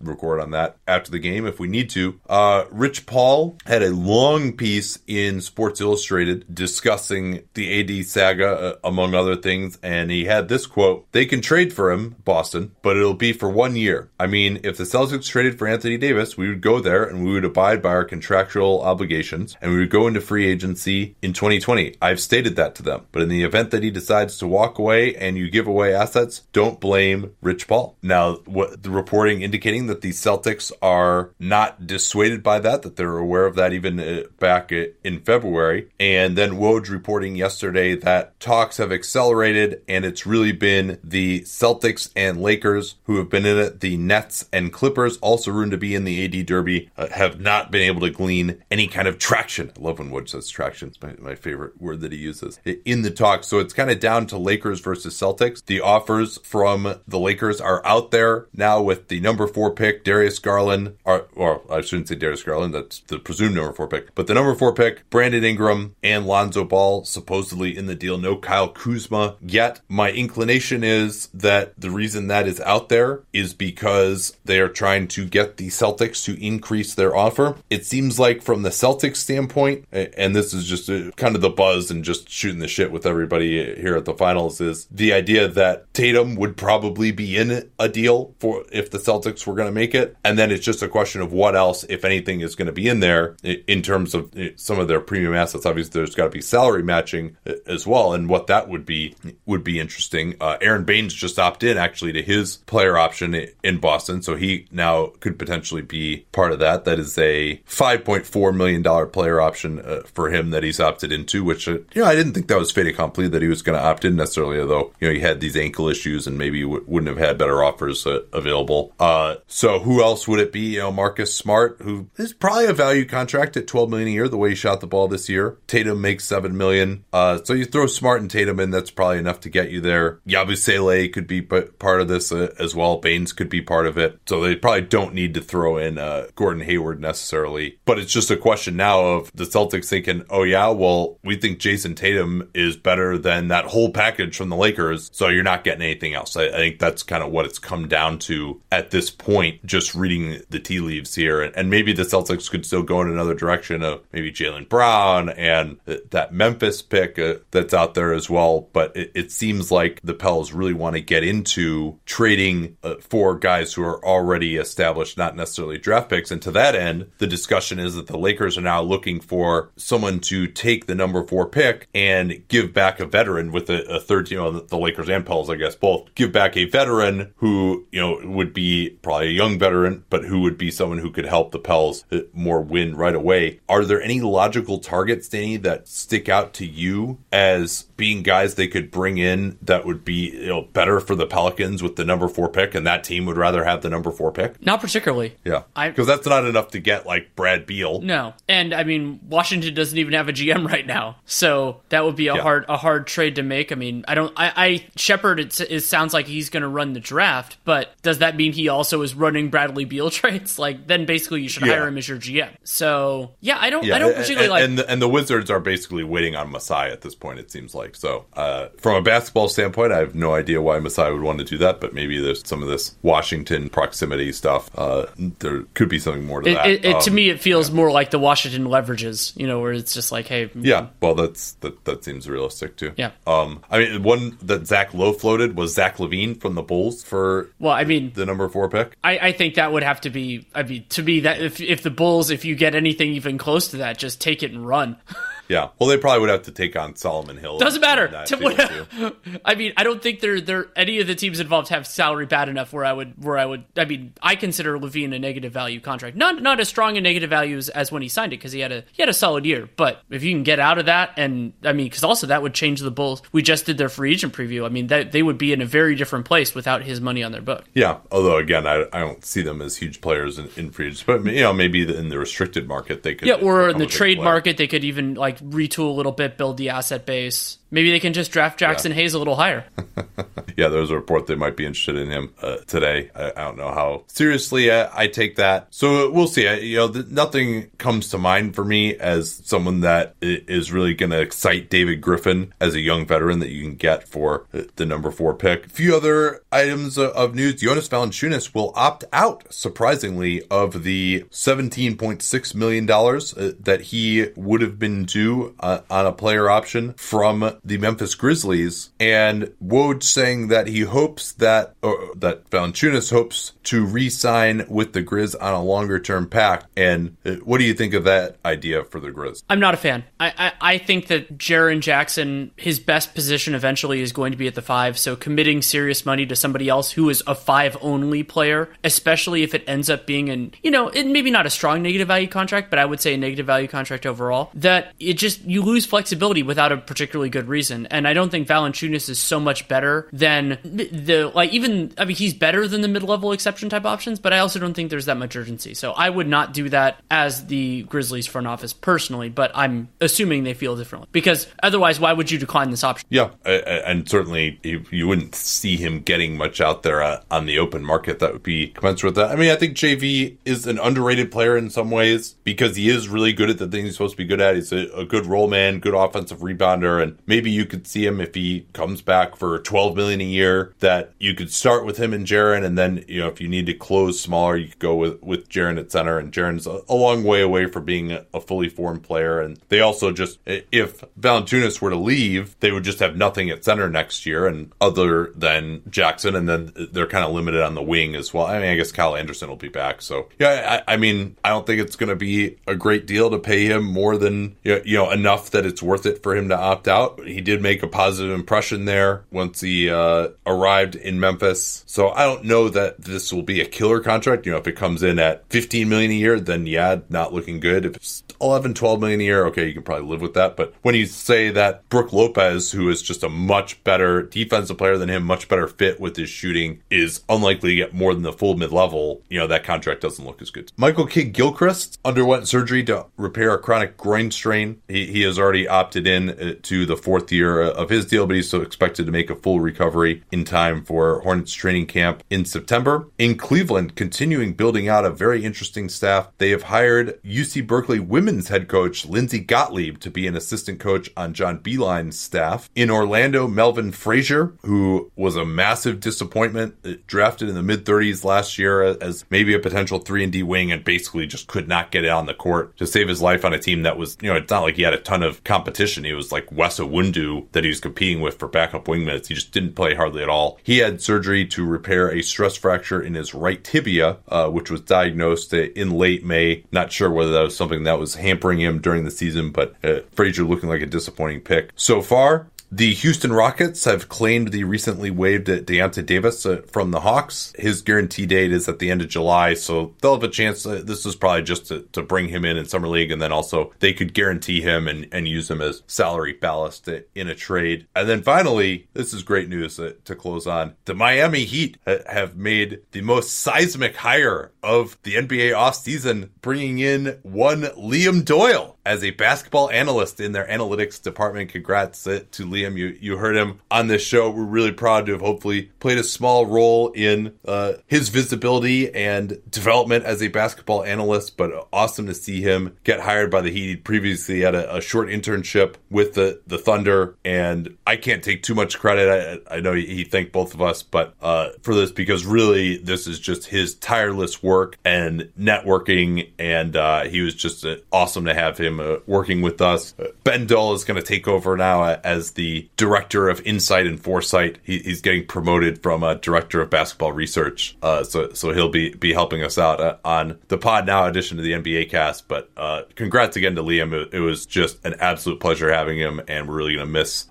record on that after the game if we need to. Uh, Rich Paul had a long piece in Sports Illustrated discussing the AD saga, uh, among other things, and he had this quote: "They can trade for him, Boston, but it'll be for one year. I mean, if the Celtics traded for Anthony Davis, we would go there and we would abide by our contractual obligations, and we would go into free agency in 2020. I've stated that to them. But in the event that he decides to walk away and you give away assets, don't blame Rich Paul. Now, what the reporting indicating that the Celtics are not dissuaded by that, that they're aware of that even uh, back in February. And then Woj reporting yesterday that talks have accelerated and it's really been the Celtics and Lakers who have been in it. The Nets and Clippers, also rumored to be in the AD Derby, uh, have not been able to glean any kind of traction. I love when Woj says traction. It's my, my favorite word that he uses in the talk. So it's kind of down to Lakers versus Celtics. The offers from the Lakers are out there now with the number four pick, Darius Garland, or, or I shouldn't say Darius Garland, that's the presumed number four pick, but the number four pick, Brandon Ingram and Lonzo Ball, supposedly in the deal. No Kyle Kuzma yet. My inclination is that the reason that is out there is because they are trying to get the Celtics to increase their offer. It seems like from the Celtics standpoint, and this is just uh, kind of the buzz and just shooting the shit with everybody here at the finals, is the idea that Tatum would probably be in a deal for if the Celtics were going to make it. And then it's just a question of what else, if anything, is going to be in there in terms of some of their premium assets. Obviously, there's got to be salary matching as well. And what that would be would be interesting. Uh, Aron Baynes just opted in actually to his player option in Boston. So he now could potentially be part of that. That is a $5.4 million player option uh, for him that he's opted into, which, uh, you know, I didn't think that was fait accompli that he was going to opt in necessarily, although, you know, he had these ankle issues and maybe w- wouldn't have had better offers uh, available. Uh, so who else would it be? You know, Marcus Smart, who is probably a value contract at 12 million a year, the way he shot the ball this year. Tatum makes 7 million. Uh, so you throw Smart and Tatum in, that's probably enough to get you there. Yabusele could be part of this uh, as well. Baynes could be part of it. So they probably don't need to throw in uh, Gordon Hayward necessarily. But it's just a question now of the Celtics thinking, oh, yeah, well, we think Jayson Tatum is better than that whole package from the Lakers. So you're not getting anything else. I, I think that's kind of what it's come down to at this point, just reading the tea leaves here. And, and maybe the Celtics could still go in another direction of maybe Jaylen Brown and that Memphis pick uh, that's out there as well. But it, it, seems like the Pels really want to get into trading uh, for guys who are already established, not necessarily draft picks. And to that end, the discussion is that the Lakers are now looking for someone to take the number four pick and give back a veteran with a, a third, you know, the Lakers and Pels, I guess, both give back a veteran who, you know, would be probably a young veteran, but who would be someone who could help the Pels uh, more win right away. Are there any logical targets, Danny, that stick out to you as being guys they could bring in that would be, you know, better for the Pelicans with the number four pick and that team would rather have the number four pick? Not particularly. Yeah. Because that's not enough to get like Brad Beal. No. And I mean, Washington doesn't even have a GM right now. So that would be a yeah. hard a hard trade to make. I mean, I don't I, I Sheppard it, it sounds like he's going to run the draft, but does that mean he also is running Bradley Beal trades? Like then basically you should yeah. hire him as your GM. So, yeah, I don't yeah. I don't particularly and, like and the, and the Wizards are basically waiting on Masai at this point it seems like. So, uh, from a basketball standpoint, I have no idea why Masai would want to do that, but maybe there's some of this Washington proximity stuff. Uh, there could be something more to it, that. It, it, um, to me, it feels more like the Washington leverages, you know, where it's just like, hey, yeah. Well, that's that. That seems realistic too. Yeah. Um. I mean, one that Zach Lowe floated was Zach LaVine from the Bulls for. Well, I mean, the number four pick. I, I think that would have to be. I mean, to me, that if if the Bulls, if you get anything even close to that, just take it and run. Yeah. Well, they probably would have to take on Solomon Hill. Doesn't matter. that To- deal, too. I mean, I don't think they're they're any of the teams involved have salary bad enough where I would where I would. I mean, I consider LaVine a negative value contract, not not as strong a negative value as, as when he signed it because he had a he had a solid year. But if you can get out of that, and I mean, because also that would change the Bulls. We just did their free agent preview. I mean, that they would be in a very different place without his money on their book. Yeah, although again, I, I don't see them as huge players in, in free agents, but you know maybe in the restricted market they could. Yeah, or in the trade player. market, they could even like retool a little bit, build the asset base. Maybe they can just draft Jaxson Hayes a little higher. Yeah, there was a report they might be interested in him uh, today. I, I don't know how seriously I, I take that. So we'll see. I, you know, th- nothing comes to mind for me as someone that is really going to excite David Griffin as a young veteran that you can get for uh, the number four pick. A few other items of, of news: Jonas Valanciunas will opt out, surprisingly, of the seventeen point six million dollars uh, that he would have been due uh, on a player option from the Memphis Grizzlies, and Woj saying that he hopes that or that Valanciunas hopes to re-sign with the Grizz on a longer-term pact. And uh, what do you think of that idea for the Grizz? I'm not a fan. I, I, I think that Jaren Jackson, his best position eventually is going to be at the five. So committing serious money to somebody else who is a five only player, especially if it ends up being an, you know, it, maybe not a strong negative value contract, but I would say a negative value contract overall, that it just, you lose flexibility without a particularly good reason. And I don't think Valanciunas is so much better than the, like, even, I mean, he's better than the mid level exception type options, but I also don't think there's that much urgency. So I would not do that as the Grizzlies front office personally, but I'm assuming they feel differently because otherwise, why would you decline this option? Yeah, and certainly you, wouldn't see him getting much out there uh, on the open market that would be commensurate with that. I mean, I think JV is an underrated player in some ways because he is really good at the things he's supposed to be good at. He's a good role man, good offensive rebounder, and maybe you could see him if he comes back for 12 million a year. That you could start with him and Jaren, and then you know if you need to close smaller, you could go with with Jaren at center. And Jaren's a, a long way away from being a, fully formed player. And they also just if Valanciunas were to leave, they would just have nothing at center next year, and other than Jackson, and then they're kind of limited on the wing as well. I mean, I guess Kyle Anderson will be back, so yeah. I, I mean, I don't think it's going to be a great deal to pay him more than you know enough that it's worth it for him to opt out. He did make a positive impression there once he uh, arrived in Memphis, so I don't know that this will be a killer contract. You know, if it comes in at 15 million a year, then yeah, not looking good. If it's 11, 12 million a year, okay, you can probably live with that. But when you say that Brook Lopez, who is just a much better defensive player than him, much better fit with his shooting, is unlikely to get more than the full mid level, you know, that contract doesn't look as good. Michael Kidd Gilchrist underwent surgery to repair a chronic groin strain. He, he has already opted in uh, to the fourth year of his deal, but he's expected to make a full recovery in time for Hornets training camp in September. In Cleveland, continuing building out a very interesting staff, they have hired UC Berkeley women's head coach Lindsay Gottlieb to be an assistant coach on John Beilein's staff. In Orlando, Melvin Frazier, who was a massive disappointment, uh, drafted in the mid 30s last year as maybe a potential 3 and D wing and basically just could not get it on the court to save his life on a team that was, you know, it's not like he had a ton of competition. He was like Wes Iwundu that he was competing with for backup wing minutes. He just didn't play hardly at all. He had surgery to repair a stress fracture in his right tibia, uh, which was diagnosed in late May. Not sure whether that was something that was hampering him during the season, but uh, Frazier looking like a disappointing pick. So far, the Houston Rockets have claimed the recently waived Deyonta Davis uh, from the Hawks. His guarantee date is at the end of July, so they'll have a chance. Uh, this is probably just to, to bring him in in summer league, and then also they could guarantee him and, and use him as salary ballast in a trade. And then finally, this is great news uh, to close on. The Miami Heat have made the most seismic hire of the NBA offseason, bringing in one Liam Doyle as a basketball analyst in their analytics department. Congrats uh, to Liam. You you heard him on this show. We're really proud to have hopefully played a small role in uh, his visibility and development as a basketball analyst. But awesome to see him get hired by the Heat. He previously had a, a short internship with the the Thunder, and I can't take too much credit. I, I know he, he thanked both of us, but uh, for this because really this is just his tireless work and networking, and uh, he was just uh, awesome to have him him uh, working with us. Uh, ben Dull is going to take over now uh, as the director of insight and foresight. He, he's getting promoted from a director of basketball research. Uh, so so he'll be be helping us out uh, on the pod now, addition to the NBA cast. But uh, congrats again to Liam. It, it, was just an absolute pleasure having him, and we're really going to miss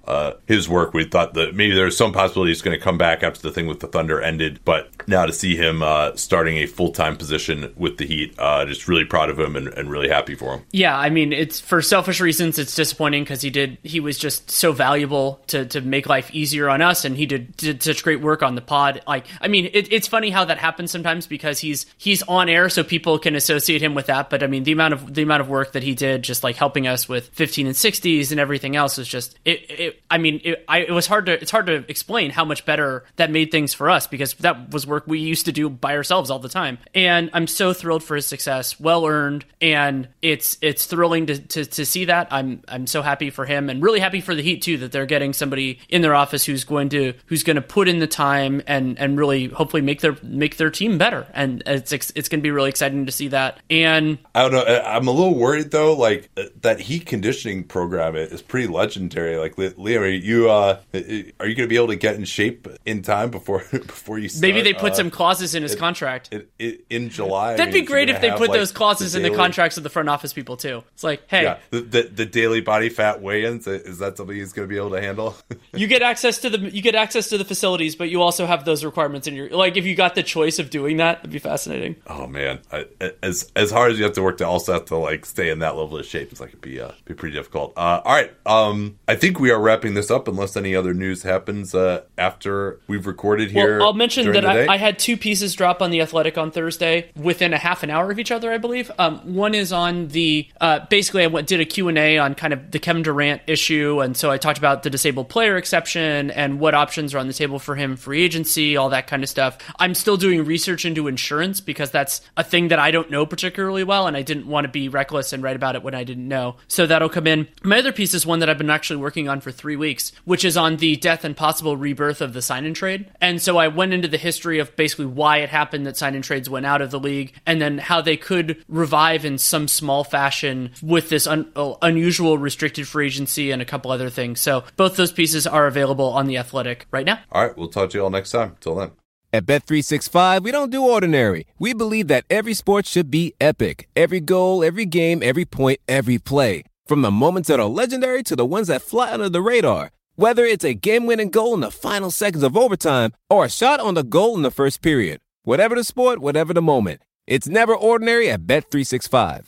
his work. We thought that maybe there's some possibility he's going to come back after the thing with the Thunder ended, but now to see him starting a full time position with the Heat, just really proud of him and, and really happy for him. Yeah, I mean, it's for selfish reasons. It's disappointing because he did. He was just so valuable to to make life easier on us, and he did did such great work on the pod. Like, I mean, it, it's funny how that happens sometimes because he's he's on air, so people can associate him with that. But I mean, the amount of the amount of work that he did, just like helping us with 15 and 60s and everything else, is just it. it I mean, it, I, it was hard to it's hard to explain how much better that made things for us because that was work we used to do by ourselves all the time. And I'm so thrilled for his success, well earned, and it's it's thrilling to, to, to see that. I'm I'm so happy for him and really happy for the Heat too that they're getting somebody in their office who's going to who's going to put in the time and and really hopefully make their make their team better. And it's it's going to be really exciting to see that. And I don't know. I'm a little worried though. Like that Heat conditioning program is pretty legendary. Like Liam, you uh, are you going to be able to get in shape in time before before you? Start? Maybe they put uh, some clauses in his it, contract it, it, in July. That'd I mean, be great if they put like those clauses the in the contracts of the front office people too. It's like, hey, yeah, the, the, the daily body fat weigh-ins is that something he's going to be able to handle? you get access to the you get access to the facilities, but you also have those requirements in your like. If you got the choice of doing that, it'd be fascinating. Oh man, I, as as hard as you have to work to also have to like stay in that level of shape, it's like it'd be uh, be pretty difficult. Uh, all right, um, I think we are wrapping this up unless any other news happens uh, after we've recorded here. Well, I'll mention that I, I, had two pieces drop on the Athletic on Thursday within a half an hour of each other, I believe. Um, one is on the uh, basically I went, did a Q and A on kind of the Kevin Durant issue, and so I talked about the disabled player exception and what options are on the table for him, free agency, all that kind of stuff. I'm still doing research into insurance because that's a thing that I don't know particularly well, and I didn't want to be reckless and write about it when I didn't know. So that'll come in. My other piece is one that I've been actually working on for three weeks, which is on the death and possible rebirth of the sign and trade. And so I went into the history of basically why it happened that sign and trades went out of the league, and then how they could revive in some small fashion with this un- uh, unusual restricted free agency and a couple other things. So both those pieces are available on the Athletic right now. All right, we'll talk to you all next time. Till then. At Bet365, we don't do ordinary. We believe that every sport should be epic. Every goal, every game, every point, every play. From the moments that are legendary to the ones that fly under the radar. Whether it's a game-winning goal in the final seconds of overtime or a shot on the goal in the first period. Whatever the sport, whatever the moment. It's never ordinary at Bet365.